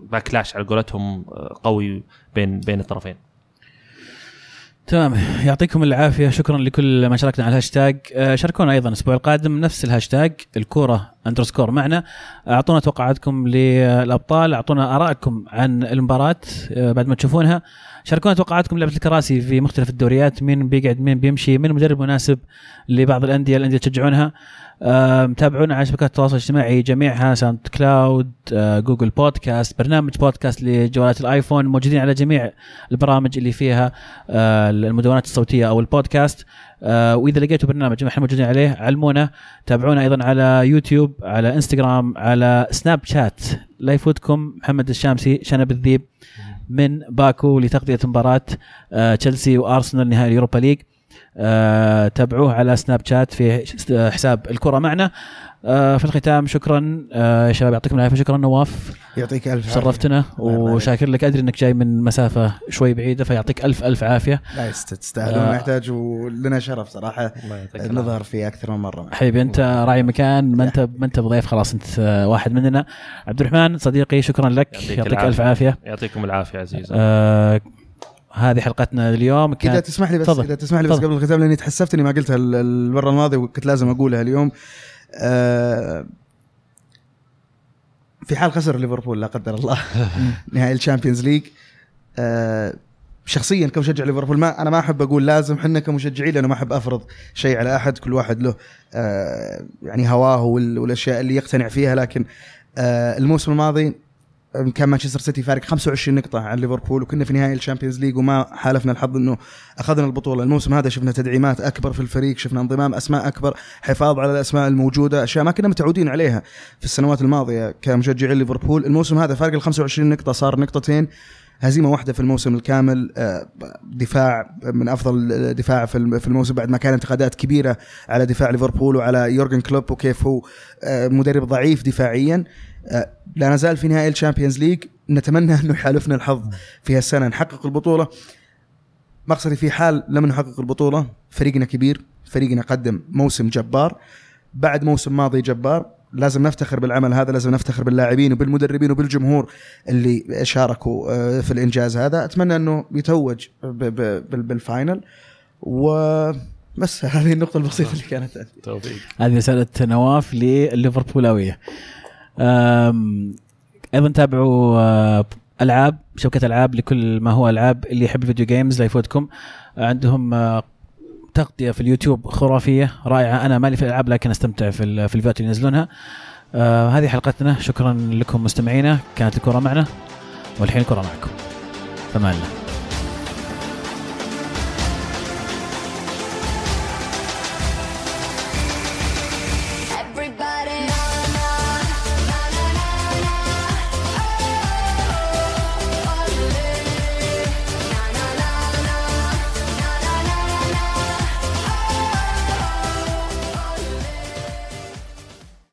backlash على قولتهم آه، قوي بين بين الطرفين. تمام يعطيكم العافية. شكرا لكل من شاركنا على الهاشتاج. آه، شاركونا أيضا الأسبوع القادم نفس الهاشتاج الكورة underscore معنا. أعطونا توقعاتكم للأبطال أعطونا آرائكم عن المباراة آه، بعد ما تشوفونها. شاركونا توقعاتكم لعبة الكراسي في مختلف الدوريات مين بيقعد مين بيمشي من مدرب مناسب لبعض الأندية الأندية تشجعونها. تابعونا على شبكات التواصل الاجتماعي جميعها ساوند كلاود آه، جوجل بودكاست برنامج بودكاست لجوالات الايفون موجودين على جميع البرامج اللي فيها آه، المدونات الصوتية أو البودكاست. آه، وإذا لقيتوا برنامج إحنا موجودين عليه علمونا. تابعونا أيضا على يوتيوب على إنستغرام على سناب شات. لا يفوتكم محمد الشامسي شنب الذيب من باكو لتغطية مباراه تشيلسي وأرسنال نهائي ال Europa League. آه، تابعوه على سناب شات في حساب الكرة معنا. آه، في الختام شكرا. آه، شباب يعطيكم العافية. شكرا نواف. يعطيك ألف. شرفتنا. وشاكر لك. أدري إنك جاي من مسافة شوي بعيدة فيعطيك ألف ألف عافية. لا تستاهلون. آه. ما يحتاج ولنا شرف صراحة. نظهر فيه أكثر من مرة. حبيبي أنت راعي مكان. ما انت ما أنت بضيف خلاص أنت واحد مننا. عبد الرحمن صديقي شكرا لك. يعطيك يعطيك. ألف عافية. يعطيكم العافية عزيز آه هذه حلقتنا اليوم إذا كانت تسمح لي بس تفضل. إذا تسمح لي بس تفضل. قبل الختام لأني تحسفت اني ما قلتها ال- المرة الماضية وكنت لازم أقولها اليوم آه، في حال خسر ليفربول لا قدر الله نهائي ال Champions League آه، شخصيا كمشجع ليفربول ما أنا ما أحب أقول لازم إحنا كمشجعين لأنه ما أحب أفرض شيء على أحد كل واحد له آه، يعني هواه وال- والأشياء اللي يقتنع فيها لكن آه، الموسم الماضي كان مانشستر سيتي فارق 25 نقطة عن ليفربول وكنا في نهائي ال Champions League وما حالفنا الحظ إنه أخذنا البطولة. الموسم هذا شفنا تدعيمات أكبر في الفريق شفنا انضمام أسماء أكبر حفاظ على الأسماء الموجودة أشياء ما كنا متعودين عليها في السنوات الماضية كمشجعين ليفربول. الموسم هذا فارق ال 25 نقطة صار نقطتين. هزيمة واحدة في الموسم الكامل آه، دفاع من أفضل دفاع في الموسم بعد ما كان انتقادات كبيرة على دفاع ليفربول وعلى يورجن كلوب وكيف هو آه، مدرب ضعيف دفاعيا. لا نزال في نهائي ال Champions League. نتمنى أنه يحالفنا الحظ في هالسنة. نحقق البطولة. مقصدي في حال لم نحقق البطولة فريقنا كبير فريقنا قدم موسم جبار. بعد موسم ماضي جبار لازم نفتخر بالعمل هذا لازم نفتخر باللاعبين وبالمدربين وبالجمهور اللي شاركوا آه، في الإنجاز هذا. أتمنى أنه يتوج بال final. وبس هذه النقطة البسيطة اللي كانت توفيق. هذه رسالة نواف لليفربولوية. أيضا تابعوا آه، ألعاب شبكة ألعاب لكل ما هو ألعاب اللي يحب ال video games لا يفوتكم عندهم آه، تغطية في اليوتيوب خرافية رائعة. أنا مالي في الألعاب لكن أستمتع في في الفيديوهات اللي ينزلونها. آه هذه حلقتنا. شكرا لكم مستمعينا. كانت الكره معنا والحين الكره معكم. فمان الله.